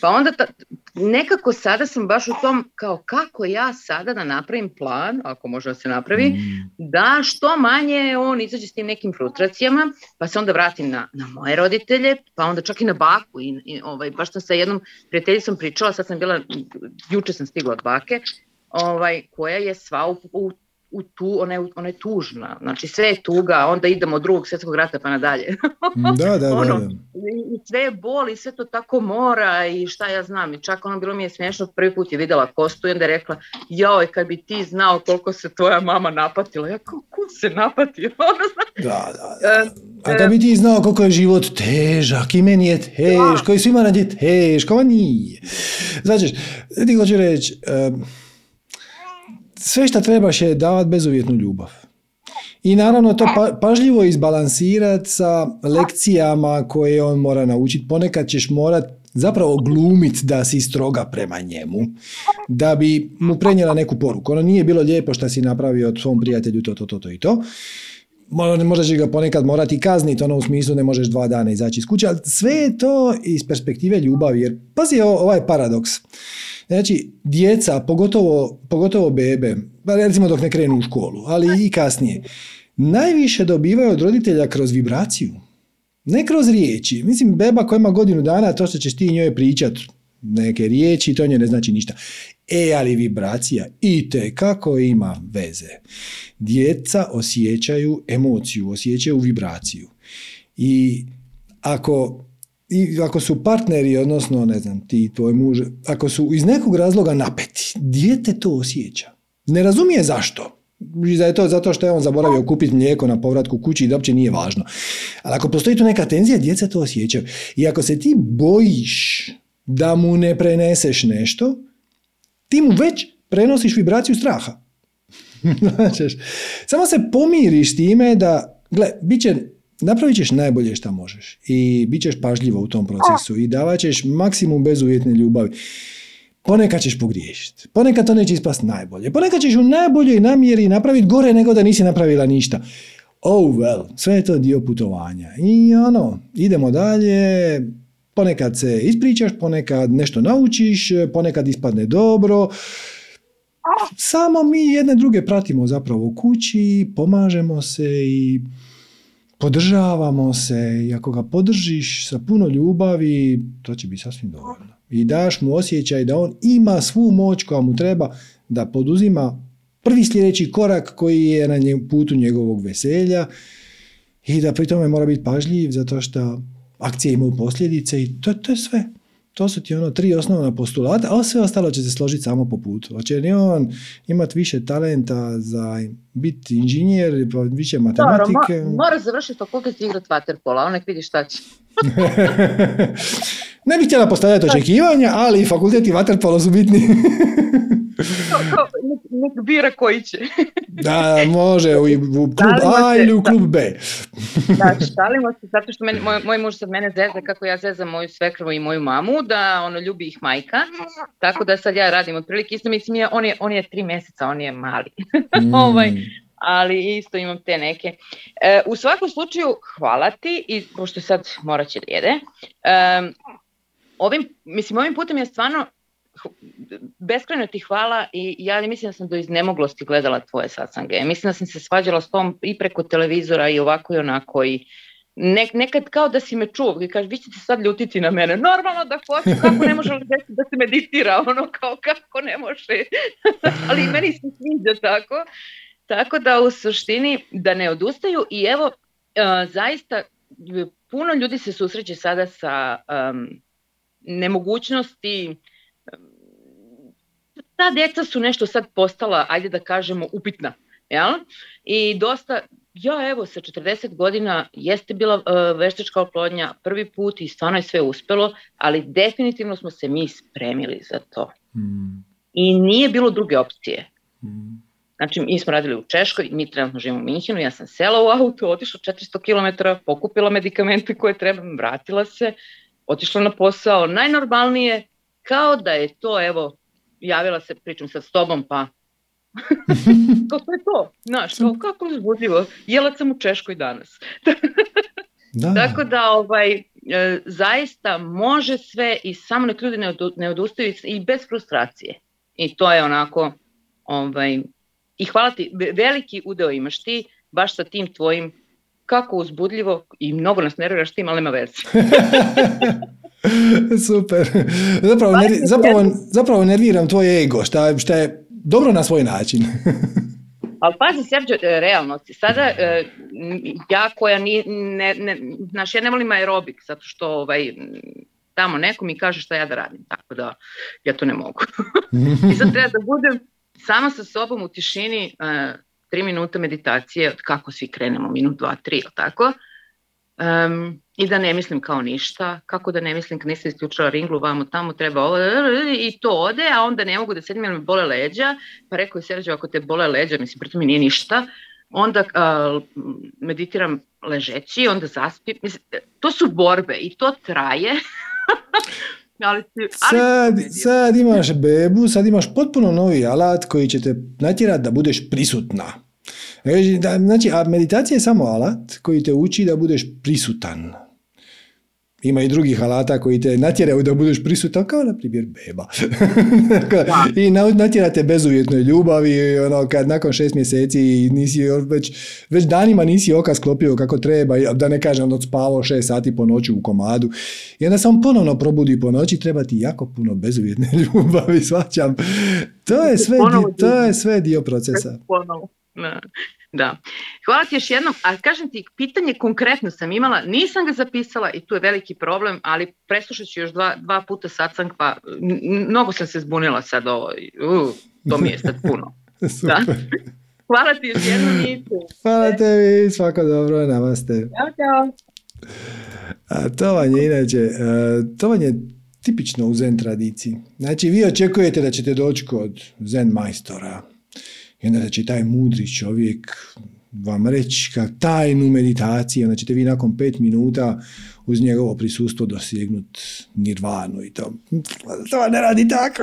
Pa onda ta, nekako sada sam baš u tom kao kako ja sada da napravim plan, ako može da se napravi, mm. da što manje on izađe s tim nekim frustracijama, pa se onda vratim na, na moje roditelje, pa onda čak i na baku. I, i ovaj, baš sam sa jednom prijateljicom pričala, sad sam bila, juče sam stigla od bake, ovaj, koja je sva u, u u tu, ona je, ona je tužna, znači sve je tuga, onda idemo od drugog svjetskog rata pa nadalje. da, da, ono, da, I sve je bol i sve to tako mora i šta ja znam. I čak ono bilo mi je smiješno, prvi put je vidjela kostu i onda je rekla, joj, kad bi ti znao koliko se tvoja mama napatila. Ja, kako se napatila? da, da, da. A kad bi ti znao koliko je život težak i meni je teško i svima nam je teško, a nije. Znači, ti hoću reći, sve što trebaš je davati bezuvjetnu ljubav. I naravno to pa, pažljivo izbalansirati sa lekcijama koje on mora naučiti. Ponekad ćeš morat zapravo glumit da si stroga prema njemu, da bi mu prenijela neku poruku. Ono nije bilo lijepo što si napravio od svom prijatelju to, to, to, to i to. Možda će ga ponekad morati kazniti, ono u smislu ne možeš dva dana izaći iz kuće, ali sve je to iz perspektive ljubavi. Jer pazi ovaj paradoks. Znači, djeca, pogotovo, pogotovo bebe, recimo dok ne krenu u školu, ali i kasnije, najviše dobivaju od roditelja kroz vibraciju. Ne kroz riječi. Mislim, beba koja ima godinu dana, to što ćeš ti njoj pričat neke riječi, to nje ne znači ništa. E, ali vibracija i te kako ima veze. Djeca osjećaju emociju, osjećaju vibraciju. I ako i ako su partneri, odnosno, ne znam, ti tvoj muž, ako su iz nekog razloga napeti, dijete to osjeća. Ne razumije zašto. Da je to zato što je on zaboravio kupiti mlijeko na povratku kući i da uopće nije važno. Ali ako postoji tu neka tenzija, djeca to osjećaju. I ako se ti bojiš da mu ne preneseš nešto, ti mu već prenosiš vibraciju straha. Samo se pomiriš time da, gle, bit će napravit ćeš najbolje što možeš i bit ćeš pažljivo u tom procesu i davat ćeš maksimum bezuvjetne ljubavi. Ponekad ćeš pogriješiti, ponekad to neće ispast najbolje, ponekad ćeš u najboljoj namjeri napraviti gore nego da nisi napravila ništa. Oh well, sve je to dio putovanja. I ono, idemo dalje, ponekad se ispričaš, ponekad nešto naučiš, ponekad ispadne dobro. Samo mi jedne druge pratimo zapravo u kući, pomažemo se i podržavamo se i ako ga podržiš sa puno ljubavi, to će biti sasvim dovoljno. I daš mu osjećaj da on ima svu moć koja mu treba da poduzima prvi sljedeći korak koji je na putu njegovog veselja i da pri tome mora biti pažljiv zato što akcije imaju posljedice i to, to je sve. To su ti ono tri osnovna postulata, a sve ostalo će se složiti samo po putu. Hoće li on imati više talenta za biti inženjer, pa više matematike? Dobro, mo, mora završiti fakultet i igrati vaterpola, on nek vidi šta će. ne bih htjela postavljati očekivanja, ali fakultet i vaterpolo su bitni. nek, bira koji će. da, može u, u klub A ili u klub B. da, šalimo se, zato što moj, moj muž sad mene zeza kako ja zezam moju svekrvu i moju mamu, da ono ljubi ih majka, tako da sad ja radim otprilike isto, mislim, on, je, on je tri mjeseca, on je mali. Mm. ovaj, ali isto imam te neke. E, u svakom slučaju, hvala ti, i pošto sad morat će lijede, e, ovim, mislim, ovim putem je stvarno beskrajno ti hvala i ja mislim da sam do iznemoglosti gledala tvoje satsange. Mislim da sam se svađala s tom i preko televizora i ovako i onako i nekad kao da si me čuo i kaže vi ćete sad ljutiti na mene. Normalno da hoću, kako ne može da se meditira, ono kao kako ne može. Ali meni se sviđa tako. Tako da u suštini da ne odustaju i evo zaista puno ljudi se susreće sada sa nemogućnosti ta djeca su nešto sad postala, ajde da kažemo, upitna. Jel? I dosta, ja evo sa 40 godina jeste bila uh, veštačka oplodnja prvi put i stvarno je sve uspelo, ali definitivno smo se mi spremili za to. Hmm. I nije bilo druge opcije. Hmm. Znači, mi smo radili u Češkoj, mi trenutno živimo u Minhenu, ja sam sela u auto, otišla 400 km, pokupila medikamente koje trebam, vratila se, otišla na posao, najnormalnije, kao da je to, evo, javila se, pričam sa s tobom, pa to je to, znaš, kao kako uzbudljivo, jela sam u Češkoj danas. da. Tako da, ovaj, e, zaista može sve i samo nek ljudi ne odustaju i bez frustracije. I to je onako, ovaj, i hvala ti, veliki udeo imaš ti, baš sa tim tvojim, kako uzbudljivo i mnogo nas nerviraš tim, ali nema veze. Super. Zapravo, zapravo, zapravo nerviram tvoj ego, šta, šta je dobro na svoj način. Ali pazi, Sergio, e, realno, sada e, ja koja ni, ne, ne, znaš, ja ne volim aerobik, zato što ovaj, tamo neko mi kaže šta ja da radim, tako da ja to ne mogu. I sad treba da budem sama sa sobom u tišini, uh, tri minuta meditacije, od kako svi krenemo, minut, dva, tri, tako? Um, I da ne mislim kao ništa, kako da ne mislim kad nisam isključila ringlu, vamo tamo treba ovo, i to ode, a onda ne mogu da sedim jer me bole leđa, pa rekao je Serđo, ako te bole leđa, mislim, pritom mi nije ništa, onda uh, meditiram ležeći, onda zaspim, mislim, to su borbe i to traje. ali, ali, sad, sad imaš bebu, sad imaš potpuno novi alat koji će te natjerati da budeš prisutna. Znači, a meditacija je samo alat koji te uči da budeš prisutan. Ima i drugih alata koji te natjeraju da budeš prisutan, kao na primjer beba. I natjerate bezuvjetnoj ljubavi, ono, kad nakon šest mjeseci nisi već, već danima nisi oka sklopio kako treba, da ne kažem spavao šest sati po noći u komadu. I onda sam ponovno probudi po noći, treba ti jako puno bezuvjetne ljubavi, svaćam. To je sve, to je sve dio procesa. Da. Hvala ti još jednom, a kažem ti, pitanje konkretno sam imala, nisam ga zapisala i tu je veliki problem, ali preslušat ću još dva, dva puta satsang, pa mnogo sam se zbunila sad ovo, uh, to mi je sad puno. da. Hvala ti još jednom i Hvala tebi, svako dobro, namaste. Ćao, čao. A to vam je inače, e, to vam je tipično u zen tradiciji. Znači, vi očekujete da ćete doći kod zen majstora, i onda će taj mudri čovjek vam reći kak tajnu meditaciju, onda ćete vi nakon pet minuta uz njegovo prisustvo dosegnut nirvanu i to. To ne radi tako.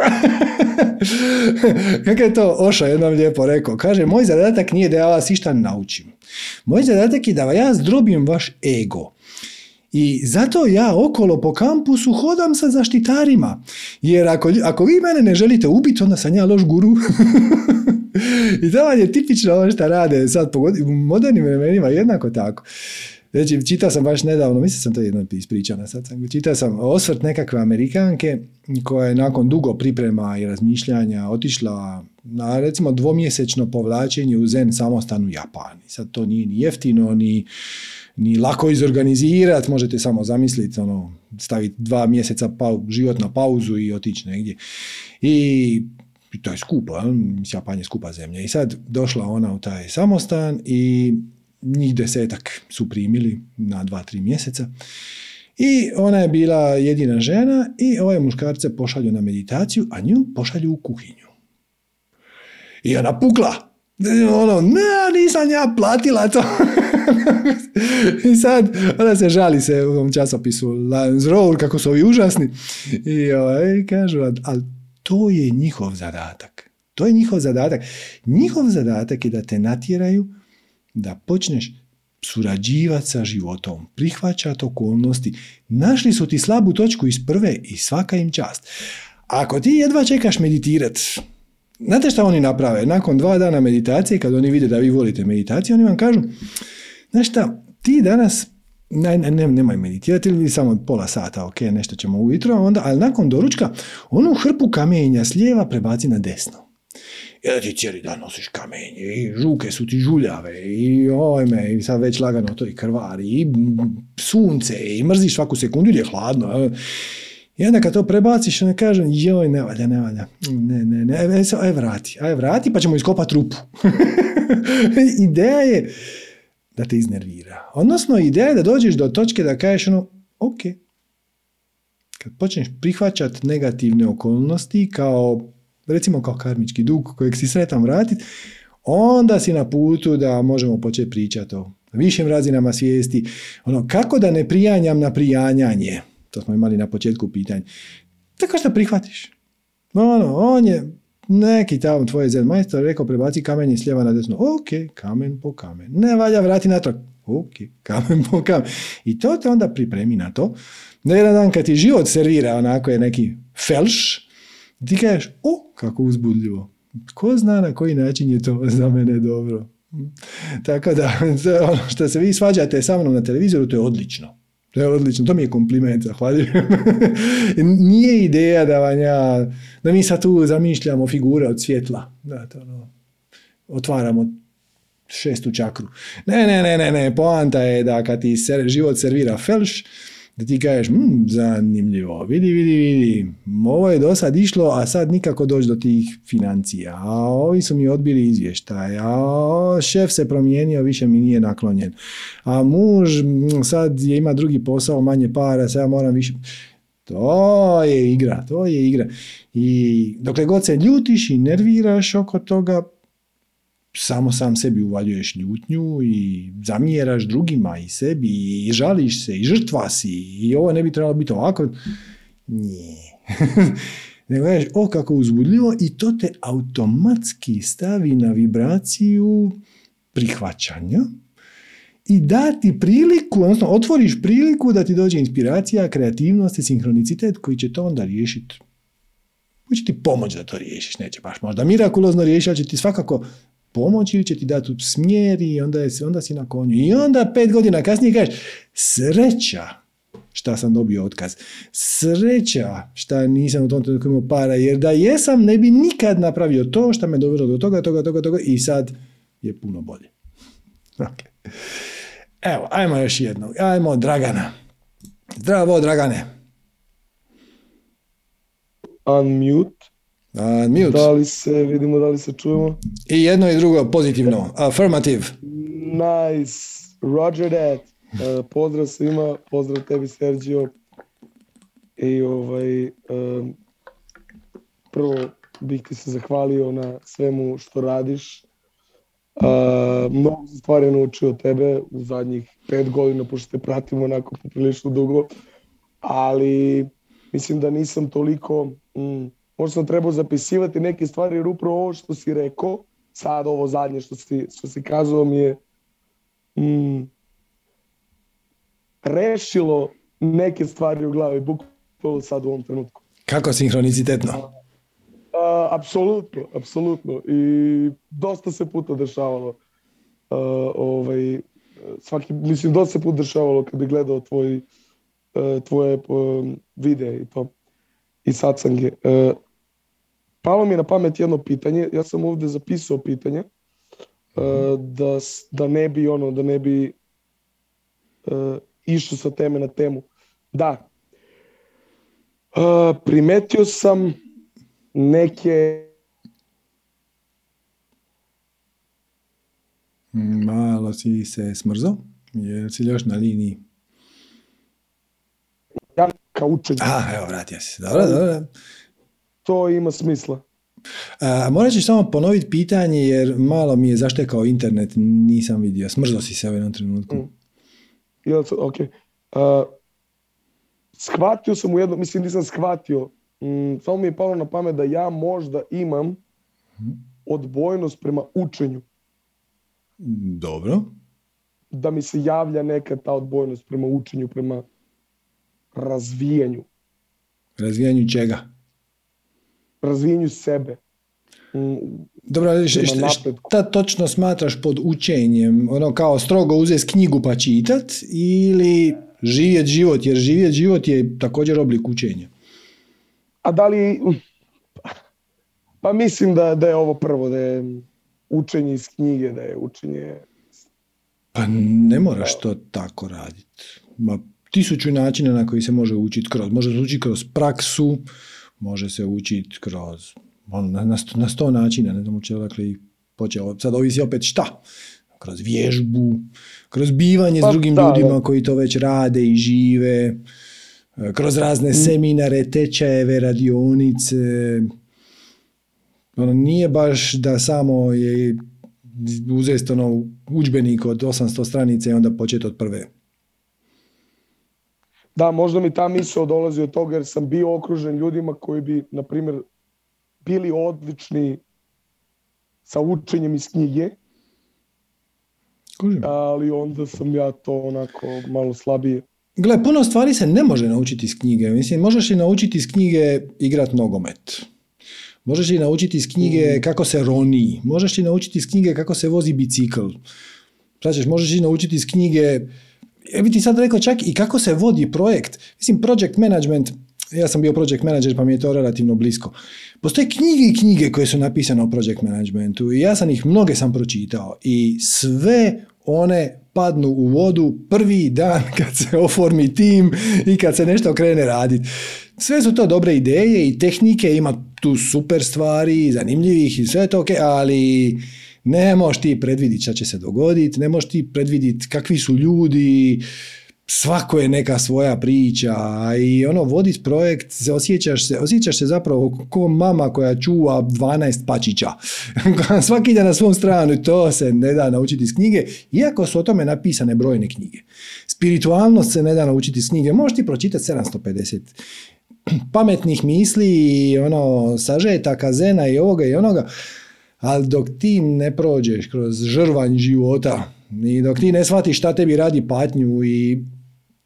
Kako je to Oša jednom lijepo rekao? Kaže, moj zadatak nije da ja vas išta naučim. Moj zadatak je da ja zdrobim vaš ego. I zato ja okolo po kampusu hodam sa zaštitarima. Jer ako, ako vi mene ne želite ubiti, onda sam ja loš guru. I to vam je tipično ovo što rade sad u modernim vremenima jednako tako. Znači, čitao sam baš nedavno, mislim sam to jedno ispričana sad sam, čitao sam osvrt nekakve Amerikanke koja je nakon dugo priprema i razmišljanja otišla na recimo dvomjesečno povlačenje u zen samostan u Japani. Sad to nije ni jeftino, ni, ni lako izorganizirati, možete samo zamisliti, ono, staviti dva mjeseca pa, život na pauzu i otići negdje. I i to je skupo, Japan je skupa zemlja. I sad došla ona u taj samostan i njih desetak su primili na dva, tri mjeseca. I ona je bila jedina žena i ove muškarce pošalju na meditaciju, a nju pošalju u kuhinju. I ona pukla. Ono, ne, nisam ja platila to. I sad, ona se žali se u tom časopisu Lions Roll, kako su ovi užasni. I ovaj, kažu, ali to je njihov zadatak. To je njihov zadatak. Njihov zadatak je da te natjeraju da počneš surađivati sa životom, prihvaćati okolnosti. Našli su ti slabu točku iz prve i svaka im čast. Ako ti jedva čekaš meditirat, znate šta oni naprave? Nakon dva dana meditacije, kad oni vide da vi volite meditaciju, oni vam kažu, znaš šta, ti danas ne, ne, nemoj meditirati ili samo pola sata, ok, nešto ćemo ujutro, onda, ali nakon doručka, onu hrpu kamenja s lijeva prebaci na desno. I da ti cijeli dan nosiš kamenje i žuke su ti žuljave i ojme, i sad već lagano to i krvari i sunce i mrziš svaku sekundu jer je hladno. I onda kad to prebaciš, onda kažem, joj, ne valja, ne valja. Ne, ne, ne, aj, aj vrati, aj vrati pa ćemo iskopati trupu. ideja je da te iznervira. Odnosno, ideja je da dođeš do točke da kažeš ono, ok, kad počneš prihvaćati negativne okolnosti kao recimo kao karmički dug kojeg si sretan vratiti, onda si na putu da možemo početi pričati o višim razinama svijesti. Ono, kako da ne prijanjam na prijanjanje? To smo imali na početku pitanja. Tako što prihvatiš. Ono, on je neki tamo tvoje zen majstor rekao prebaci kamen s lijeva na desno. Ok, kamen po kamen. Ne valja vrati natrag. Ok, kamen po kamen. I to te onda pripremi na to. Da jedan dan kad ti život servira onako je neki felš, ti kažeš, o, kako uzbudljivo. Ko zna na koji način je to za mene dobro. Tako da, ono što se vi svađate sa mnom na televizoru, to je odlično. To je odlično, to mi je kompliment, zahvaljujem. Nije ideja da vam ja, da mi sad tu zamišljamo figure od svjetla. Da, to ono, otvaramo šestu čakru. Ne, ne, ne, ne, ne, poanta je da kad ti život servira felš, da ti kažeš, mmm, zanimljivo, vidi, vidi, vidi, ovo je do sad išlo, a sad nikako doći do tih financija, a ovi su mi odbili izvještaj, a šef se promijenio, više mi nije naklonjen, a muž sad je, ima drugi posao, manje para, sad ja moram više... To je igra, to je igra. I dokle god se ljutiš i nerviraš oko toga, samo sam sebi uvaljuješ ljutnju i zamjeraš drugima i sebi i žališ se i žrtva si i ovo ne bi trebalo biti ovako. Nije. Nego gledaš, o kako uzbudljivo i to te automatski stavi na vibraciju prihvaćanja i dati priliku, odnosno otvoriš priliku da ti dođe inspiracija, kreativnost i sinhronicitet koji će to onda riješiti. Koji će ti pomoći da to riješiš, neće baš možda mirakulozno riješiti, ali će ti svakako pomoći ili će ti dati smjer i onda, je, onda si na konju. I onda pet godina kasnije kažeš, sreća šta sam dobio otkaz. Sreća šta nisam u tom trenutku imao para, jer da jesam ne bi nikad napravio to što me dovelo do toga, toga, toga, toga i sad je puno bolje. Okay. Evo, ajmo još jedno. Ajmo Dragana. Zdravo, Dragane. Unmute. Unmute. Da li se, vidimo da li se čujemo? I jedno i drugo pozitivno. Affirmative. Nice. Roger that. Uh, pozdrav svima, pozdrav tebi Sergio. I ovaj, um, prvo bih ti se zahvalio na svemu što radiš. Uh, mnogo stvari naučio od tebe u zadnjih pet godina, pošto te pratimo onako poprilično dugo, ali mislim da nisam toliko mm, možda sam trebao zapisivati neke stvari, jer upravo ovo što si rekao, sad ovo zadnje što si, što si kazao mi je mm, rešilo neke stvari u glavi, bukvalno sad u ovom trenutku. Kako sinhronicitetno? Uh, apsolutno, apsolutno. I dosta se puta dešavalo. Uh, ovaj, svaki, mislim, dosta se puta dešavalo kad bi gledao tvoj, uh, tvoje videe i to i satsange. Uh, palo mi je na pamet jedno pitanje, ja sam ovde zapisao pitanje, uh, da, da ne bi ono, da ne bi uh, išao sa teme na temu. Da, uh, primetio sam neke Malo si se smrzao, jer si još na liniji. ka učenju. A, evo, vratio se. Dobro, dobro. To ima smisla. A, morat ćeš samo ponoviti pitanje jer malo mi je zaštekao internet, nisam vidio. Smrzao si se u jednom trenutku. Mm. Jel, ok. Uh, shvatio sam u jednom, mislim nisam shvatio, mm, samo mi je palo na pamet da ja možda imam odbojnost prema učenju. Dobro. Da mi se javlja neka ta odbojnost prema učenju, prema razvijanju. Razvijanju čega? Razvijanju sebe. Dobro, šta točno smatraš pod učenjem? Ono kao strogo uzeti knjigu pa čitat ili živjet život? Jer živjet život je također oblik učenja. A da li... Pa mislim da, da je ovo prvo, da je učenje iz knjige, da je učenje... Pa ne moraš to tako raditi. Ma tisuću načina na koji se može učiti kroz. Može se učiti kroz praksu, može se učiti kroz ono, na, na, sto, na sto načina, ne znam uopće odakle ih počeo. Sad ovisi opet šta? Kroz vježbu, kroz bivanje Pa s drugim da, ljudima da. koji to već rade i žive, e, kroz razne seminare, tečajeve, radionice. Ono, nije baš da samo je uzeti ono udžbenik od 800 stranica i onda početi od prve. Da, možda mi ta misao dolazi od toga jer sam bio okružen ljudima koji bi, na primjer, bili odlični sa učenjem iz knjige, Kužim. ali onda sam ja to onako malo slabije. Gle, puno stvari se ne može naučiti iz knjige. Mislim, možeš li naučiti iz knjige igrat nogomet? Možeš li naučiti iz knjige kako se roni? Možeš li naučiti iz knjige kako se vozi bicikl? Znaš, možeš li naučiti iz knjige... Ja bi ti sad rekao čak i kako se vodi projekt. Mislim, project management, ja sam bio project manager pa mi je to relativno blisko. Postoje knjige i knjige koje su napisane o project managementu i ja sam ih mnoge sam pročitao i sve one padnu u vodu prvi dan kad se oformi tim i kad se nešto krene raditi. Sve su to dobre ideje i tehnike, ima tu super stvari, zanimljivih i sve to ok, ali ne možeš ti predvidjeti šta će se dogoditi, ne možeš ti predvidjeti kakvi su ljudi, svako je neka svoja priča i ono voditi projekt se osjećaš se osjećaš se zapravo kao mama koja čuva 12 pačića. Svaki ide na svom stranu i to se ne da naučiti iz knjige iako su o tome napisane brojne knjige. Spiritualnost se ne da naučiti iz knjige. Možeš ti pročitati 750 pametnih misli i ono sažetaka zena i ovoga i onoga ali dok ti ne prođeš kroz žrvanj života i dok ti ne shvatiš šta tebi radi patnju i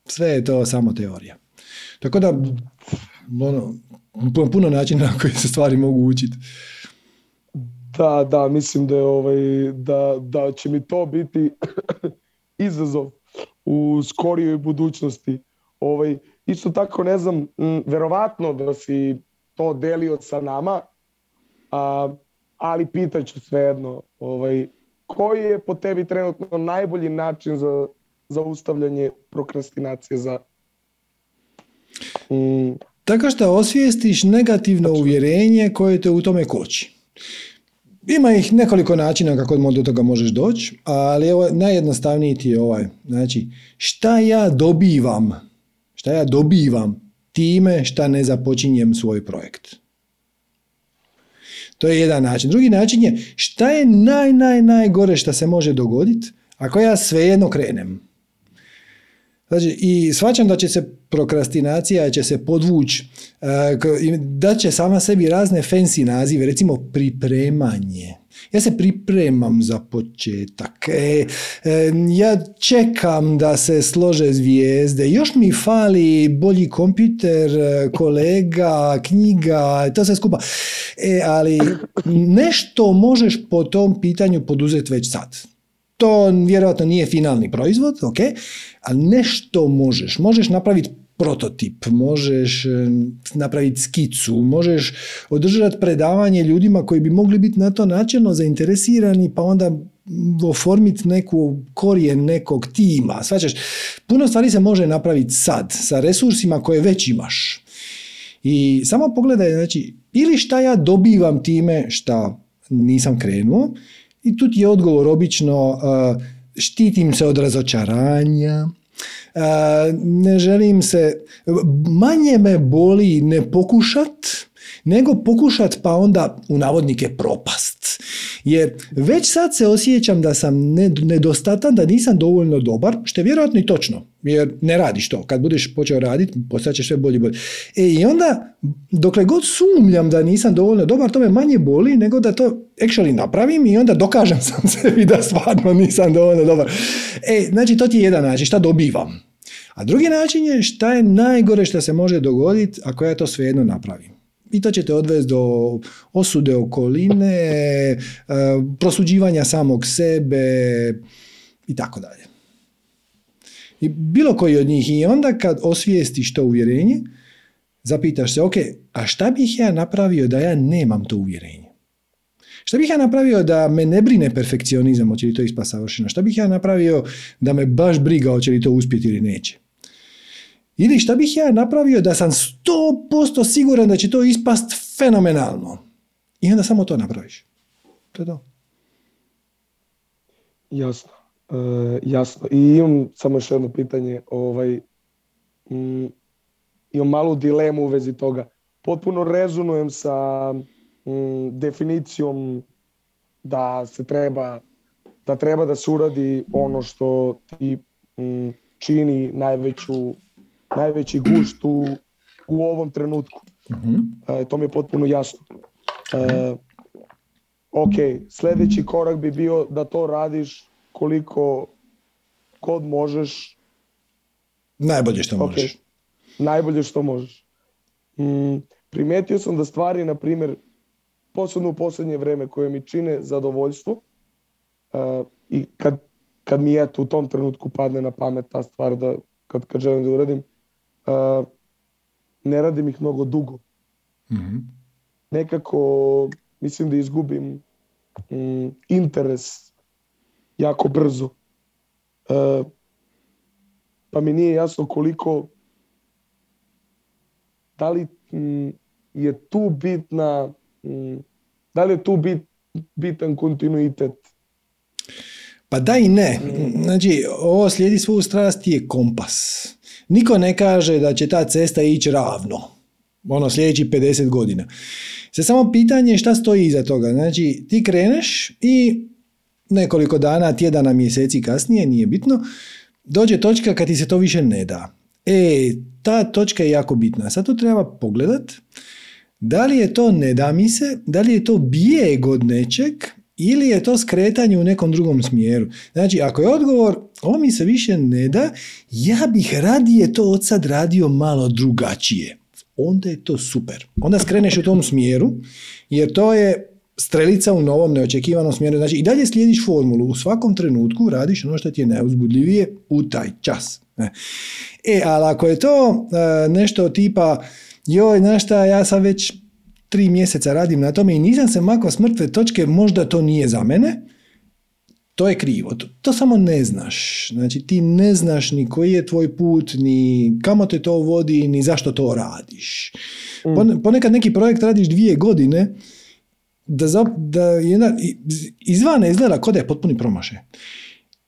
sve je to samo teorija. Tako da, ono, puno, načina na koji se stvari mogu učiti. Da, da, mislim da je ovaj, da, da će mi to biti izazov u skorijoj budućnosti. Ovaj, isto tako, ne znam, m, verovatno da si to delio sa nama, a, ali pitaću svejedno, ovaj, koji je po tebi trenutno najbolji način za zaustavljanje prokrastinacije za mm, Tako što osvijestiš negativno uvjerenje koje te u tome koči. Ima ih nekoliko načina kako do toga možeš doći, ali evo, najjednostavniji ti je ovaj. Znači, šta ja dobivam, šta ja dobivam time šta ne započinjem svoj projekt. To je jedan način. Drugi način je šta je naj, naj, najgore šta se može dogoditi ako ja svejedno krenem. Znači, i shvaćam da će se prokrastinacija će se podvući, da će sama sebi razne fancy nazive, recimo pripremanje. Ja se pripremam za početak. E, e, ja čekam da se slože zvijezde. Još mi fali bolji kompjuter, e, kolega, knjiga, to sve skupa. E, ali nešto možeš po tom pitanju poduzeti već sad. To vjerojatno nije finalni proizvod, ok, ali nešto možeš. Možeš napraviti prototip, možeš napraviti skicu, možeš održati predavanje ljudima koji bi mogli biti na to načelno zainteresirani, pa onda oformiti neku korijen nekog tima. Svačaš, puno stvari se može napraviti sad sa resursima koje već imaš. I samo pogledaj, znači, ili šta ja dobivam time šta nisam krenuo, i tu je odgovor obično uh, štitim se od razočaranja, ne želim se, manje me boli ne pokušat, nego pokušat pa onda u navodnike propast. Jer već sad se osjećam da sam nedostatan, da nisam dovoljno dobar, što je vjerojatno i točno, jer ne radiš to. Kad budeš počeo raditi, ćeš sve bolje i bolje. E, I onda, dokle god sumnjam da nisam dovoljno dobar, to me manje boli nego da to actually napravim i onda dokažem sam sebi da stvarno nisam dovoljno dobar. E, znači, to ti je jedan način, šta dobivam. A drugi način je šta je najgore što se može dogoditi ako ja to svejedno napravim i to će te odvesti do osude okoline, e, prosuđivanja samog sebe i tako dalje. I bilo koji od njih i onda kad osvijestiš to uvjerenje, zapitaš se, ok, a šta bih ja napravio da ja nemam to uvjerenje? Šta bih ja napravio da me ne brine perfekcionizam, hoće li to ispa savršeno? Šta bih ja napravio da me baš briga, hoće li to uspjeti ili neće? Ili šta bih ja napravio da sam 100% siguran da će to ispast fenomenalno. I onda samo to napraviš. To je to. Jasno. E, jasno. I imam samo još jedno pitanje. Ovaj, mm, imam malu dilemu u vezi toga. Potpuno rezonujem sa mm, definicijom da se treba da treba da se uradi ono što ti mm, čini najveću najveći gust u, u ovom trenutku. uh to mi je potpuno jasno. Uh, ok, sljedeći korak bi bio da to radiš koliko kod možeš. Najbolje što možeš. Najbolje što možeš. Mm, primetio sam da stvari, na primjer, posebno u posljednje vrijeme koje mi čine zadovoljstvo uh, i kad, kad mi je u tom trenutku padne na pamet ta stvar da kad, kad želim da uradim, ne radim ih mnogo dugo. mm Nekako mislim da izgubim mm, interes jako brzo. pa mi nije jasno koliko da li mm, je tu bitna mm, da li je tu bit, bitan kontinuitet pa da i ne. Znači, ovo slijedi svu strast je kompas. Niko ne kaže da će ta cesta ići ravno, ono sljedećih 50 godina. Se samo pitanje šta stoji iza toga. Znači, ti kreneš i nekoliko dana, tjedana, mjeseci kasnije, nije bitno, dođe točka kad ti se to više ne da. E, ta točka je jako bitna. Sad tu treba pogledat da li je to ne da mi se, da li je to bijeg od nečeg ili je to skretanje u nekom drugom smjeru. Znači, ako je odgovor, ovo mi se više ne da, ja bih radije to od sad radio malo drugačije. Onda je to super. Onda skreneš u tom smjeru, jer to je strelica u novom neočekivanom smjeru. Znači, i dalje slijediš formulu. U svakom trenutku radiš ono što ti je najuzbudljivije u taj čas. E, e ali ako je to e, nešto tipa, joj, znaš šta, ja sam već tri mjeseca radim na tome i nisam se makao s mrtve točke, možda to nije za mene, to je krivo. To, to, samo ne znaš. Znači ti ne znaš ni koji je tvoj put, ni kamo te to vodi, ni zašto to radiš. Mm. Ponekad neki projekt radiš dvije godine, da, za, da jedna, izvana izgleda kod je potpuni promašaj.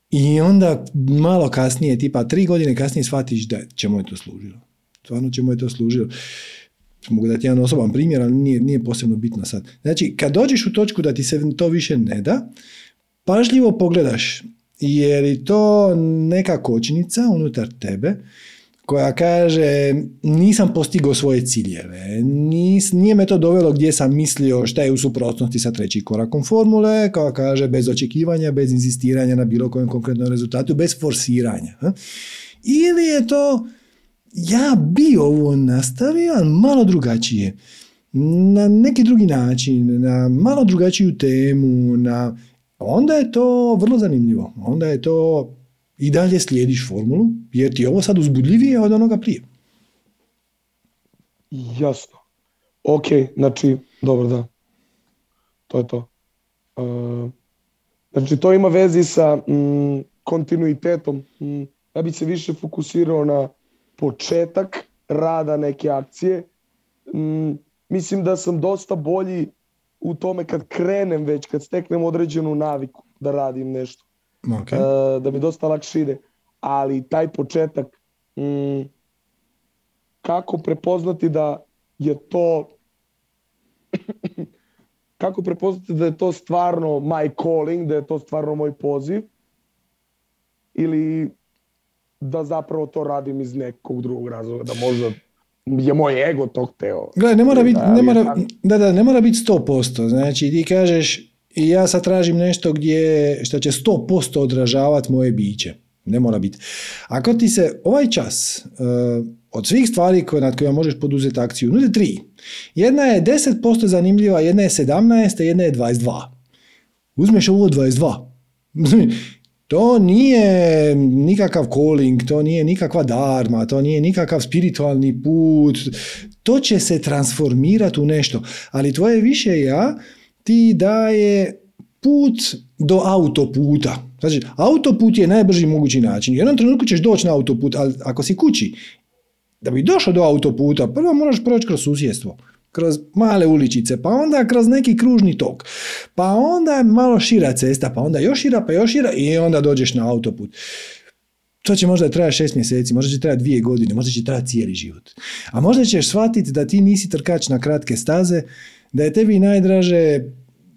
I onda malo kasnije, tipa tri godine kasnije shvatiš da čemu je to služilo. Stvarno čemu je to služilo mogu dati jedan osoban primjer, ali nije, nije posebno bitno sad. Znači, kad dođeš u točku da ti se to više ne da, pažljivo pogledaš, jer je to neka kočnica unutar tebe, koja kaže nisam postigao svoje ciljeve, Nis, nije me to dovelo gdje sam mislio šta je u suprotnosti sa trećim korakom formule, koja kaže bez očekivanja, bez insistiranja na bilo kojem konkretnom rezultatu, bez forsiranja. Ili je to ja bi ovo nastavio, ali malo drugačije. Na neki drugi način, na malo drugačiju temu, na... onda je to vrlo zanimljivo. Onda je to i dalje slijediš formulu, jer ti je ovo sad uzbudljivije od onoga prije. Jasno. Ok, znači, dobro da. To je to. Uh, znači, to ima vezi sa mm, kontinuitetom. Mm, ja bih se više fokusirao na početak rada neke akcije. Mm, mislim da sam dosta bolji u tome kad krenem već, kad steknem određenu naviku da radim nešto. Okay. Uh, da mi dosta lakše ide. Ali taj početak mm, kako prepoznati da je to kako prepoznati da je to stvarno my calling, da je to stvarno moj poziv ili da zapravo to radim iz nekog drugog razloga, da možda je moj ego to hteo. Gledaj, ne mora biti, ne mora, da, da, ne mora biti 100%. Znači, ti kažeš, i ja sad tražim nešto gdje, što će 100% odražavati moje biće. Ne mora biti. Ako ti se ovaj čas uh, od svih stvari koje, nad kojima možeš poduzeti akciju, nude tri. Jedna je 10% zanimljiva, jedna je 17, a jedna je 22. Uzmeš ovo 22. To nije nikakav calling, to nije nikakva dharma, to nije nikakav spiritualni put. To će se transformirati u nešto. Ali tvoje više ja ti daje put do autoputa. Znači, autoput je najbrži mogući način. U jednom trenutku ćeš doći na autoput, ali ako si kući, da bi došao do autoputa, prvo moraš proći kroz susjedstvo, kroz male uličice, pa onda kroz neki kružni tok, pa onda malo šira cesta, pa onda još šira, pa još šira i onda dođeš na autoput. To će možda trajati šest mjeseci, možda će trajati dvije godine, možda će trajati cijeli život. A možda ćeš shvatiti da ti nisi trkač na kratke staze, da je tebi najdraže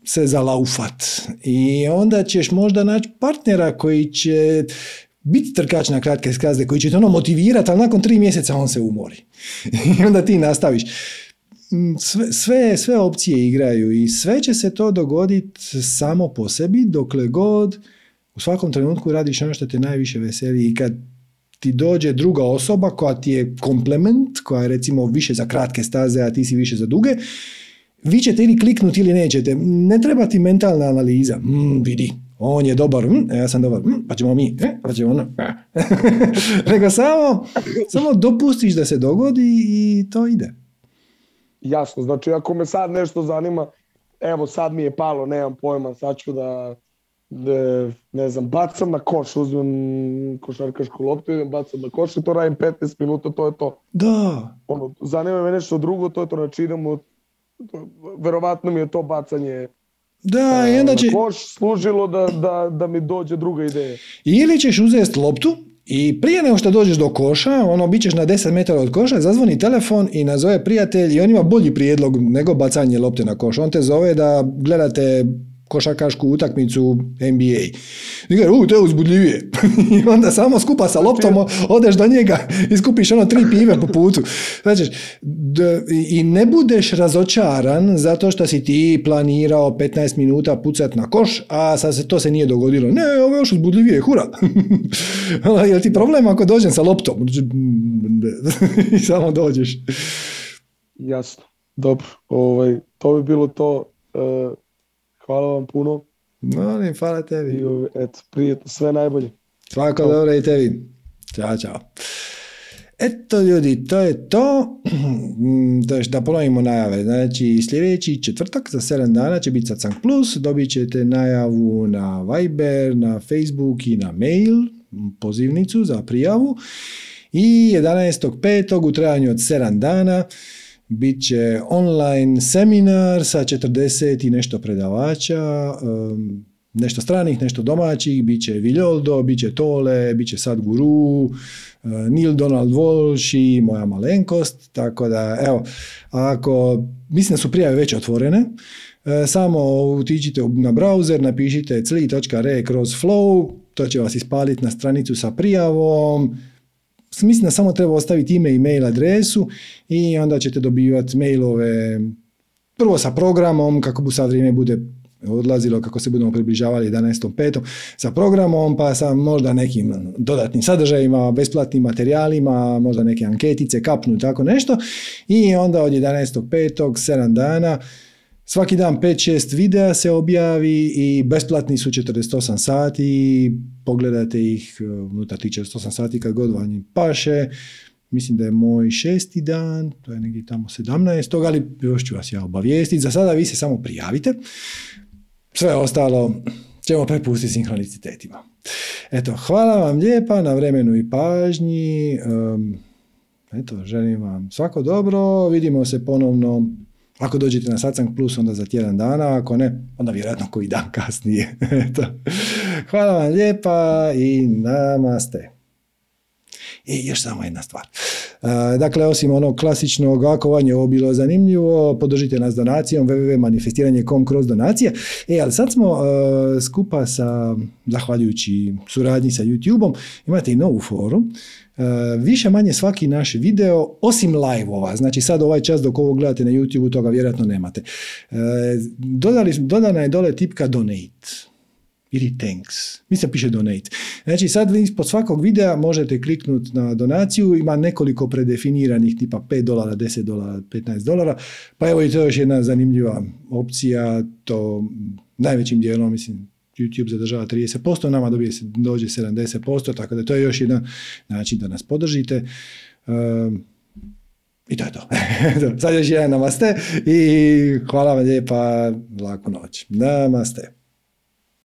se zalaufat. I onda ćeš možda naći partnera koji će biti trkač na kratke staze, koji će te ono motivirati, ali nakon tri mjeseca on se umori. I onda ti nastaviš. Mm, Sve, sve, sve opcije igraju i sve će se to dogoditi samo po sebi dokle god u svakom trenutku radiš ono što te najviše veseli i kad ti dođe druga osoba koja ti je komplement, koja je recimo više za kratke staze, a ti si više za duge, vi ćete ili kliknuti ili nećete. Ne treba ti mentalna analiza. Mm, vidi, on je dobar, mm, ja sam dobar, mm, pa ćemo mi, eh, pa ćemo ono. eh. Nego samo, samo dopustiš da se dogodi i to ide. Jasno, znači ako me sad nešto zanima, evo sad mi je palo, nemam pojma, sad ću da, da ne znam, bacam na koš, uzmem košarkašku loptu, idem bacam na koš i to radim 15 minuta, to je to. Da, Ono, zanima me nešto drugo, to je to, znači idemo, verovatno mi je to bacanje da, i onda na će, koš služilo da, da, da mi dođe druga ideja. ili ćeš uzeti loptu i prije nego što dođeš do koša, ono, bit na 10 metara od koša, zazvoni telefon i nazove prijatelj i on ima bolji prijedlog nego bacanje lopte na koš. On te zove da gledate košarkašku utakmicu NBA. I kaže, u, to je uzbudljivije. I onda samo skupa sa loptom odeš do njega i skupiš ono tri pive po putu. Znači, d- i ne budeš razočaran zato što si ti planirao 15 minuta pucat na koš, a sad se to se nije dogodilo. Ne, ovo je još uzbudljivije, hura. Ono, Jel ti problem ako dođem sa loptom? I samo dođeš. Jasno, dobro, ovaj, to bi bilo to. E, hvala vam puno Molim, hvala i tebi. ovaj, eto, prijetno, sve najbolje. Svako dobro i tebi. Ćao, čao. Eto ljudi, to je to. Da, ponovimo najave. Znači sljedeći četvrtak za 7 dana će biti Satsang Plus. Dobit ćete najavu na Viber, na Facebook i na mail, pozivnicu za prijavu. I 11.5. u trajanju od 7 dana bit će online seminar sa 40 i nešto predavača, nešto stranih, nešto domaćih, bit će Viljoldo, bit će Tole, bit će Sad Guru, uh, Neil Donald Walsh i moja malenkost, tako da evo, ako, mislim da su prijave već otvorene, e, samo utičite na browser, napišite cli.re kroz flow, to će vas ispaliti na stranicu sa prijavom, mislim da samo treba ostaviti ime i mail adresu i onda ćete dobivati mailove prvo sa programom, kako bu sad vrijeme bude odlazilo, kako se budemo približavali 11.5. sa programom, pa sa možda nekim dodatnim sadržajima, besplatnim materijalima, možda neke anketice, kapnu i tako nešto. I onda od 11.5. 7 dana Svaki dan 5-6 videa se objavi i besplatni su 48 sati, pogledate ih e, unutar tih 48 sati kad god vam paše. Mislim da je moj šesti dan, to je negdje tamo 17. ali još ću vas ja obavijestiti. Za sada vi se samo prijavite. Sve ostalo ćemo prepustiti sinhronicitetima. Eto, hvala vam lijepa na vremenu i pažnji. Eto, želim vam svako dobro. Vidimo se ponovno ako dođete na Satsang Plus, onda za tjedan dana, ako ne, onda vjerojatno koji dan kasnije. Eto. Hvala vam lijepa i namaste. I još samo jedna stvar. E, dakle, osim onog klasičnog, ako vam je ovo bilo zanimljivo, podržite nas donacijom www.manifestiranje.com kroz donacije. E, ali sad smo e, skupa sa, zahvaljujući suradnji sa YouTube-om, imate i novu foru. E, više manje svaki naš video, osim live-ova, znači sad ovaj čas dok ovo gledate na YouTube, toga vjerojatno nemate. Dodali, dodana je dole tipka donate ili thanks. Mislim piše donate. Znači sad vi ispod svakog videa možete kliknuti na donaciju, ima nekoliko predefiniranih tipa 5 dolara, 10 dolara, 15 dolara, pa evo i to je još jedna zanimljiva opcija, to najvećim dijelom, mislim, YouTube zadržava 30%, nama dobije se, dođe 70%, tako da to je još jedan način da nas podržite. Um, I to je to. Sad još jedan namaste i hvala vam lijepa, laku noć. Namaste.